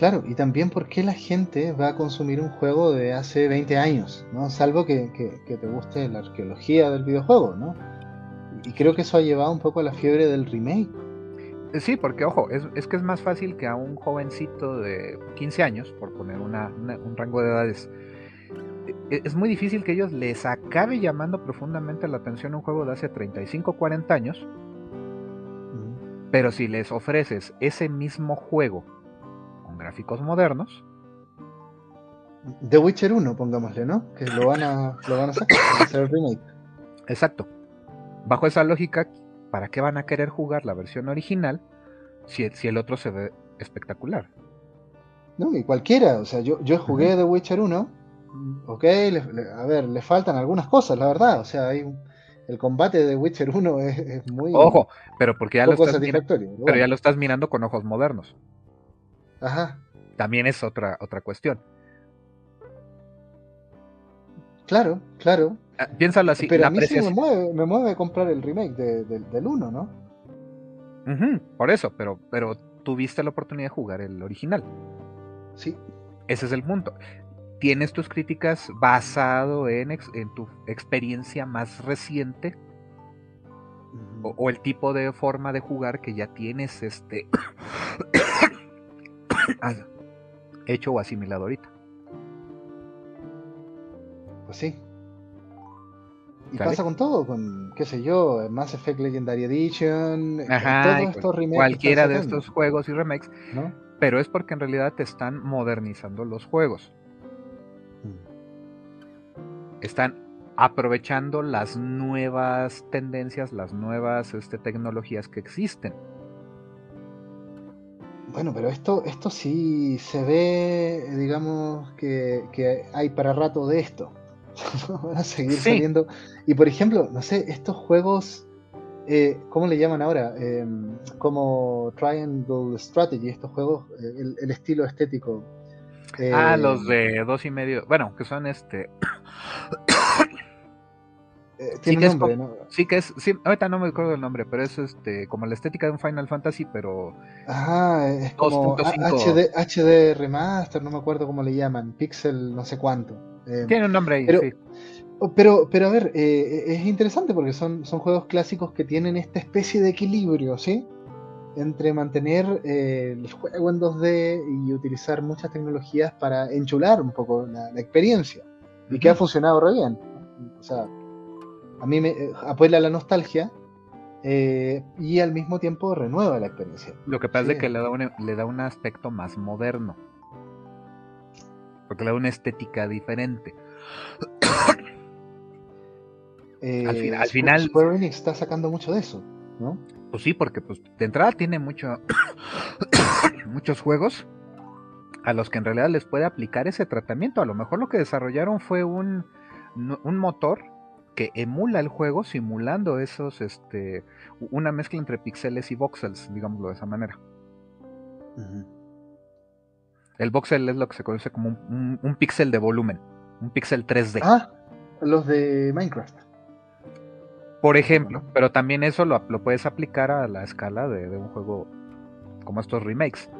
Claro, y también por qué la gente va a consumir un juego de hace 20 años, ¿no? Salvo que, te guste la arqueología del videojuego, ¿no? Y creo que eso ha llevado un poco a la fiebre del remake. Sí, porque ojo, es, que es más fácil que a un jovencito de 15 años, por poner un rango de edades, e, es muy difícil que ellos les acabe llamando profundamente la atención un juego de hace 35, 40 años, pero si les ofreces ese mismo juego con gráficos modernos. The Witcher 1, pongámosle, ¿no? Que lo van a, lo van a sacar, hacer el remake. Exacto. Bajo esa lógica, ¿para qué van a querer jugar la versión original si, si el otro se ve espectacular? No, y cualquiera. O sea, yo, yo jugué The Witcher 1. Ok, a ver, le faltan algunas cosas, la verdad. O sea, hay un el combate de Witcher 1 es, muy. Ojo, pero porque ya lo, estás mirando, pero ya lo estás mirando con ojos modernos. Ajá. También es otra, otra cuestión. Claro, claro. Ah, piénsalo así. Pero a mí sí me mueve, me mueve comprar el remake del 1, ¿no? por eso, pero, pero tuviste la oportunidad de jugar el original. Sí. Ese es el punto tienes tus críticas basado en, en, tu experiencia más reciente o, el tipo de forma de jugar que ya tienes este hecho o asimilado ahorita. Pues sí. Y pasa con todo, con, qué sé yo, Mass Effect Legendary Edition, Ajá, estos remakes cualquiera de estos juegos y remakes, ¿no? pero es porque en realidad te están modernizando los juegos. Están aprovechando las nuevas tendencias, las nuevas este, tecnologías que existen. Bueno, pero esto, esto sí se ve, digamos, que, hay para rato de esto. Van a seguir saliendo. Y por ejemplo, no sé, estos juegos, eh, ¿cómo le llaman ahora? Em, como Triangle Strategy, estos juegos, eh, el, estilo estético. ah, los eh, de dos y medio. Bueno, que son este. Eh, tiene sí, nombre, ¿no? sí que es, sí, ahorita no me acuerdo el nombre, pero es este como la estética de un Final Fantasy, pero Ajá, es como HD, HD remaster, no me acuerdo cómo le llaman, pixel no sé cuánto. Eh, tiene un nombre ahí, pero, sí. Pero, pero a ver, eh, es interesante porque son, son juegos clásicos que tienen esta especie de equilibrio, ¿sí? Entre mantener el juego en 2D y utilizar muchas tecnologías para enchular un poco la, experiencia. Y que ha funcionado re bien. O sea, a mí me eh, apuela la nostalgia eh, y al mismo tiempo renueva la experiencia. Lo que pasa es que le da, un, le da un aspecto más moderno. Porque le da una estética diferente. Eh, al, final, al final. Square Enix está sacando mucho de eso, ¿no? Pues sí, porque pues, de entrada tiene mucho, muchos juegos a los que en realidad les puede aplicar ese tratamiento. A lo mejor lo que desarrollaron fue un, un motor que emula el juego simulando esos, este, una mezcla entre píxeles y voxels, digámoslo de esa manera. El voxel es lo que se conoce como un, un, píxel de volumen, un píxel 3D. Ah, los de Minecraft. Por ejemplo, pero también eso lo, puedes aplicar a la escala de, de un juego como estos remakes.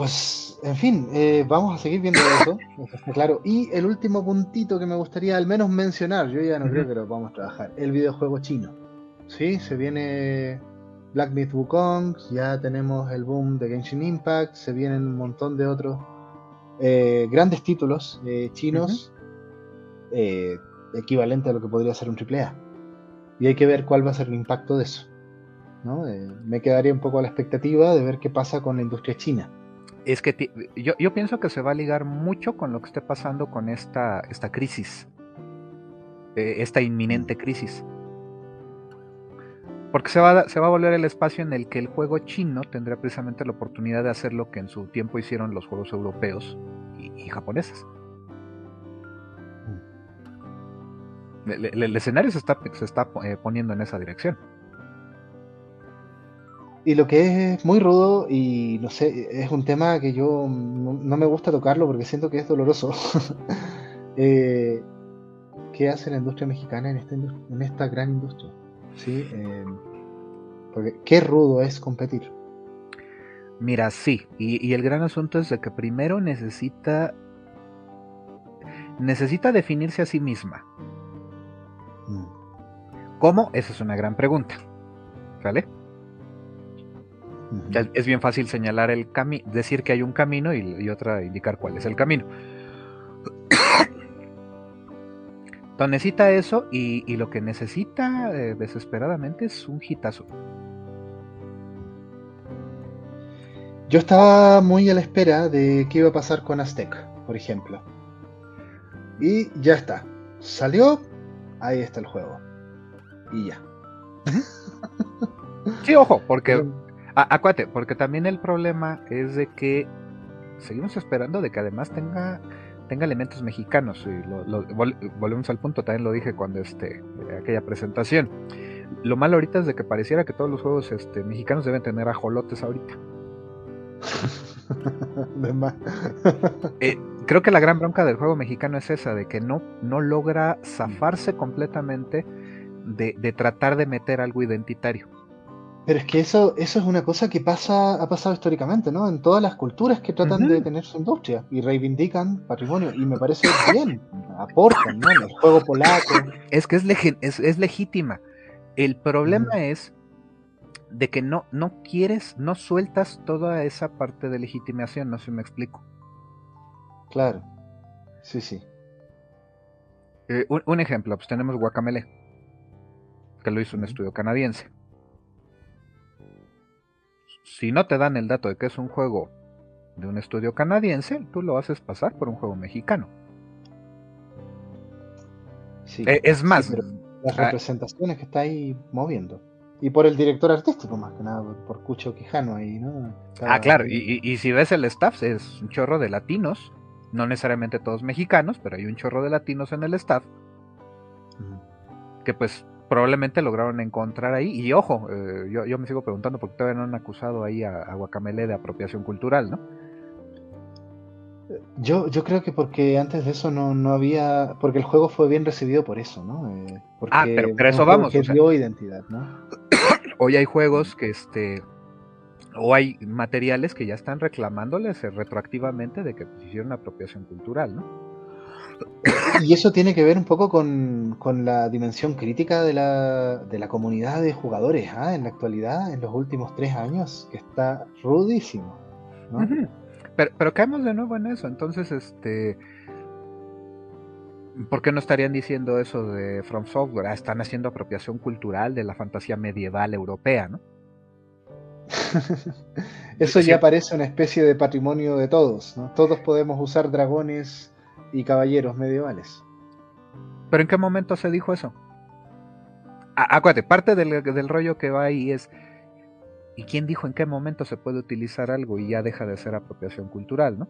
Pues, en fin, eh, vamos a seguir viendo eso, claro. Y el último puntito que me gustaría al menos mencionar, yo ya no creo que lo vamos a trabajar, el videojuego chino. Sí, se viene Black Myth Wukong, ya tenemos el boom de Genshin Impact, se vienen un montón de otros eh, grandes títulos eh, chinos, equivalente a lo que podría ser un AAA. Y hay que ver cuál va a ser el impacto de eso. me quedaría un poco a la expectativa de ver qué pasa con la industria china es que yo, pienso que se va a ligar mucho con lo que esté pasando con esta, esta crisis, eh, esta inminente crisis. Porque se va, se va a volver el espacio en el que el juego chino tendrá precisamente la oportunidad de hacer lo que en su tiempo hicieron los juegos europeos y, japoneses. Mm. El, escenario se está, se está eh, poniendo en esa dirección. Y lo que es muy rudo y no sé, es un tema que yo no, me gusta tocarlo porque siento que es doloroso. eh, ¿Qué hace la industria mexicana en esta, en esta gran industria? ¿Sí? Eh, porque qué rudo es competir. Mira, sí, y, el gran asunto es de que primero necesita necesita definirse a sí misma. Mm. ¿Cómo? Esa es una gran pregunta. ¿Vale? Es bien fácil señalar el camino, decir que hay un camino y, otra indicar cuál es el camino. Entonces necesita eso y, lo que necesita eh, desesperadamente es un hitazo. Yo estaba muy a la espera de qué iba a pasar con Aztec, por ejemplo. Y ya está. Salió, ahí está el juego. Y ya. Sí, ojo, porque acuate, porque también el problema es de que seguimos esperando de que además tenga tenga elementos mexicanos y volvemos al punto también lo dije cuando este aquella presentación. Lo malo ahorita es de que pareciera que todos los juegos este, mexicanos deben tener ajolotes ahorita. Eh, creo que la gran bronca del juego mexicano es esa de que no no logra zafarse completamente de, de tratar de meter algo identitario Pero es que eso, eso es una cosa que pasa, ha pasado históricamente, ¿no? En todas las culturas que tratan de tener su industria y reivindican patrimonio. Y me parece bien, aportan, ¿no? El juego polaco. Es que es, es, legítima. El problema es de que no, no quieres, no sueltas toda esa parte de legitimación, no sé si me explico. Claro. Sí, sí. Eh, un, ejemplo, pues tenemos Guacamele, que lo hizo un estudio canadiense. Si no te dan el dato de que es un juego de un estudio canadiense, tú lo haces pasar por un juego mexicano. Sí, eh, es más, las ah, representaciones que está ahí moviendo. Y por el director artístico, más que nada, por Cucho Quijano ahí, ¿no? ah, claro, y, y, si ves el staff, es un chorro de latinos no necesariamente todos mexicanos, pero hay un chorro de latinos en el staff. Que pues probablemente lograron encontrar ahí. Y ojo, eh, yo, me sigo preguntando por qué todavía no han acusado ahí a, a Guacamele de apropiación cultural, ¿no? Yo, yo creo que porque antes de eso no, no había. Porque el juego fue bien recibido por eso, ¿no? Eh, porque ah, pero, pero eso vamos. Que dio identidad, ¿no? Hoy hay juegos que este o hay materiales que ya están reclamándoles retroactivamente de que pues, hicieron apropiación cultural, ¿no? Y eso tiene que ver un poco con, la dimensión crítica de la, de la comunidad de jugadores ¿ah? en la actualidad, en los últimos tres años, que está rudísimo. ¿no? pero, pero caemos de nuevo en eso, entonces, este... ¿Por qué no estarían diciendo eso de From Software? Ah, están haciendo apropiación cultural de la fantasía medieval europea, ¿no? Eso ya parece una especie de patrimonio de todos, ¿no? Todos podemos usar dragones y caballeros medievales. ¿Pero en qué momento se dijo eso? acuérdate, parte del, rollo que va ahí es. ¿Y quién dijo en qué momento se puede utilizar algo y ya deja de ser apropiación cultural, no?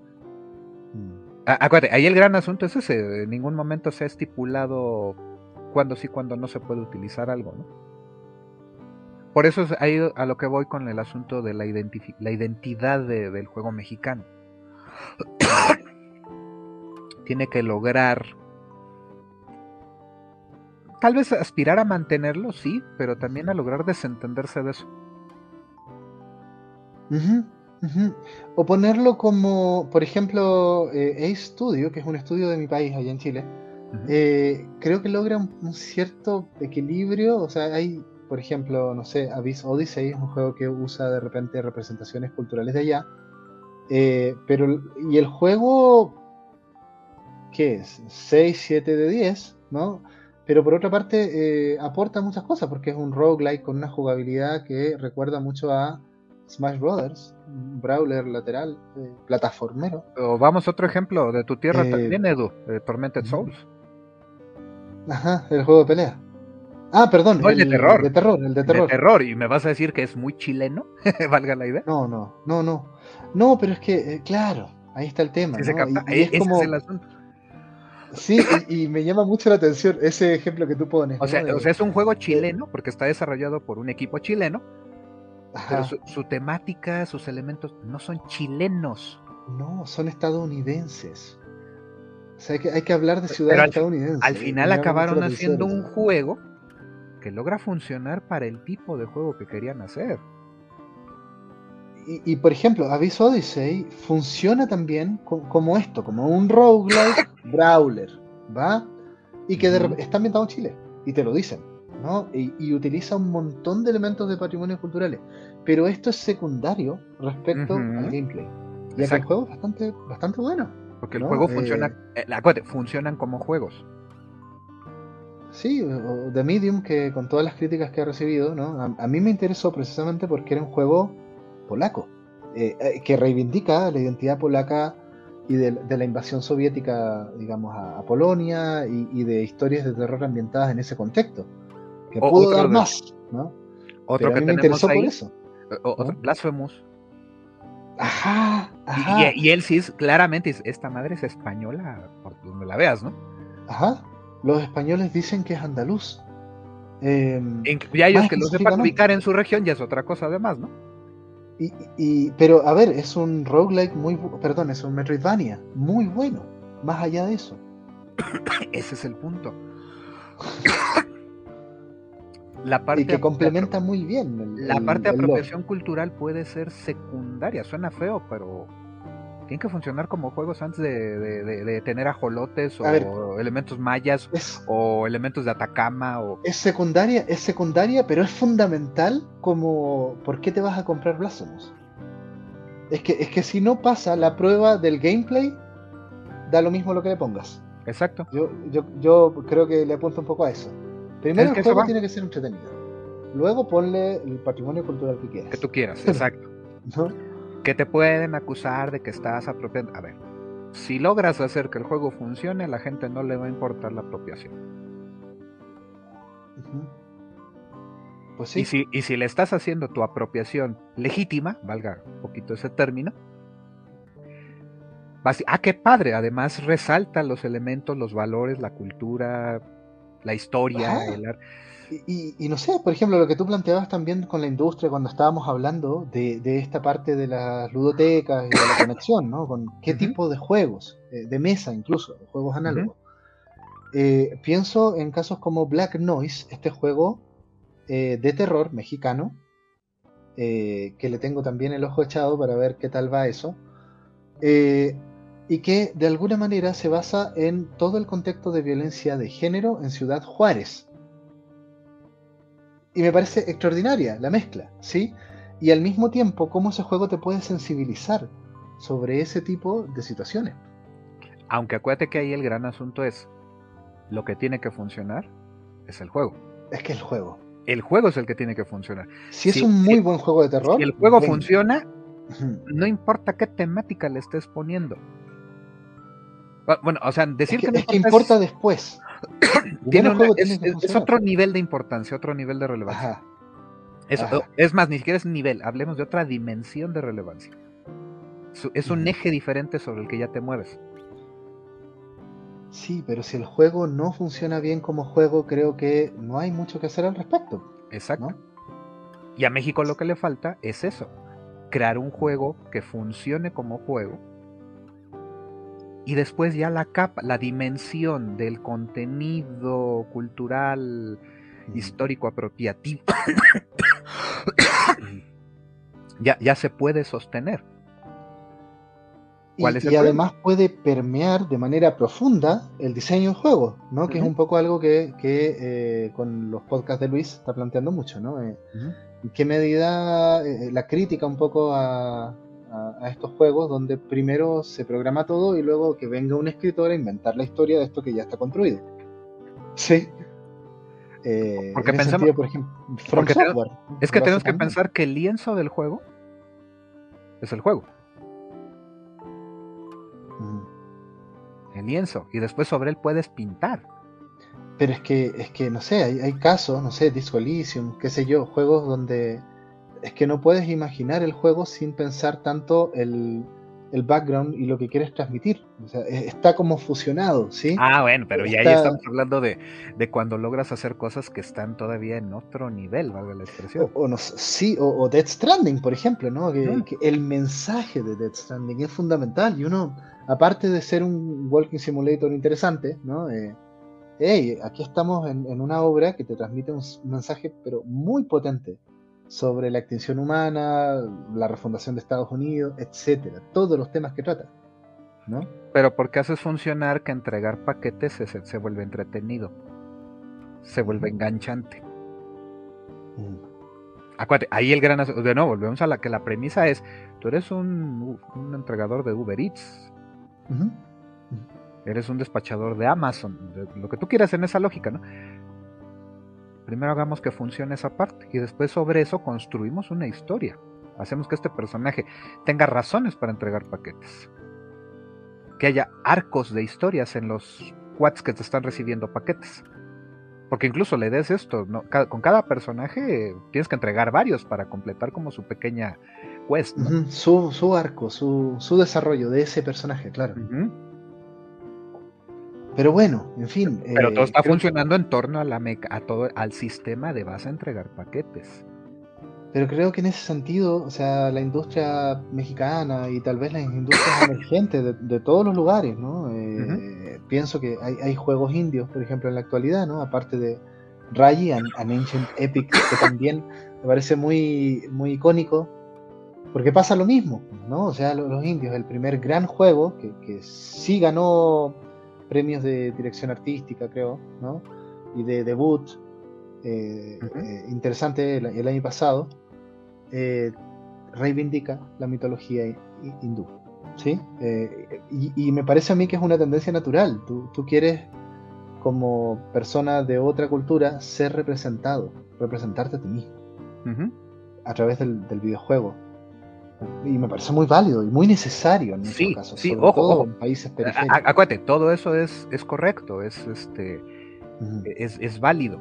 Mm. acuérdate, ahí el gran asunto es ese. En ningún momento se ha estipulado cuándo sí, cuándo no se puede utilizar algo, ¿no? Por eso es ahí a lo que voy con el asunto de la, la identidad del juego mexicano. Tiene que lograr, tal vez aspirar a mantenerlo, sí, pero también a lograr desentenderse de eso. O ponerlo como, por ejemplo, eh, Studio, que es un estudio de mi país, allá en Chile, eh, creo que logra un, cierto equilibrio, o sea, hay por ejemplo, no sé, Abyss Odyssey es un juego que usa de repente representaciones culturales de allá. Eh, pero, y el juego, ¿qué es? 6, 7 de 10, ¿no? Pero por otra parte, eh, aporta muchas cosas porque es un roguelike con una jugabilidad que recuerda mucho a Smash Brothers, un brawler lateral, eh, plataformero. O vamos a otro ejemplo de tu tierra también, Edu, Tormented Souls. Ajá, el juego de pelea. Ah, perdón. el, de terror. de terror, el de terror. De terror. ¿Y me vas a decir que es muy chileno? Valga la idea. No, no, no, no. No, pero es que, eh, claro, ahí está el tema. Sí, es como... el asunto. Sí, y, me llama mucho la atención ese ejemplo que tú pones. O, sea, o sea, es un juego chileno, porque está desarrollado por un equipo chileno, pero su, temática, sus elementos no son chilenos. No, son estadounidenses. O sea, hay que, hay que hablar de ciudades estadounidenses. Al final acabaron haciendo un juego que logra funcionar para el tipo de juego que querían hacer. Y, por ejemplo, Abyss Odyssey funciona también como esto, como un roguelike brawler, ¿va? Y que está ambientado en Chile, y te lo dicen, ¿no? Y, utiliza un montón de elementos de patrimonio culturales. Pero esto es secundario respecto al gameplay. Y el juego es bastante, bastante bueno. Porque el juego funciona, eh, eh funcionan como juegos. Sí, The Medium, que con todas las críticas que ha recibido, ¿no? a, mí me interesó precisamente porque era un juego polaco, eh, eh, que reivindica la identidad polaca y de, la invasión soviética, digamos, a, Polonia y, de historias de terror ambientadas en ese contexto, que pudo dar más, ¿no? Otro que a mí me interesó por eso. Otro, Blasphemous. Ajá, ajá. Y, y, él sí es claramente, esta madre es española, por donde la veas, ¿no? Ajá los españoles dicen que es andaluz. Eh, ya ellos que lo sepan ubicar en su región ya es otra cosa además, ¿no? Y, pero a ver, es un roguelike muy, perdón, es un Metroidvania muy bueno, más allá de eso. Ese es el punto. la parte y que complementa muy bien. la parte de apropiación cultural puede ser secundaria, suena feo, pero tiene que funcionar como juegos antes de, tener ajolotes o elementos mayas o elementos de Atacama. O... Es secundaria, es secundaria, pero es fundamental como ¿por qué te vas a comprar Blasphemous? Es que, es que si no pasa la prueba del gameplay, da lo mismo lo que le pongas. Exacto. Yo, yo, yo creo que le apunto un poco a eso. Primero el juego tiene que ser entretenido. Luego ponle el patrimonio cultural que quieras. Que tú quieras, exacto. Que te pueden acusar de que estás apropiando. A ver, si logras hacer que el juego funcione, a la gente no le va a importar la apropiación. Pues sí. y, si, y si le estás haciendo tu apropiación legítima, valga un poquito ese término, ah, qué padre, además resalta los elementos, los valores, la cultura, la historia, el y, no sé, por ejemplo, lo que tú planteabas también con la industria cuando estábamos hablando de, esta parte de las ludotecas y de la conexión, ¿no? Con qué tipo de juegos, eh, de mesa incluso, juegos análogos. Eh, pienso en casos como Black Noise, este juego eh, de terror mexicano, que le tengo también el ojo echado para ver qué tal va eso y que de alguna manera se basa en todo el contexto de violencia de género en Ciudad Juárez. Y me parece extraordinaria la mezcla, ¿sí? Y al mismo tiempo, cómo ese juego te puede sensibilizar sobre ese tipo de situaciones. Aunque acuérdate que ahí el gran asunto es, lo que tiene que funcionar es el juego. Es que el juego. El juego es el que tiene que funcionar. Si es un muy buen juego de terror. Si el juego funciona, no importa qué temática le estés poniendo. Bueno, o sea, decir que, que, importa después. Tiene es, otro nivel de importancia, otro nivel de relevancia. Es, más, ni siquiera es nivel, hablemos de otra dimensión de relevancia. Es un eje diferente sobre el que ya te mueves. Sí, pero si el juego no funciona bien como juego, creo que no hay mucho que hacer al respecto. Exacto. Y a México lo que le falta es eso, crear un juego que funcione como juego y después ya la capa, la dimensión del contenido cultural, histórico apropiativo, ya, ya se puede sostener. y, además puede permear de manera profunda el diseño del juego, ¿no? Que es un poco algo que, eh, con los podcasts de Luis está planteando mucho, ¿no? Eh, ¿En qué medida eh, la crítica un poco a, a, estos juegos donde primero se programa todo y luego que venga un escritor a inventar la historia de esto que ya está construido. Sí. Eh, porque pensamos, por ejemplo, es que tenemos que pensar que el lienzo del juego es el juego. Mm. El lienzo. Y después sobre él puedes pintar. Pero es que, es que no sé, hay, hay casos, no sé, Disco Elysium, qué sé yo, juegos donde es que no puedes imaginar el juego sin pensar tanto el, background y lo que quieres transmitir. O sea, e, está como fusionado, ¿sí? Ah, bueno, pero ya ahí estamos hablando de, cuando logras hacer cosas que están todavía en otro nivel, valga la expresión. O, no, sí, o, Dead Stranding, por ejemplo, ¿no? Que, el mensaje de Dead Stranding es fundamental y uno, aparte de ser un walking simulator interesante, ¿no? Eh, hey, aquí estamos en, en, una obra que te transmite un mensaje, pero muy potente sobre la extinción humana, la refundación de Estados Unidos, etcétera, todos los temas que trata, ¿no? Pero ¿por qué haces funcionar que entregar paquetes se, vuelve entretenido? Se vuelve enganchante. Mm. Acuérdate, ahí el gran... De nuevo, volvemos a la que la premisa es, tú eres un, entregador de Uber Eats. Eres un despachador de Amazon, lo que tú quieras en esa lógica, ¿no? Primero hagamos que funcione esa parte y después sobre eso construimos una historia. Hacemos que este personaje tenga razones para entregar paquetes. Que haya arcos de historias en los quads que te están recibiendo paquetes. Porque incluso le des esto, con cada personaje tienes que entregar varios para completar como su pequeña quest. su, arco, su, desarrollo de ese personaje, claro. Pero bueno, en fin. Pero todo eh, está funcionando en torno a, la a todo, al sistema de vas a entregar paquetes. Pero creo que en ese sentido, o sea, la industria mexicana y tal vez las industrias emergentes de, todos los lugares, ¿no? Eh, pienso que hay, juegos indios, por ejemplo, en la actualidad, ¿no? Aparte de Raji, An, Ancient Epic, que también me parece muy, muy icónico, porque pasa lo mismo, ¿no? O sea, los, indios, el primer gran juego, que, que, sí ganó premios de dirección artística, creo, ¿no? Y de debut, eh, eh, interesante el, año pasado, eh, reivindica la mitología hindú. ¿sí? Y, me parece a mí que es una tendencia natural. Tú, tú quieres, como persona de otra cultura, ser representado, representarte a ti mismo, a través del, videojuego. Y me parece muy válido y muy necesario en sí, casos, sí, ojo, en países periféricos. Acuérdate, todo eso es, es correcto, es, este, es, es válido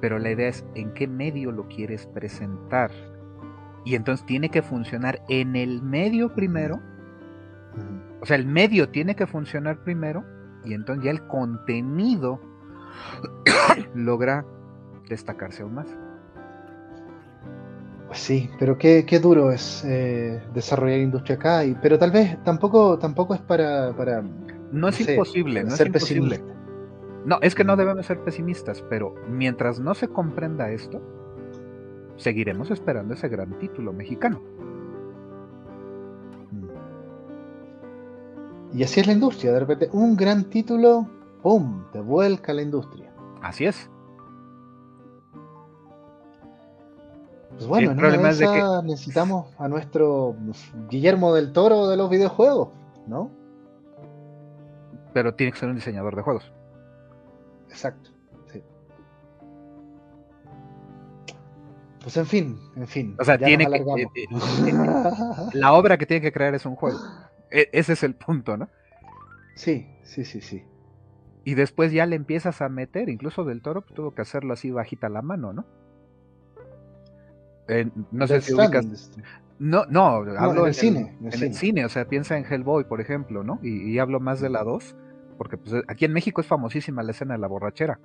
pero la idea es en qué medio lo quieres presentar. Y entonces tiene que funcionar en el medio primero. O sea, el medio tiene que funcionar primero y entonces ya el contenido logra destacarse aún más. Pues sí, pero qué, duro es eh, desarrollar industria acá, y, pero tal vez tampoco, tampoco es para... para no es imposible, no es imposible. No, es que no debemos ser pesimistas, pero mientras no se comprenda esto, seguiremos esperando ese gran título mexicano. Mm. Y así es la industria, de repente un gran título, ¡pum!, te vuelca la industria. Así es. Pues bueno, en una de que... necesitamos a nuestro Guillermo del Toro de los videojuegos, ¿no? Pero tiene que ser un diseñador de juegos. Exacto. Pues en fin, en fin. O sea, tiene que, eh, eh, la obra que tiene que crear es un juego. E, ese es el punto, ¿no? Sí, sí, sí, sí. Y después ya le empiezas a meter, incluso del toro pues, tuvo que hacerlo así bajita la mano, ¿no? No sé si ubicas. Este. No, no, hablo en, el, cine. En, el, cine. o sea, piensa en Hellboy, por ejemplo, ¿no? Y, y hablo más de la 2 porque pues, aquí en México es famosísima la escena de la borrachera.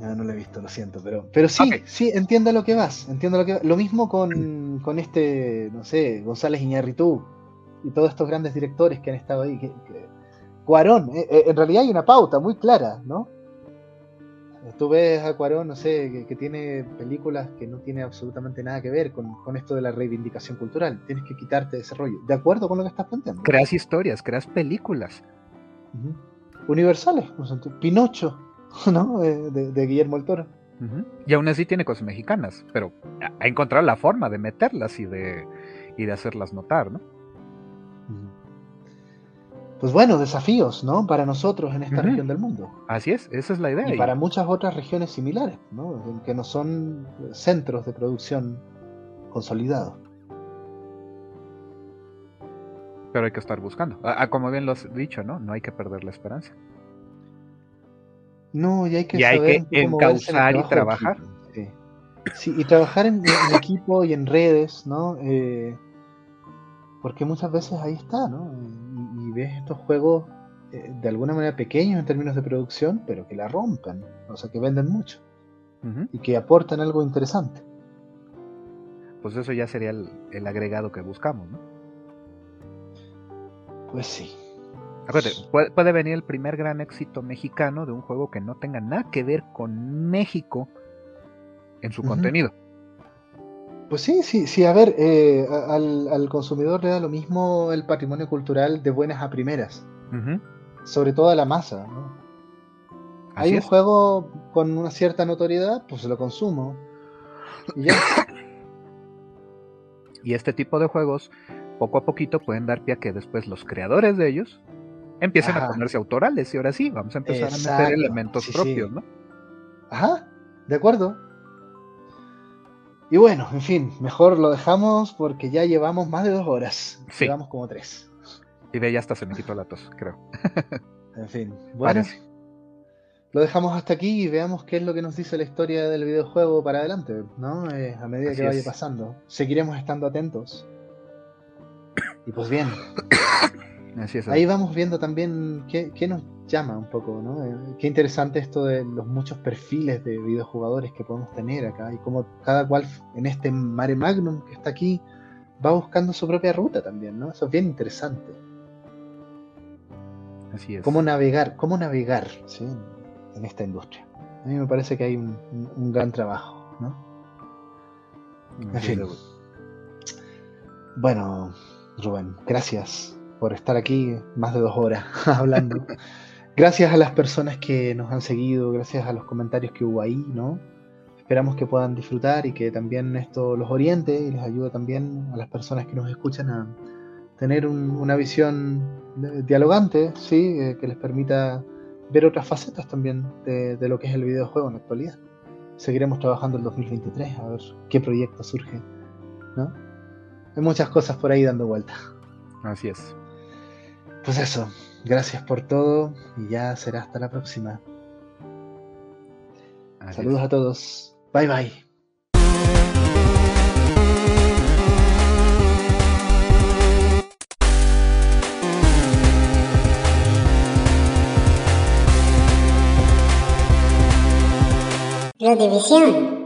No, no lo he visto, lo siento, pero, pero sí, sí, entiendo lo que vas, entiendo lo que Lo mismo con, con este, no sé, González Iñárritu y todos estos grandes directores que han estado ahí. Que, Cuarón, eh, eh, en realidad hay una pauta muy clara, ¿no? Tú ves a Cuarón, no sé, que, tiene películas que no tiene absolutamente nada que ver con, esto de la reivindicación cultural. Tienes que quitarte ese rollo. ¿De acuerdo con lo que estás planteando? Creas historias, creas películas. Universales, Pinocho, ¿no? Eh, de, Guillermo el Toro. Y aún así tiene cosas mexicanas, pero ha encontrado la forma de meterlas y de, y de hacerlas notar, ¿no? Pues bueno, desafíos, ¿no? Para nosotros en esta región del mundo. Así es, esa es la idea. Y, para muchas otras regiones similares, ¿no? Que no son centros de producción consolidados. Pero hay que estar buscando. Ah, ah, como bien lo has dicho, ¿no? No hay que perder la esperanza. No, y hay que, y hay que encauzar y trabajar. Sí. y trabajar en, equipo y en redes, ¿no? Eh, porque muchas veces ahí está, ¿no? Y, ves estos juegos eh, de alguna manera pequeños en términos de producción, pero que la rompan, o sea, que venden mucho y que aportan algo interesante. Pues eso ya sería el, agregado que buscamos, ¿no? Pues sí. Acuérdate, puede, venir el primer gran éxito mexicano de un juego que no tenga nada que ver con México en su contenido. Pues sí, sí, sí, a ver, eh, al, consumidor le da lo mismo el patrimonio cultural de buenas a primeras, sobre todo a la masa. Hay un juego con una cierta notoriedad, pues lo consumo. Y ya. Y este tipo de juegos, poco a poquito, pueden dar pie a que después los creadores de ellos empiecen a ponerse autorales. Y ahora sí, vamos a empezar a meter elementos propios, ¿no? Ajá, de acuerdo. Y bueno, en fin, mejor lo dejamos porque ya llevamos más de dos horas. Llevamos como tres. Y de hasta se me quitó la tos, creo. en fin, bueno. Lo dejamos hasta aquí y veamos qué es lo que nos dice la historia del videojuego para adelante, ¿no? Eh, a medida que vaya pasando. Seguiremos estando atentos. Y pues bien. Ahí vamos viendo también qué, nos llama un poco, ¿no? Eh, qué interesante esto de los muchos perfiles de videojugadores que podemos tener acá y cómo cada cual en este mare magnum que está aquí va buscando su propia ruta también, ¿no? Eso es bien interesante. Así es. Cómo navegar, cómo navegar, ¿sí? en esta industria. A mí me parece que hay un, gran trabajo, ¿no? En fin. Bueno, Rubén, gracias por estar aquí más de dos horas hablando. gracias a las personas que nos han seguido, gracias a los comentarios que hubo ahí, ¿no? Esperamos que puedan disfrutar y que también esto los oriente y les ayude también a las personas que nos escuchan a tener una visión dialogante, ¿sí? Eh, que les permita ver otras facetas también de, lo que es el videojuego en la actualidad. Seguiremos trabajando en 2023 a ver qué proyecto surge, ¿no? Hay muchas cosas por ahí dando vuelta. Así es. Pues eso, gracias por todo y ya será hasta la próxima. Saludos a todos. Bye bye. La división.